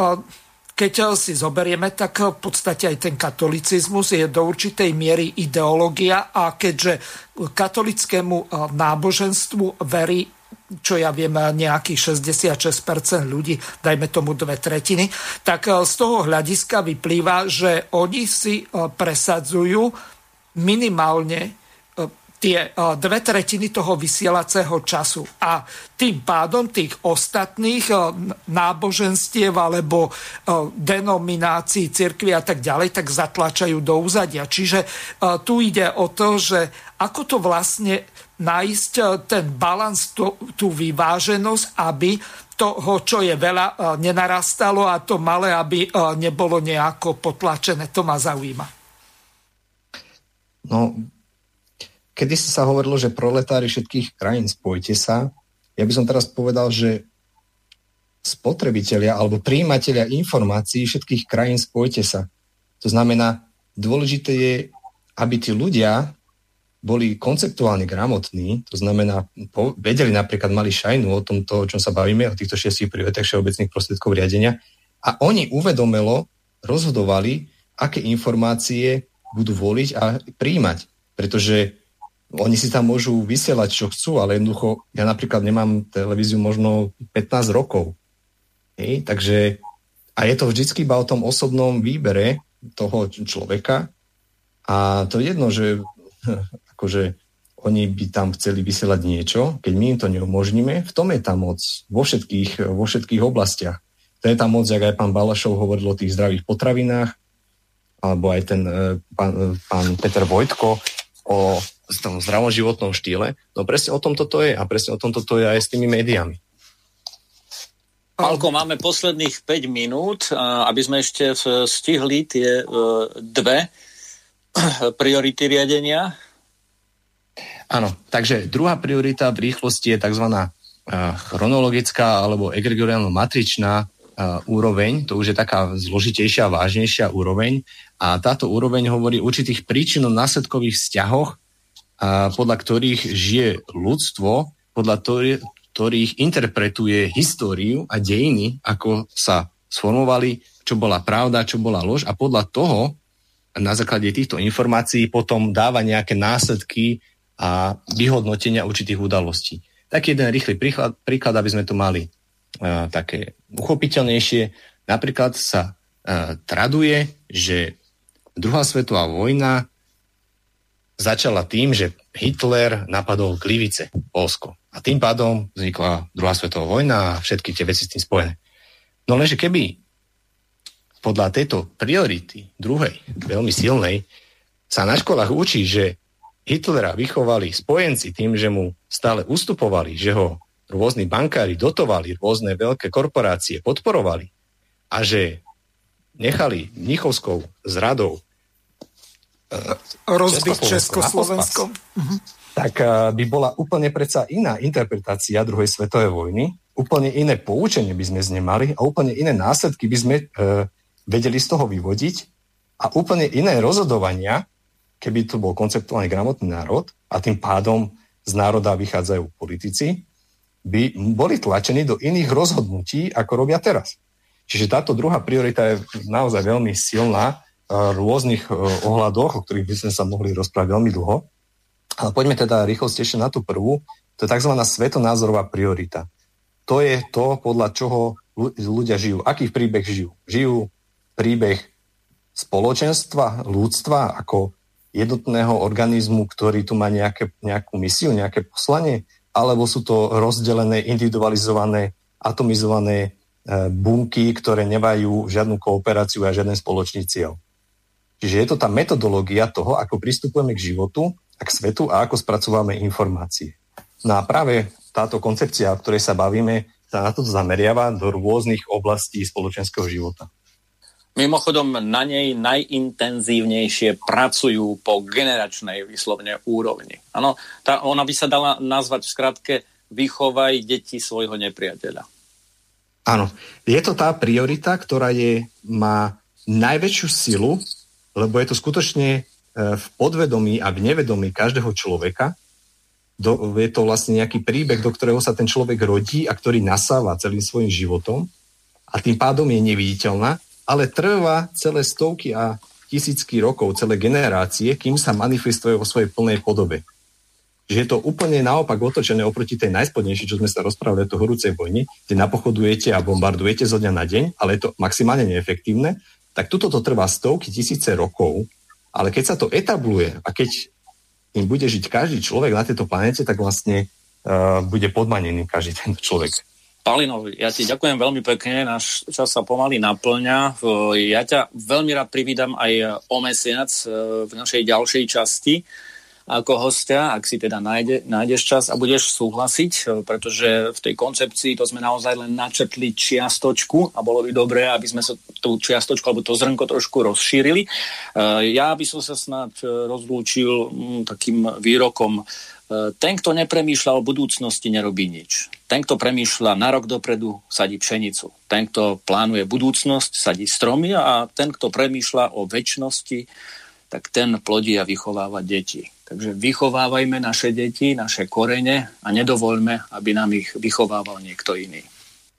keď si zoberieme, tak v podstate aj ten katolicizmus je do určitej miery ideológia a keďže katolickému náboženstvu verí čo ja viem, nejakých 66% ľudí, dajme tomu dve tretiny, tak z toho hľadiska vyplýva, že oni si presadzujú minimálne tie dve tretiny toho vysielacieho času. A tým pádom tých ostatných náboženstiev alebo denominácií cirkvi a tak ďalej, tak zatlačajú do úzadia. Čiže tu ide o to, že ako to vlastne nájsť ten balans, tú, tú vyváženosť, aby toho, čo je veľa, nenarastalo a to malé, aby nebolo nejako potlačené. To ma zaujíma. No, kedy sa hovorilo, že proletári všetkých krajín spojte sa. Ja by som teraz povedal, že spotrebitelia alebo príjimatelia informácií všetkých krajín spojte sa. To znamená, dôležité je, aby tí ľudia boli konceptuálne gramotní, to znamená, po, vedeli napríklad, mali šajnu o tomto, o čom sa bavíme, o týchto šiestich prioritách všeobecných prostriedkov riadenia a oni uvedomelo rozhodovali, aké informácie budú voliť a príjmať. Pretože oni si tam môžu vysielať, čo chcú, ale jednoducho, ja napríklad nemám televíziu možno 15 rokov. Hej? Takže, a je to vždycky iba o tom osobnom výbere toho človeka a to je jedno, že akože oni by tam chceli vysielať niečo, keď my im to neumožníme, v tom je tá moc vo všetkých, vo všetkých oblastiach. To je tá moc, jak aj pán Balašov hovoril o tých zdravých potravinách, alebo aj ten e, pán, e, pán Peter Vojtko o tom zdravom životnom štýle. No presne o tom toto je a presne o tom toto je aj s tými médiami. Palko, máme posledných 5 minút, aby sme ešte stihli tie e, dve priority riadenia. Áno, takže druhá priorita v rýchlosti je tzv. E, chronologická alebo egregoriálno-matričná e, úroveň, to už je taká zložitejšia vážnejšia úroveň a táto úroveň hovorí o určitých príčinno-následkových vzťahoch a podľa ktorých žije ľudstvo, podľa ktorých interpretuje históriu a dejiny, ako sa sformovali, čo bola pravda, čo bola lož a podľa toho, na základe týchto informácií potom dáva nejaké následky a vyhodnotenia určitých udalostí. Taký jeden rýchly príklad, príklad aby sme to mali uh, také uchopiteľnejšie. Napríklad sa uh, traduje, že druhá svetová vojna začala tým, že Hitler napadol Glivice, Polsko. A tým pádom vznikla druhá svetová vojna a všetky tie veci s tým spojené. No lenže keby podľa tejto priority, druhej, veľmi silnej, sa na školách učí, že Hitlera vychovali spojenci tým, že mu stále ustupovali, že ho rôzni bankári dotovali, rôzne veľké korporácie podporovali a že nechali Mnichovskou zradou rozbiť Československo. Mhm. Tak eh, by bola úplne predsa iná interpretácia druhej svetovej vojny, úplne iné poučenie by sme z nej mali a úplne iné následky by sme uh, vedeli z toho vyvodiť a úplne iné rozhodovania, keby to bol konceptuálne gramotný národ a tým pádom z národa vychádzajú politici, by boli tlačení do iných rozhodnutí, ako robia teraz. Čiže táto druhá priorita je naozaj veľmi silná rôznych e, ohľadoch, o ktorých by sme sa mohli rozprávať veľmi dlho. Ale poďme teda rýchlosti ešte na tú prvú. To je tzv. svetonázorová priorita. To je to, podľa čoho ľudia žijú. Aký príbeh žijú? Žijú príbeh spoločenstva, ľudstva ako jednotného organizmu, ktorý tu má nejaké, nejakú misiu, nejaké poslanie, alebo sú to rozdelené, individualizované, atomizované e, bunky, ktoré nemajú žiadnu kooperáciu a žiaden spoločný cieľ. Čiže je to tá metodológia toho, ako pristupujeme k životu a k svetu a ako spracovávame informácie. No a práve táto koncepcia, o ktorej sa bavíme, sa na to zameriava do rôznych oblastí spoločenského života. Mimochodom, na nej najintenzívnejšie pracujú po generačnej vyslovne úrovni. Ano, tá, ona by sa dala nazvať v skratke vychovaj deti svojho nepriateľa. Áno, je to tá priorita, ktorá je, má najväčšiu silu, lebo je to skutočne e, v podvedomí a v nevedomí každého človeka. Do, je to vlastne nejaký príbeh, do ktorého sa ten človek rodí a ktorý nasáva celým svojim životom a tým pádom je neviditeľná ale trvá celé stovky a tisícky rokov, celé generácie, kým sa manifestuje vo svojej plnej podobe. Že je to úplne naopak otočené oproti tej najspodnejšej, čo sme sa rozprávali o to horúcej vojni, kde napochodujete a bombardujete zo dňa na deň, ale je to maximálne neefektívne, tak tuto to trvá stovky, tisíce rokov, ale keď sa to etabluje a keď im bude žiť každý človek na tejto planete, tak vlastne uh, bude podmanený každý tento človek. Palinovi, ja ti ďakujem veľmi pekne, náš čas sa pomaly naplňa. Ja ťa veľmi rád privídam aj o mesiac e, v našej ďalšej časti ako hostia, ak si teda nájde, nájdeš čas a budeš súhlasiť, e, pretože v tej koncepcii to sme naozaj len načetli čiastočku a bolo by dobré, aby sme sa tú čiastočku alebo to zrnko trošku rozšírili. E, ja by som sa snad rozlúčil takým výrokom ten, kto nepremýšľa o budúcnosti, nerobí nič. Ten, kto premýšľa na rok dopredu, sadí pšenicu. Ten, kto plánuje budúcnosť, sadí stromy a ten, kto premýšľa o väčšnosti, tak ten plodí a vychováva deti. Takže vychovávajme naše deti, naše korene a nedovoľme, aby nám ich vychovával niekto iný.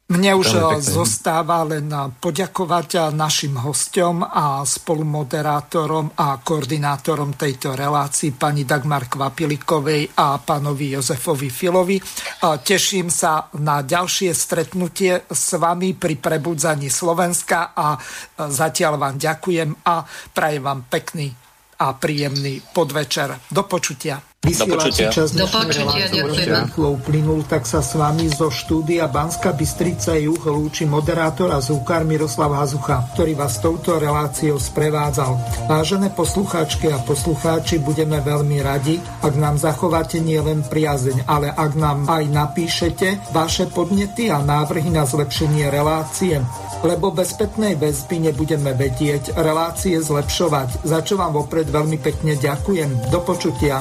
Mne už zostáva len poďakovať našim hostom a spolumoderátorom a koordinátorom tejto relácii pani Dagmar Kvapilikovej a pánovi Jozefovi Filovi. Teším sa na ďalšie stretnutie s vami pri prebudzaní Slovenska a zatiaľ vám ďakujem a prajem vám pekný a príjemný podvečer. Do počutia. Vysielací čas ďakujem. uplynul, tak sa s vami zo štúdia Banska Bystrica Juh lúči moderátor a zúkar Miroslav Hazucha, ktorý vás touto reláciou sprevádzal. Vážené poslucháčky a poslucháči, budeme veľmi radi, ak nám zachováte nielen priazeň, ale ak nám aj napíšete vaše podnety a návrhy na zlepšenie relácie lebo bez spätnej väzby nebudeme vedieť relácie zlepšovať, za čo vám vopred veľmi pekne ďakujem. Do počutia.